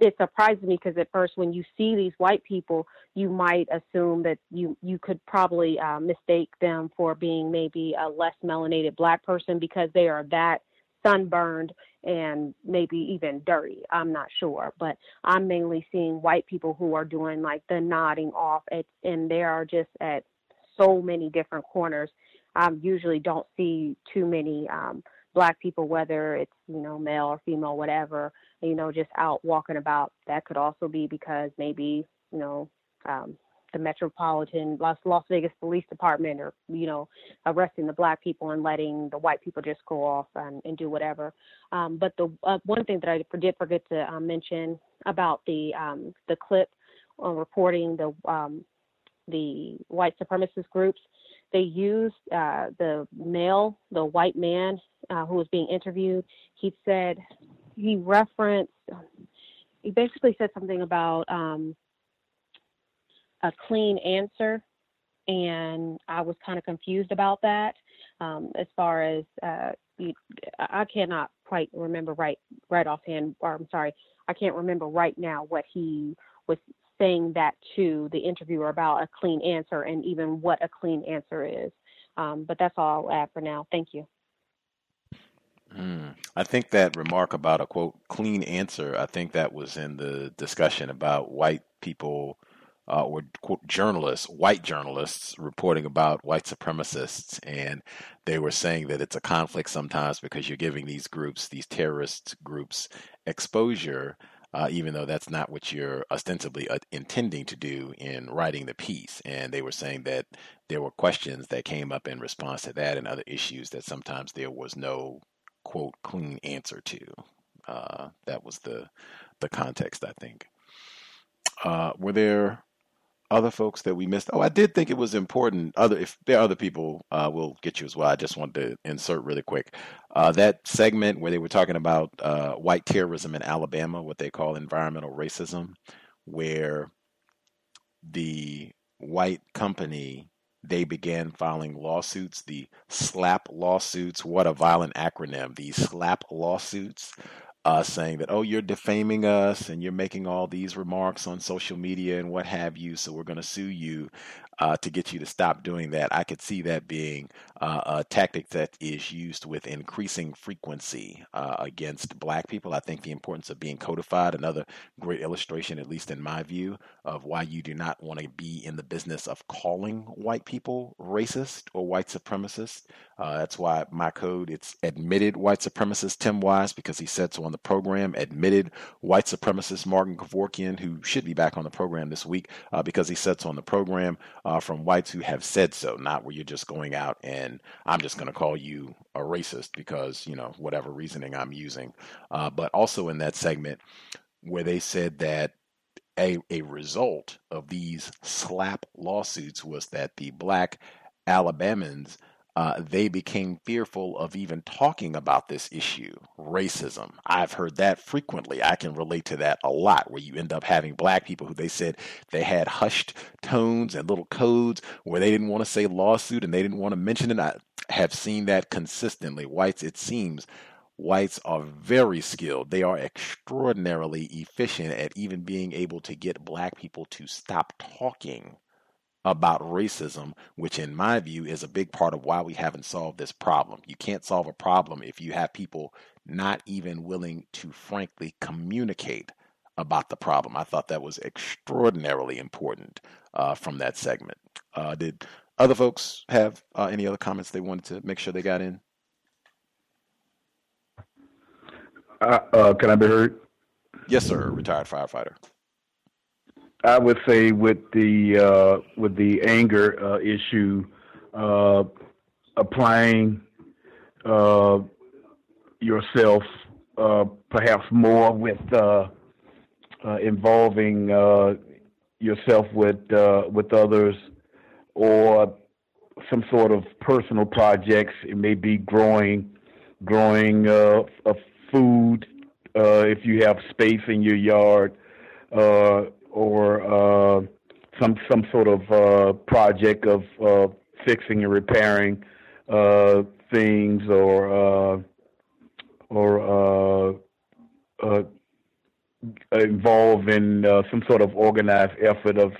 it surprises me because at first when you see these white people you might assume that you you could probably uh, mistake them for being maybe a less melanated black person because they are that sunburned and maybe even dirty. I'm not sure, but I'm mainly seeing white people who are doing like the nodding off at, and they are just at so many different corners. I usually don't see too many um, black people, whether it's you know male or female, whatever, you know, just out walking about. That could also be because maybe you know um, the Metropolitan Las, Las Vegas Police Department or, you know, arresting the black people and letting the white people just go off and, and do whatever. Um, but the uh, one thing that I did forget to uh, mention about the um, the clip on reporting the um, the white supremacist groups, they used uh, the male, the white man uh, who was being interviewed. He said he referenced, he basically said something about um, a clean answer, and I was kind of confused about that. Um, as far as uh, I cannot quite remember right right offhand, or I'm sorry, I can't remember right now what he was saying that to the interviewer about a clean answer and even what a clean answer is. Um, but that's all I'll add for now. Thank you. Mm. I think that remark about a quote clean answer, I think that was in the discussion about white people uh, or quote, journalists, white journalists, reporting about white supremacists, and they were saying that it's a conflict sometimes because you're giving these groups, these terrorist groups, exposure. Uh, even though that's not what you're ostensibly uh, intending to do in writing the piece. And they were saying that there were questions that came up in response to that and other issues that sometimes there was no quote clean answer to. Uh, that was the the context, I think. Uh, were there other folks that we missed. Oh, I did think it was important. Other if there are other people, uh, we'll get you as well. I just wanted to insert really quick uh, that segment where they were talking about uh, white terrorism in Alabama, what they call environmental racism, where the white company they began filing lawsuits, the SLAPP lawsuits. What a violent acronym! The SLAPP lawsuits uh, saying that, oh, you're defaming us and you're making all these remarks on social media and what have you, so we're going to sue you uh, to get you to stop doing that. I could see that being uh, a tactic that is used with increasing frequency uh, against black people. I think the importance of being codified, another great illustration, at least in my view, of why you do not want to be in the business of calling white people racist or white supremacist. Uh, that's why my code, it's admitted white supremacist Tim Wise, because he said so on the program, admitted white supremacist Martin Kevorkian, who should be back on the program this week, uh, because he said so on the program uh, from whites who have said so, not where you're just going out and I'm just going to call you a racist because, you know, whatever reasoning I'm using. Uh, but also in that segment where they said that a, a result of these SLAPP lawsuits was that the black Alabamans uh, they became fearful of even talking about this issue, racism. I've heard that frequently. I can relate to that a lot, where you end up having black people who they said they had hushed tones and little codes where they didn't want to say lawsuit and they didn't want to mention it. I have seen that consistently. Whites, it seems, whites are very skilled. They are extraordinarily efficient at even being able to get black people to stop talking about racism, which in my view is a big part of why we haven't solved this problem. You can't solve a problem if you have people not even willing to frankly communicate about the problem. I thought that was extraordinarily important uh, from that segment. Uh, did other folks have uh, any other comments they wanted to make sure they got in? Uh, uh, can I be heard? Yes, sir. Retired firefighter. I would say with the uh, with the anger uh, issue, uh, applying uh, yourself uh, perhaps more with uh, involving yourself with with others, or some sort of personal projects. It may be growing growing a food if you have space in your yard or uh, some some sort of uh, project of uh, fixing and repairing uh, things or uh, or uh, involved in some sort of organized effort of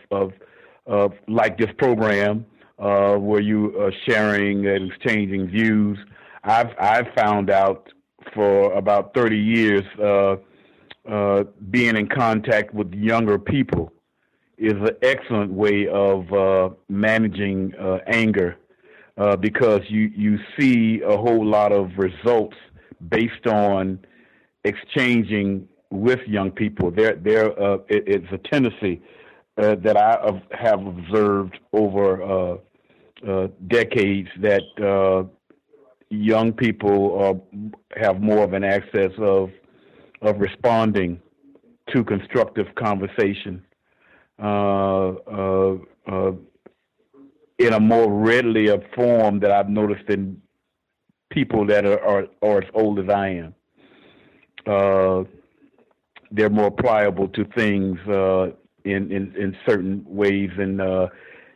of, like this program where you are sharing and exchanging views. I've I've found out for about 30 years uh, being in contact with younger people is an excellent way of uh, managing uh, anger uh, because you, you see a whole lot of results based on exchanging with young people. There, there, uh, it, it's a tendency that I have observed over decades that young people have more of an access of of responding to constructive conversation uh, uh, uh, in a more readily a form that I've noticed in people that are, are, are as old as I am. Uh, they're more pliable to things uh, in, in in certain ways, and uh,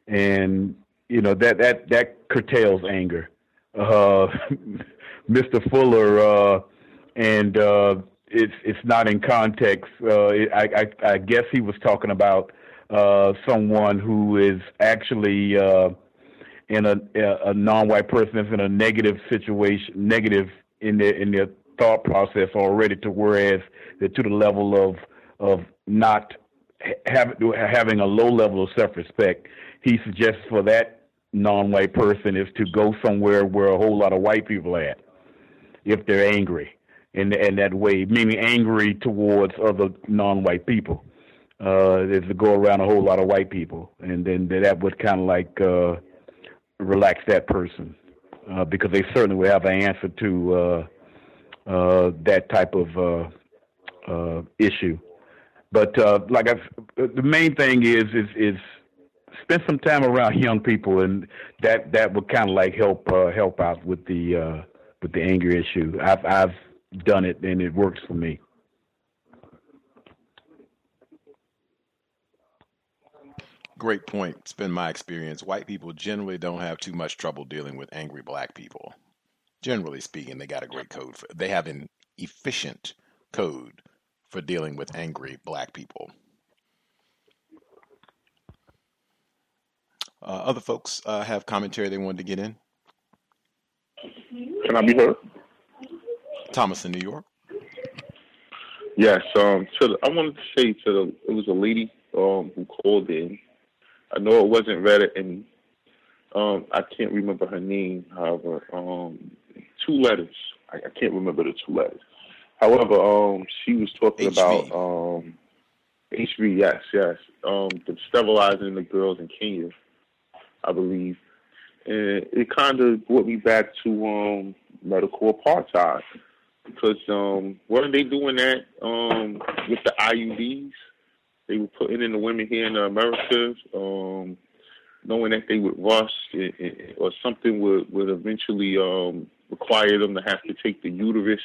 and you know that that that curtails anger. Mr. Fuller and it's it's not in context. Uh, I, I, I guess he was talking about uh, someone who is actually uh, in a a non-white person that's in a negative situation, negative in their in their thought process already, to whereas they're to the level of of not having having a low level of self-respect. He suggests for that non-white person is to go somewhere where a whole lot of white people are at if they're angry in in that way, meaning angry towards other non-white people. Uh, is to go around a whole lot of white people, and then that would kind of like uh, relax that person uh, because they certainly would have an answer to uh, uh, that type of uh, issue. But like I've, the main thing is is is spend some time around young people, and that that would kind of like help help out with the with the anger issue. I've I've done it and it works for me. Great point. It's been my experience. White people generally don't have too much trouble dealing with angry black people. Generally speaking, they got a great code. For, they have an efficient code for dealing with angry black people. Uh, other folks uh, have commentary they wanted to get in. Can I be heard? Thomas in New York. Yes. Um. To the, I wanted to say to the it was a lady um who called in. I know it wasn't Reddit and um I can't remember her name. However, um two letters. I, I can't remember the two letters. However, um she was talking HV. about um HV. Yes, yes. Um, the sterilizing the girls in Kenya, I believe, and it kind of brought me back to um medical apartheid because um, weren't they doing that um, with the IUDs? They were putting in the women here in America, um, knowing that they would rust or something would would eventually um, require them to have to take the uterus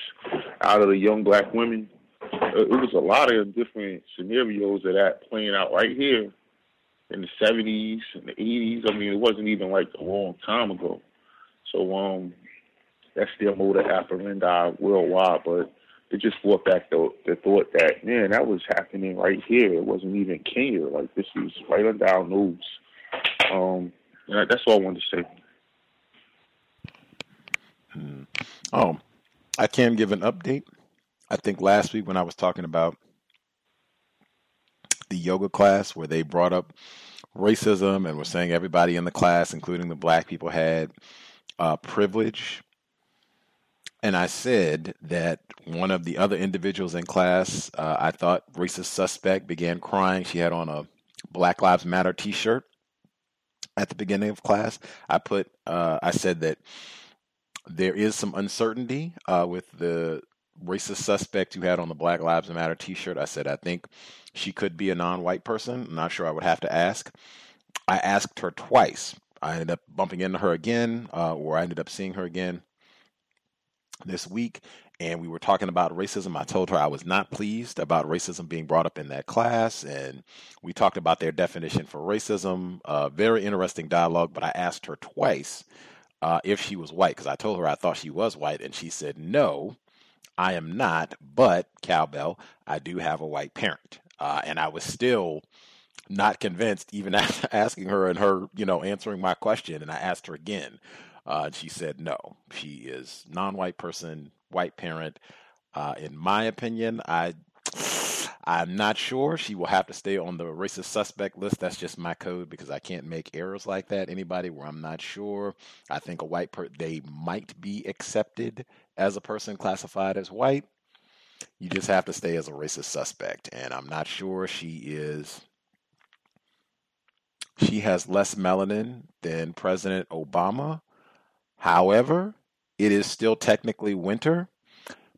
out of the young black women. Uh, it was a lot of different scenarios of that playing out right here in the 70s and the 80s. I mean, it wasn't even like a long time ago. So um, that's their motor operandi worldwide. But it just brought back the, the thought that, man, that was happening right here. It wasn't even Kenya. Like, this was right under our nose. Um, and that's all I wanted to say. Hmm. Oh, I can give an update. I think last week when I was talking about the yoga class where they brought up racism and were saying everybody in the class, including the black people, had uh, privilege. And I said that one of the other individuals in class, uh, I thought racist suspect, began crying. She had on a Black Lives Matter T-shirt at the beginning of class. I put, uh, I said that there is some uncertainty uh, with the racist suspect who had on the Black Lives Matter T-shirt. I said I think she could be a non-white person. I'm not sure. I would have to ask. I asked her twice. I ended up bumping into her again, uh, or I ended up seeing her again this week, and we were talking about racism. I told her I was not pleased about racism being brought up in that class, and we talked about their definition for racism. Uh, very interesting dialogue, but I asked her twice uh, if she was white because I told her I thought she was white, and she said no. I am not, but cowbell, I do have a white parent. Uh, and I was still not convinced, even after asking her and her, you know, answering my question. And I asked her again. Uh, she said no. She is non-white person, white parent. Uh, in my opinion, I I'm not sure. She will have to stay on the racist suspect list. That's just my code because I can't make errors like that. Anybody where I'm not sure. I think a white per they might be accepted as a person classified as white. You just have to stay as a racist suspect. And I'm not sure she is she has less melanin than President Obama. However, it is still technically winter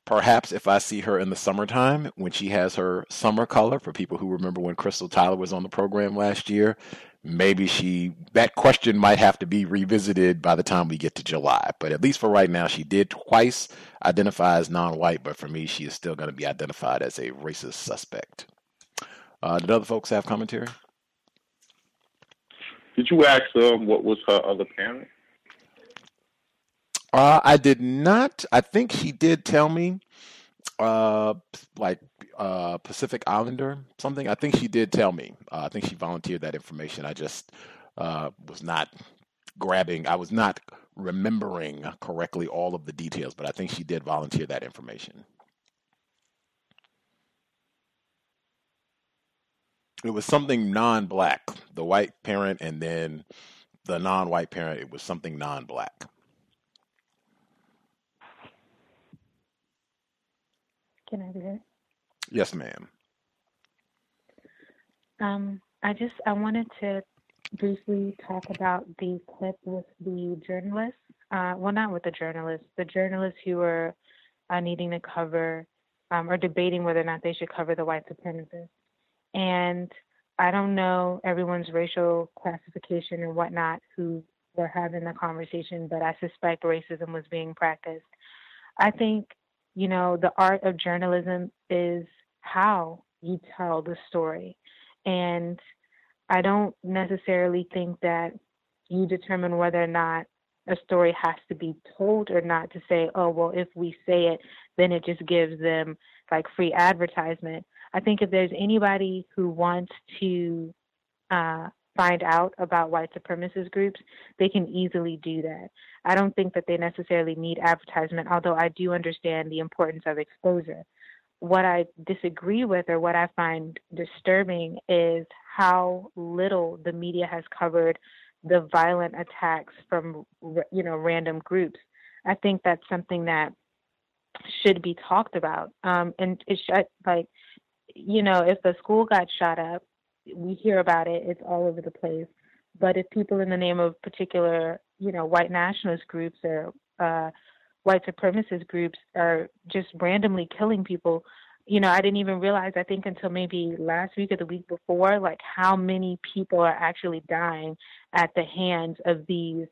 Perhaps if I see her in the summertime when she has her summer color, for people who remember when Crystal Tyler was on the program last year, maybe she that question might have to be revisited by the time we get to July. But at least for right now, she did twice identify as non-white, but for me, she is still going to be identified as a racist suspect. Uh, did other folks have commentary? Did you ask um, what was her other parent? Uh, I did not. I think he did tell me, uh, like uh, Pacific Islander something. I think she did tell me. Uh, I think she volunteered that information. I just uh, was not grabbing. I was not remembering correctly all of the details, but I think she did volunteer that information. It was something non-black. The white parent, and then the non-white parent. It was something non-black. Can I be heard? Yes, ma'am. Um, I just I wanted to briefly talk about the clip with the journalist. Uh, well, not with the journalist. The journalists who were uh, needing to cover um, or debating whether or not they should cover the white supremacists. And I don't know everyone's racial classification and whatnot who were having the conversation, but I suspect racism was being practiced. I think you know, the art of journalism is how you tell the story. And I don't necessarily think that you determine whether or not a story has to be told or not to say, oh, well, if we say it, then it just gives them like free advertisement. I think if there's anybody who wants to uh, find out about white supremacist groups, they can easily do that. I don't think that they necessarily need advertisement, although I do understand the importance of exposure. What I disagree with or what I find disturbing is how little the media has covered the violent attacks from you know random groups. I think that's something that should be talked about. Um, and it should like you know if a school got shot up we hear about it, it's all over the place. But if people in the name of particular, you know, white nationalist groups or uh, white supremacist groups are just randomly killing people, you know, I didn't even realize, I think until maybe last week or the week before, like how many people are actually dying at the hands of these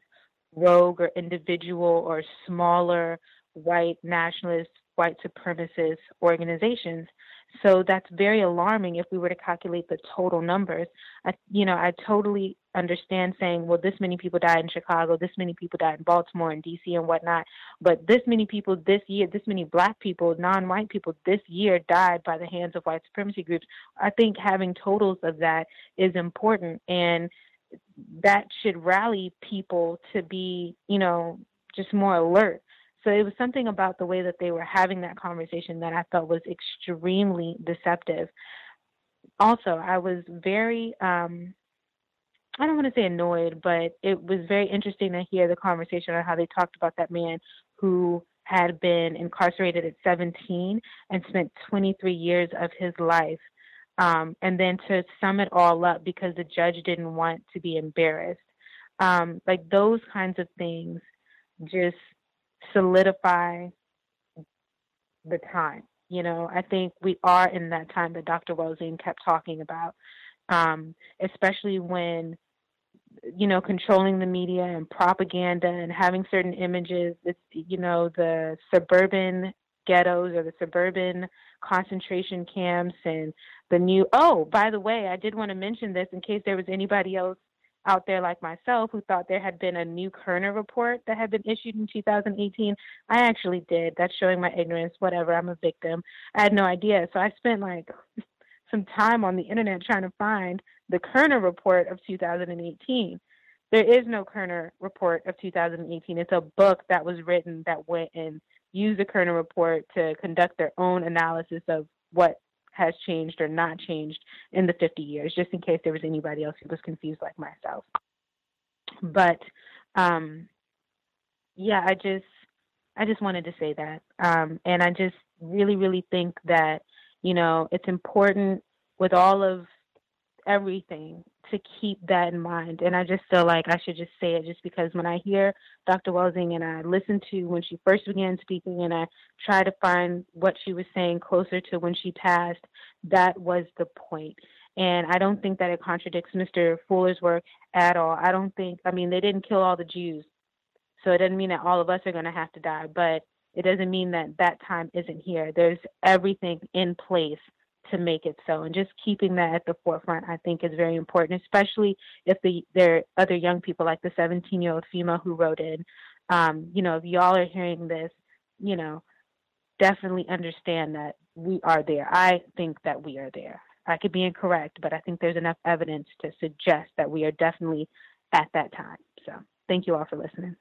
rogue or individual or smaller white nationalist, white supremacist organizations. So that's very alarming if we were to calculate the total numbers. I, you know, I totally understand saying, well, this many people died in Chicago, this many people died in Baltimore and DC and whatnot, but this many people this year, this many black people, non-white people this year died by the hands of white supremacy groups. I think having totals of that is important and that should rally people to be, you know, just more alert. So it was something about the way that they were having that conversation that I felt was extremely deceptive. Also, I was very um I don't want to say annoyed, but it was very interesting to hear the conversation on how they talked about that man who had been incarcerated at 17 and spent 23 years of his life. Um, and then to sum it all up because the judge didn't want to be embarrassed. Um, like those kinds of things just solidify the time. You know, I think we are in that time that Dr. Welsing kept talking about, um, especially when you know, controlling the media and propaganda and having certain images. It's, you know, the suburban ghettos or the suburban concentration camps and the new. Oh, by the way, I did want to mention this in case there was anybody else out there like myself who thought there had been a new Kerner report that had been issued in 2018. I actually did. That's showing my ignorance. Whatever. I'm a victim. I had no idea. So I spent like some time on the internet trying to find the Kerner report of 2018. There is no Kerner report of 2018. It's a book that was written that went and used the Kerner report to conduct their own analysis of what has changed or not changed in the 50 years, just in case there was anybody else who was confused like myself. But um, yeah, I just I just wanted to say that, um, and I just really really think that you know it's important with all of everything to keep that in mind. And I just feel like I should just say it just because when I hear Dr. Welsing and I listen to when she first began speaking and I try to find what she was saying closer to when she passed, that was the point. And I don't think that it contradicts Mr. Fuller's work at all. I don't think, I mean, they didn't kill all the Jews. So it doesn't mean that all of us are going to have to die, but it doesn't mean that that time isn't here. There's everything in place to make it so. And just keeping that at the forefront, I think, is very important, especially if the there are other young people like the 17 year old female who wrote in. Um, you know, if y'all are hearing this, you know, definitely understand that we are there. I think that we are there. I could be incorrect, but I think there's enough evidence to suggest that we are definitely at that time. So thank you all for listening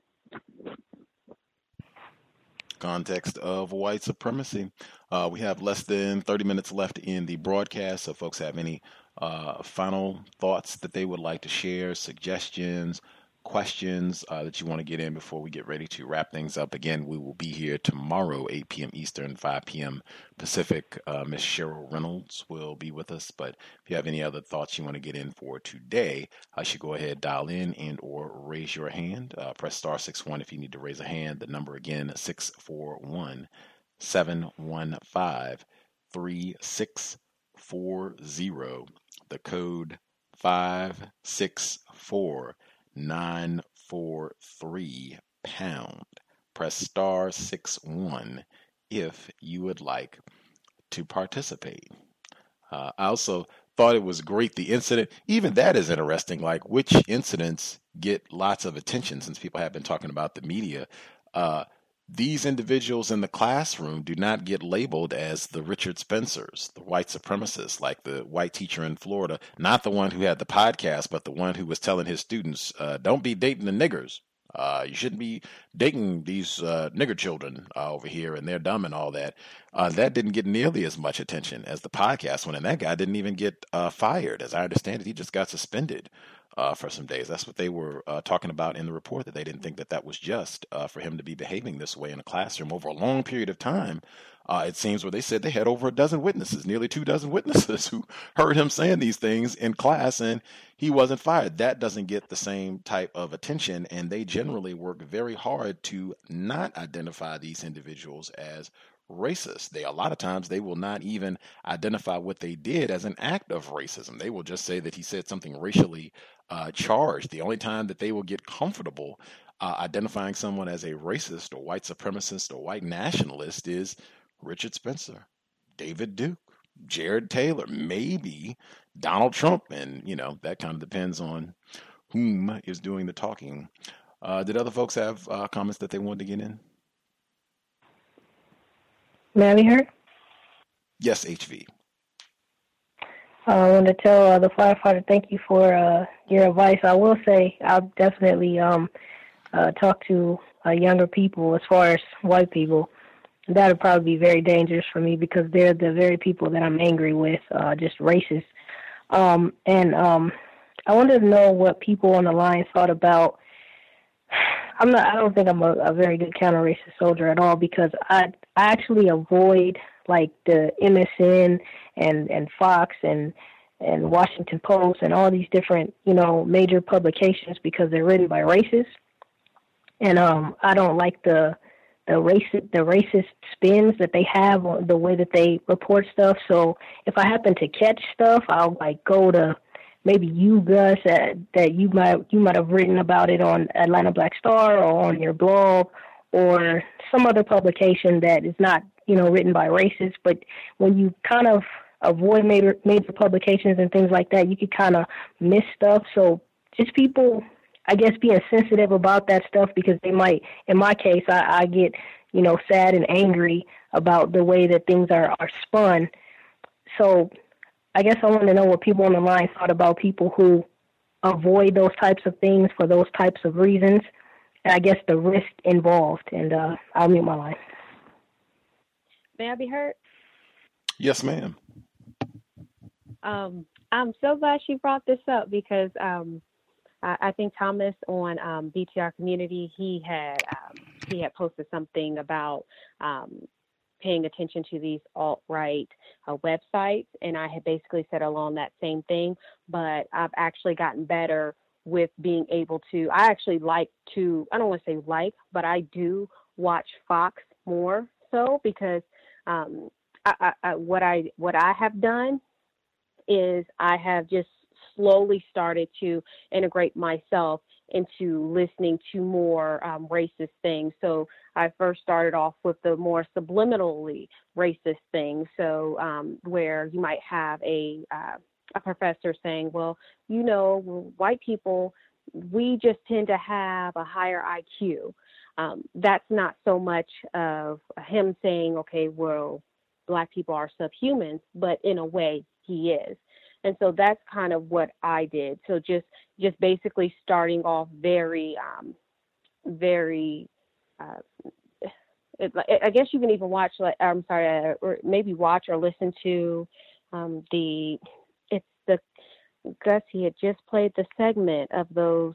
context of white supremacy. Uh, we have less than 30 minutes left in the broadcast. So, folks have any uh, final thoughts that they would like to share, suggestions, questions uh, that you want to get in before we get ready to wrap things up. Again, we will be here tomorrow, 8 p.m. Eastern, 5 p.m. Pacific. Uh, Miss Cheryl Reynolds will be with us. But if you have any other thoughts you want to get in for today, I should go ahead, dial in and or raise your hand. Uh, press star six one if you need to raise a hand. The number again, 641 715 3640. The code 564 943 pound. Press star 6 1 if you would like to participate. Uh, I also thought it was great the incident. Even that is interesting. Like which incidents get lots of attention since people have been talking about the media. Uh, these individuals in the classroom do not get labeled as the Richard Spencers, the white supremacists, like the white teacher in Florida, not the one who had the podcast, but the one who was telling his students, uh, don't be dating the niggers. Uh, you shouldn't be dating these uh, nigger children uh, over here, and they're dumb and all that. Uh, that didn't get nearly as much attention as the podcast one, and that guy didn't even get uh, fired. As I understand it, he just got suspended uh, for some days. That's what they were uh, talking about in the report that they didn't think that that was just uh, for him to be behaving this way in a classroom over a long period of time. Uh, it seems where they said they had over a dozen witnesses, nearly two dozen witnesses who heard him saying these things in class, and he wasn't fired. That doesn't get the same type of attention, and they generally work very hard to not identify these individuals as racist. They a lot of times they will not even identify what they did as an act of racism. They will just say that he said something racially uh, charged. The only time that they will get comfortable uh, identifying someone as a racist or white supremacist or white nationalist is Richard Spencer, David Duke, Jared Taylor, maybe Donald Trump, and you know that kind of depends on whom is doing the talking. Uh, did other folks have uh, comments that they wanted to get in? Be heard? Yes, HV. I want to tell uh, the firefighter thank you for uh, your advice. I will say I'll definitely um, uh, talk to uh, younger people as far as white people. That would probably be very dangerous for me because they're the very people that I'm angry with, uh, just racist. Um, and um, I wanted to know what people on the line thought about. I'm not. I don't think I'm a, a very good counter racist soldier at all because I I actually avoid like the MSN and and Fox and and Washington Post and all these different you know major publications because they're written by racists, and um I don't like the the racist the racist spins that they have on the way that they report stuff. So if I happen to catch stuff, I'll like go to maybe you Gus uh, that you might you might have written about it on Atlanta Black Star or on your blog or some other publication that is not you know written by racists. But when you kind of avoid major major publications and things like that, you could kind of miss stuff. So just people, I guess, being sensitive about that stuff because they might. In my case, I, I get you know sad and angry about the way that things are are spun. So I guess I want to know what people on the line thought about people who avoid those types of things for those types of reasons. And I guess the risk involved. And uh, I'll mute my line. May I be heard? Yes, ma'am. Um, I'm so glad she brought this up because um, I, I think Thomas on um, BTR community he had um, he had posted something about um, paying attention to these alt right uh, websites, and I had basically said along that same thing. But I've actually gotten better with being able to. I actually like to. I don't want to say like, but I do watch Fox more so because um, I, I, what I what I have done is I have just slowly started to integrate myself into listening to more um, racist things. So I first started off with the more subliminally racist things. So um, where you might have a uh, a professor saying, "Well, you know, white people, we just tend to have a higher IQ." Um, that's not so much of him saying, "Okay, well, black people are subhumans," but in a way, he is and so that's kind of what I did. So just just basically starting off very um, very. Uh, it, I guess you can even watch like I'm sorry, uh, or maybe watch or listen to um, the it's the Gus he had just played the segment of those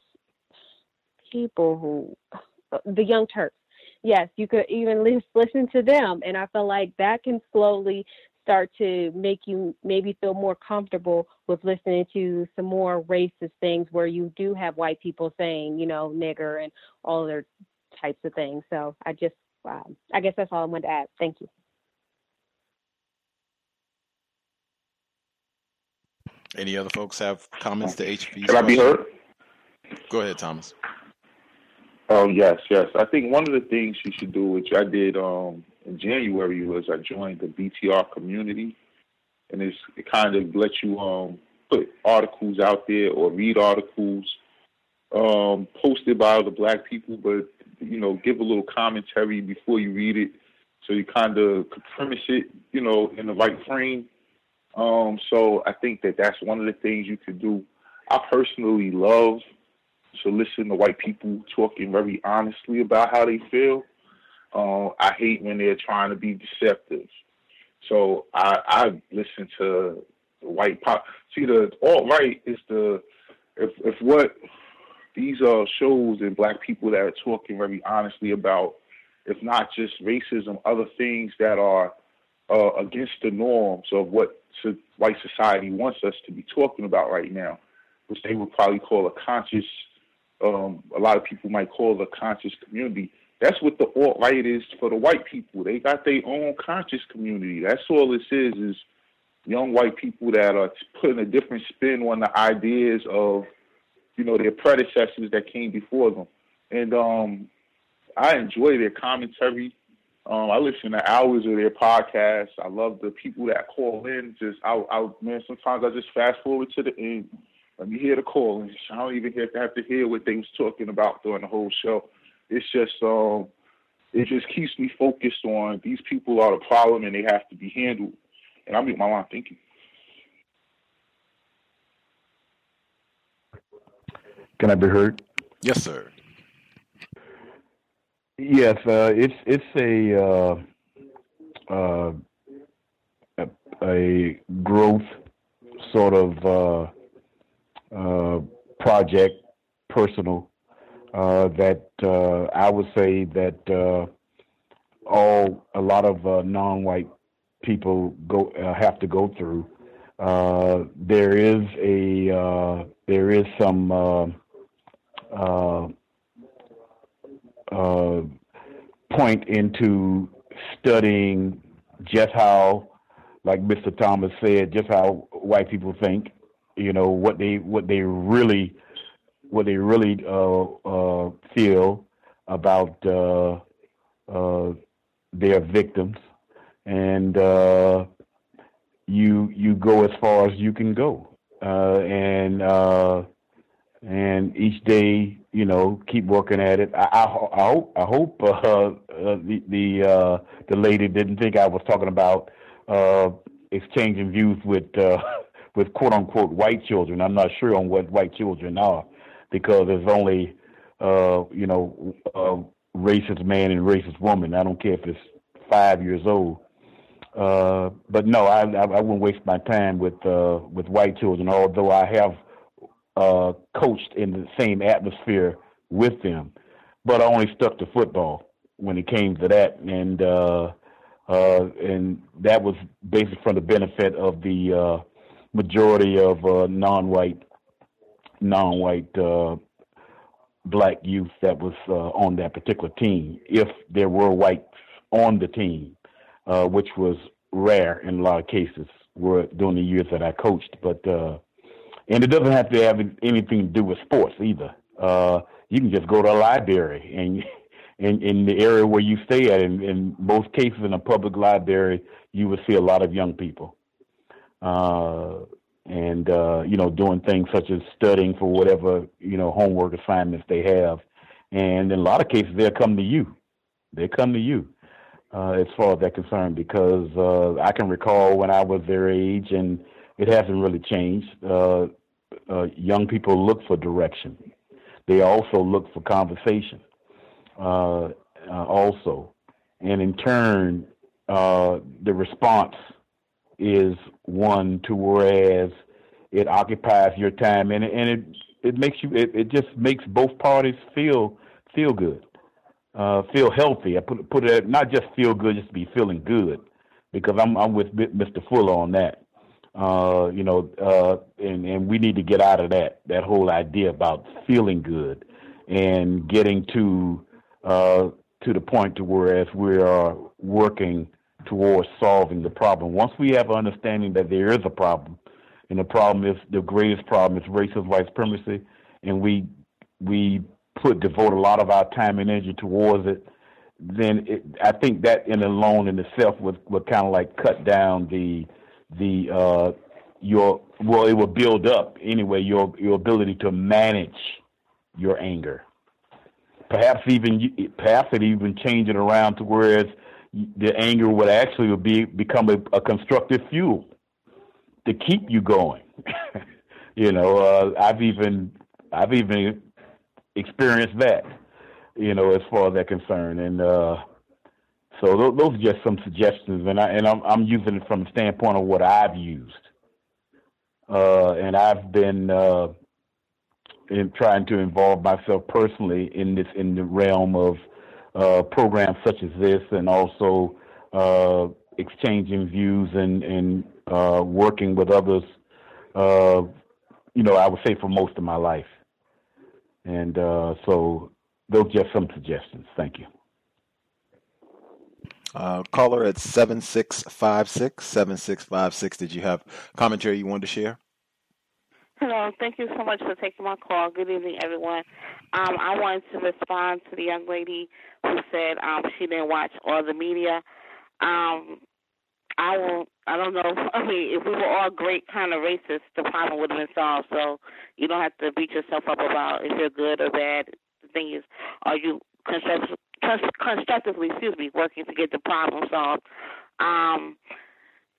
people who the Young Turks. Yes, you could even listen to them, and I feel like that can slowly start to make you maybe feel more comfortable with listening to some more racist things where you do have white people saying, you know, nigger and all other types of things. So I just, um, I guess that's all I wanted to add. Thank you. Any other folks have comments to HV's? Can I be heard? Go ahead, Thomas. Oh yes, yes. I think one of the things you should do, which I did um, in January, was I joined the BTR community, and it's, it kind of lets you um, put articles out there or read articles um, posted by other black people, but you know, give a little commentary before you read it, so you kind of premise it, you know, in the right frame. Um, so I think that that's one of the things you could do. I personally love to listen to white people talking very honestly about how they feel. Uh, I hate when they're trying to be deceptive. So I, I listen to white pop. See, the alt right is the if if what these are shows and black people that are talking very honestly about, if not just racism, other things that are uh, against the norms of what so white society wants us to be talking about right now, which they would probably call a conscious um, a lot of people might call the conscious community. That's what the alt right is for the white people. They got their own conscious community. That's all this is is young white people that are putting a different spin on the ideas of, you know, their predecessors that came before them. And um, I enjoy their commentary. Um, I listen to hours of their podcasts. I love the people that call in. Just I, I man, sometimes I just fast forward to the end let me hear the callings. I don't even have to have to hear what they was talking about during the whole show. It's just um, it just keeps me focused on these people are the problem and they have to be handled. And I'm in my line thinking. Can I be heard? Yes, sir. Yes, uh, it's it's a, uh, uh, a a growth sort of uh, uh, project, personal uh, that uh, I would say that uh, all a lot of non-white people go have to go through. There is a there is some point into studying just how, like Mr. Thomas said, just how white people think. You know what they what they really what they really uh, uh, feel about uh, uh, their victims, and uh, you you go as far as you can go, and and each day you know keep working at it. I I, I hope I hope the the the lady didn't think I was talking about exchanging views with. Uh, with quote unquote white children. I'm not sure on what white children are because there's only uh, you know a racist man and racist woman. I don't care if it's five years old. Uh, but no, I, I I wouldn't waste my time with uh, with white children. Although I have uh, coached in the same atmosphere with them, but I only stuck to football when it came to that, and uh, uh, and that was basically from the benefit of the uh, majority of uh, non-white non-white uh, black youth that was uh, on that particular team. If there were whites on the team, uh, which was rare in a lot of cases, were during the years that I coached. But uh, and it doesn't have to have anything to do with sports either. Uh, you can just go to a library and. In, in the area where you stay at, in, in most cases in a public library, you would see a lot of young people. Uh, and uh, you know doing things such as studying for whatever you know homework assignments they have, and in a lot of cases they'll come to you. They come to you uh, as far as that concerned because uh, I can recall when I was their age, and it hasn't really changed. Uh, uh, young people look for direction. They also look for conversation. Uh, uh, also, and in turn, uh, the response is one to whereas it occupies your time and it, and it it makes you it, it just makes both parties feel feel good uh feel healthy. I put put it not just feel good just be feeling good because i'm i'm with mr fuller on that. Uh you know uh and and we need to get out of that that whole idea about feeling good and getting to uh to the point to whereas we are working towards solving the problem. Once we have an understanding that there is a problem, and the problem is the greatest problem is racist white supremacy, and we we put devote a lot of our time and energy towards it, then it, I think that in alone in itself would would kind of like cut down the the uh, your well it will build up anyway your your ability to manage your anger. Perhaps even perhaps it even change it around to whereas the anger would actually be become a, a constructive fuel to keep you going. you know, uh, I've even I've even experienced that. You know, as far as that concerned, and uh, so those, those are just some suggestions, and I and I'm, I'm using it from the standpoint of what I've used, uh, and I've been uh, in trying to involve myself personally in this in the realm of uh, programs such as this, and also uh, exchanging views and, and uh, working with others. Uh, you know, I would say for most of my life, and uh, so those are just some suggestions. Thank you. Caller at 7656 7656. Did you have commentary you wanted to share? Hello, thank you so much for taking my call. Good evening, everyone. Um, I wanted to respond to the young lady who said um, she didn't watch all the media. Um, I will. I don't know. I mean, if we were all great kind of racists, the problem would have been solved. So you don't have to beat yourself up about if you're good or bad. The thing is, are you construct- constructively, excuse me, working to get the problem solved? Um,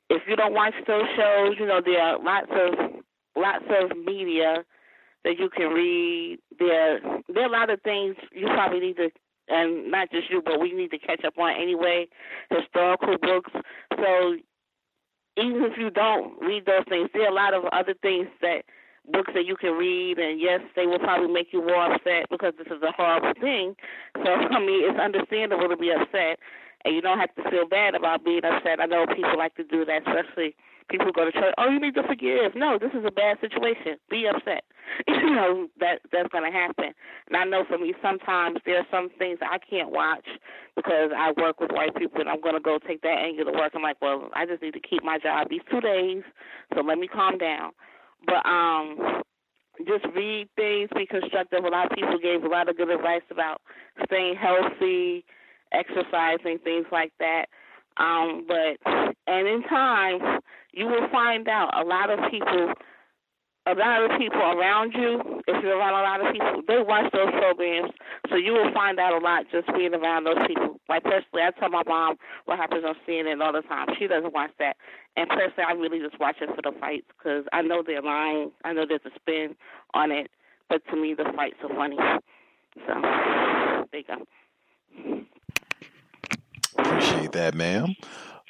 if you don't watch those shows, you know there are lots of lots of media that you can read. There, there are a lot of things you probably need to, and not just you, but we need to catch up on anyway. Historical books. So even if you don't read those things, there are a lot of other things that books that you can read, and yes, they will probably make you more upset because this is a horrible thing. So I mean, it's understandable to be upset, and you don't have to feel bad about being upset. I know people like to do that, especially people go to church. Oh, you need to forgive. No, this is a bad situation. Be upset. you know that that's going to happen. And I know for me, sometimes there are some things I can't watch because I work with white people, and I'm going to go take that anger to work. I'm like, well, I just need to keep my job these two days, so let me calm down. But um, just read things, be constructive. A lot of people gave a lot of good advice about staying healthy, exercising, things like that. Um, but and in time, you will find out a lot of people a lot of people around you, if you're around a lot of people, they watch those programs, so you will find out a lot just being around those people. Like personally, I tell my mom what happens on CNN all the time. She doesn't watch that, and personally, I really just watch it for the fights because I know they're lying. I know there's a spin on it, but to me, the fights are funny. So there you go. Appreciate that, ma'am.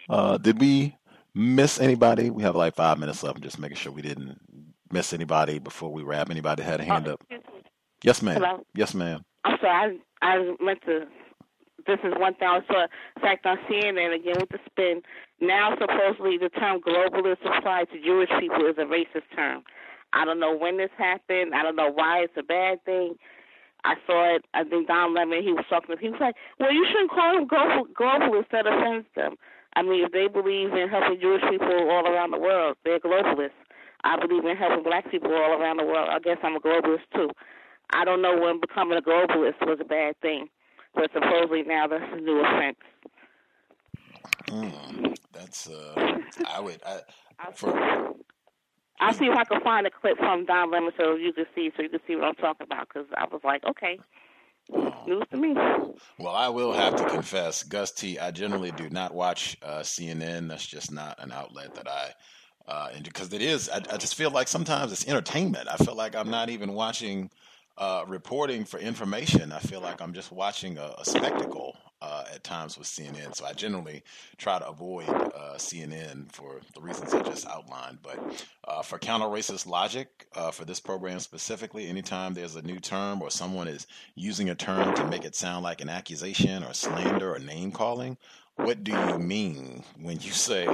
Uh, did we miss anybody? We have like five minutes left. I'm just making sure we didn't miss anybody before we wrap. Anybody had a oh, hand up? Yes, ma'am. Hello? Yes, ma'am. I'm sorry, I I meant to. This is one thing I saw. In fact, on CNN again with the spin. Now, supposedly, the term globalist applied to Jewish people is a racist term. I don't know when this happened. I don't know why it's a bad thing. I saw it. I think Don Lemon. He was talking. He was like, "Well, you shouldn't call them global, globalist. That offends them." I mean, if they believe in helping Jewish people all around the world, they're globalists. I believe in helping black people all around the world. I guess I'm a globalist too. I don't know when becoming a globalist was a bad thing, but supposedly now that's a new offense. Mm, that's uh, I would I, for I'll see if I can find a clip from Don Lemon so you can see, so you can see what I'm talking about. Because I was like, okay, news to me. Well, I will have to confess, Gus T. I generally do not watch uh, CNN. That's just not an outlet that I. Uh, because it is, I, I just feel like sometimes it's entertainment. I feel like I'm not even watching uh, reporting for information. I feel like I'm just watching a, a spectacle uh, at times with CNN. So I generally try to avoid uh, CNN for the reasons I just outlined. But uh, for counter racist logic, uh, for this program specifically, anytime there's a new term or someone is using a term to make it sound like an accusation or slander or name calling, what do you mean when you say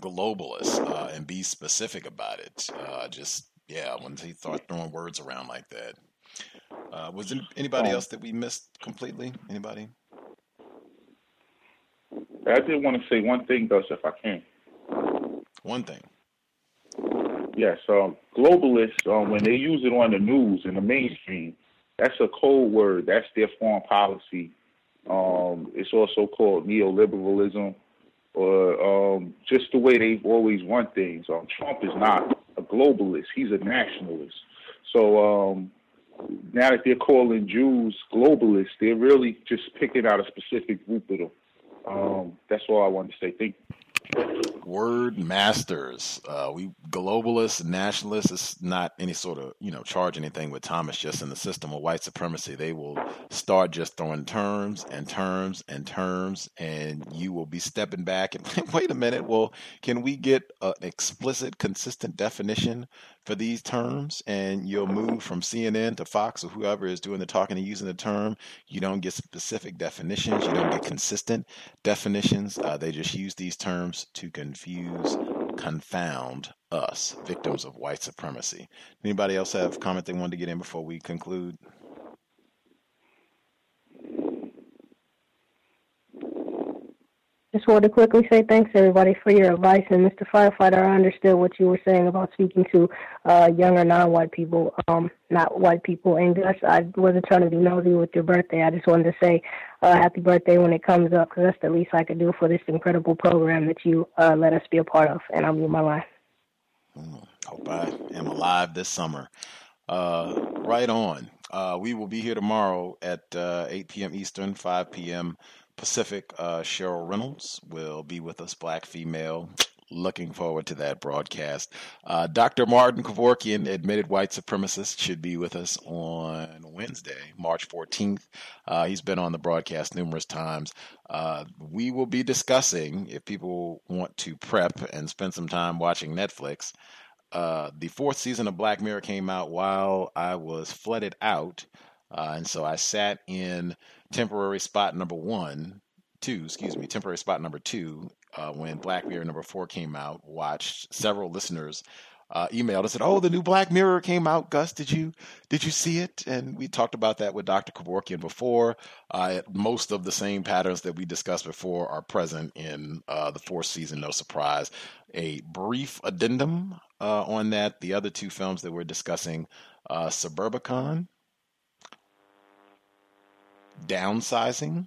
globalist uh, and be specific about it? Uh, just, yeah, when they start throwing words around like that. was there anybody else that we missed completely? Anybody? I did want to say one thing, though, if I can. One thing. Yes, um, globalists, um, when they use it on the news in the mainstream, that's a code word. That's their foreign policy. Um, it's also called neoliberalism, or um, just the way they've always run things. Um, Trump is not a globalist; he's a nationalist. So um, now that they're calling Jews globalists, they're really just picking out a specific group of them. Um, that's all I wanted to say. Thank you. Word masters. Uh, we globalists, nationalists. It's not any sort of you know charge anything with Thomas. Just in the system of white supremacy, they will start just throwing terms and terms and terms, and you will be stepping back and wait a minute. Well, can we get an explicit, consistent definition for these terms? And you'll move from CNN to Fox or whoever is doing the talking and using the term. You don't get specific definitions. You don't get consistent definitions. Uh, they just use these terms to confuse, confound us, victims of white supremacy. Anybody else have comment they wanted to get in before we conclude? Just wanted to quickly say thanks everybody for your advice. And Mr. Firefighter, I understood what you were saying about speaking to uh, younger non-white people, um, not white people. And Gus, I wasn't trying to be nosy with your birthday. I just wanted to say uh, happy birthday when it comes up, because that's the least I could do for this incredible program that you uh, let us be a part of. And I'll mute my line. Mm, hope I am alive this summer. Uh, right on. Uh, we will be here tomorrow at uh, 8 p.m. Eastern, 5 p.m. Pacific, uh, Cheryl Reynolds will be with us, black female, Looking forward to that broadcast. Uh, Dr. Martin Kevorkian, admitted white supremacist, should be with us on Wednesday, March 14th. Uh, he's been on the broadcast numerous times. Uh, we will be discussing, if people want to prep and spend some time watching Netflix, uh, the fourth season of Black Mirror came out while I was flooded out. Uh, and so I sat in temporary spot number one, two, excuse me, temporary spot number two uh, when Black Mirror number four came out, watched several listeners uh, emailed and said, "Oh, the new Black Mirror came out. Gus, did you did you see it?" And we talked about that with Dr. Kevorkian before. Uh, most of the same patterns that we discussed before are present in uh, the fourth season. No surprise. A brief addendum uh, on that. The other two films that we're discussing, uh, Suburbicon, Downsizing,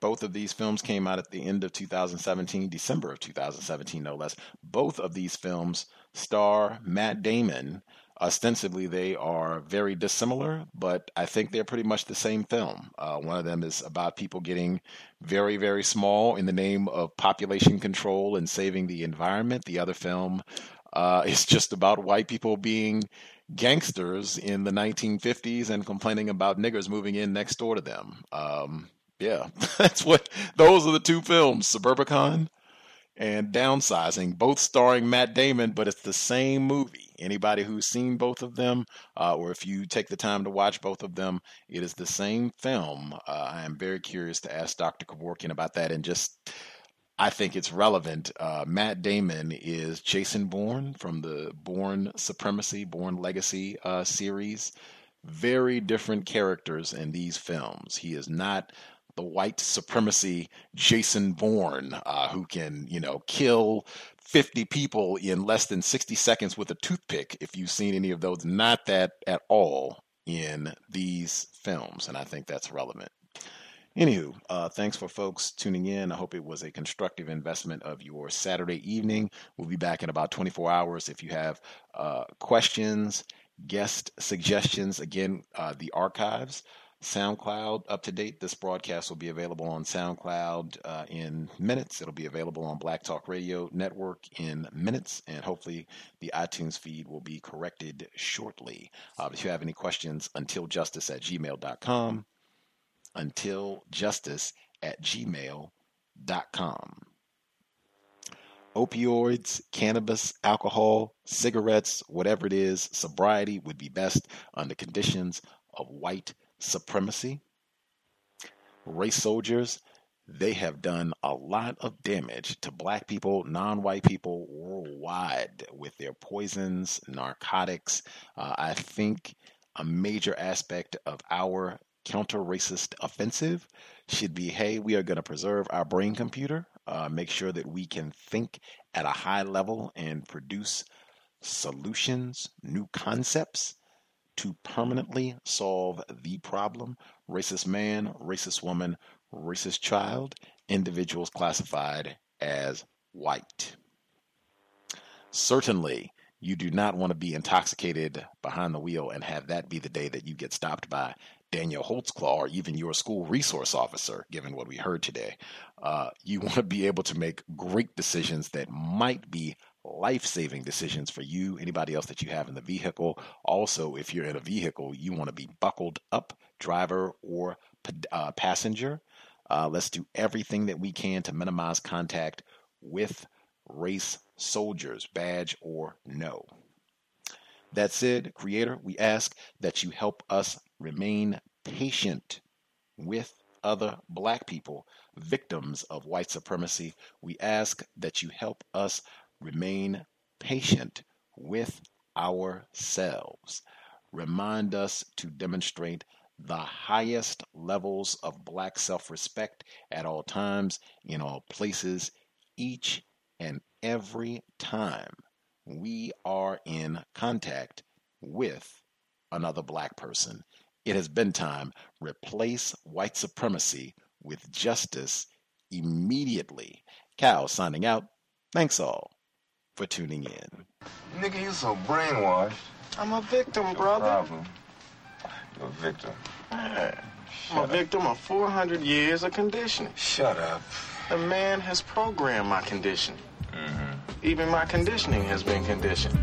both of these films came out at the end of 2017, December of 2017, no less. Both of these films star Matt Damon. Ostensibly, they are very dissimilar, but I think they're pretty much the same film. Uh, one of them is about people getting very, very small in the name of population control and saving the environment. The other film uh, is just about white people being gangsters in the 1950s and complaining about niggers moving in next door to them. Um, yeah, that's what those are the two films, Suburbicon and Downsizing, both starring Matt Damon, but it's the same movie. Anybody who's seen both of them, uh, or if you take the time to watch both of them, it is the same film. Uh, I am very curious to ask Dr. Kevorkian about that and just. I think it's relevant. Uh, Matt Damon is Jason Bourne from the Bourne Supremacy, Bourne Legacy uh, series. Very different characters in these films. He is not the white supremacy Jason Bourne, uh, who can, you know, kill 50 people in less than 60 seconds with a toothpick. If you've seen any of those, not that at all in these films. And I think that's relevant. Anywho, uh, thanks for folks tuning in. I hope it was a constructive investment of your Saturday evening. We'll be back in about 24 hours. If you have uh, questions, guest suggestions, again, uh, the archives SoundCloud up to date. This broadcast will be available on SoundCloud uh, in minutes. It'll be available on Black Talk Radio Network in minutes, and hopefully the iTunes feed will be corrected shortly. Uh, if you have any questions, untiljustice at gmail.com. Untiljustice at gmail.com. Opioids, cannabis, alcohol, cigarettes, whatever it is, sobriety would be best under conditions of white supremacy, race soldiers, they have done a lot of damage to black people, non white people worldwide with their poisons, narcotics. Uh, I think a major aspect of our counter racist offensive should be hey, we are going to preserve our brain computer, uh, make sure that we can think at a high level and produce solutions, new concepts to permanently solve the problem racist man, racist woman, racist child, individuals classified as white. Certainly, you do not want to be intoxicated behind the wheel and have that be the day that you get stopped by Daniel Holtzclaw or even your school resource officer, given what we heard today. Uh, you want to be able to make great decisions that might be life saving decisions for you, anybody else that you have in the vehicle. Also, if you're in a vehicle, you want to be buckled up, driver or uh, passenger. Uh, let's do everything that we can to minimize contact with race soldiers, badge or no. That said, Creator, we ask that you help us remain patient with other black people, victims of white supremacy. We ask that you help us remain patient with ourselves. Remind us to demonstrate the highest levels of black self respect at all times, in all places, each and every time we are in contact with another black person. It has been time. Replace white supremacy with justice immediately. Cal signing out. Thanks all for tuning in. Nigga, you so brainwashed. I'm a victim, brother. Problem. You're a victim. Man, I'm a victim of 400 years of conditioning. Shut up. The man has programmed my conditioning. Mm-hmm. Even my conditioning has been conditioned.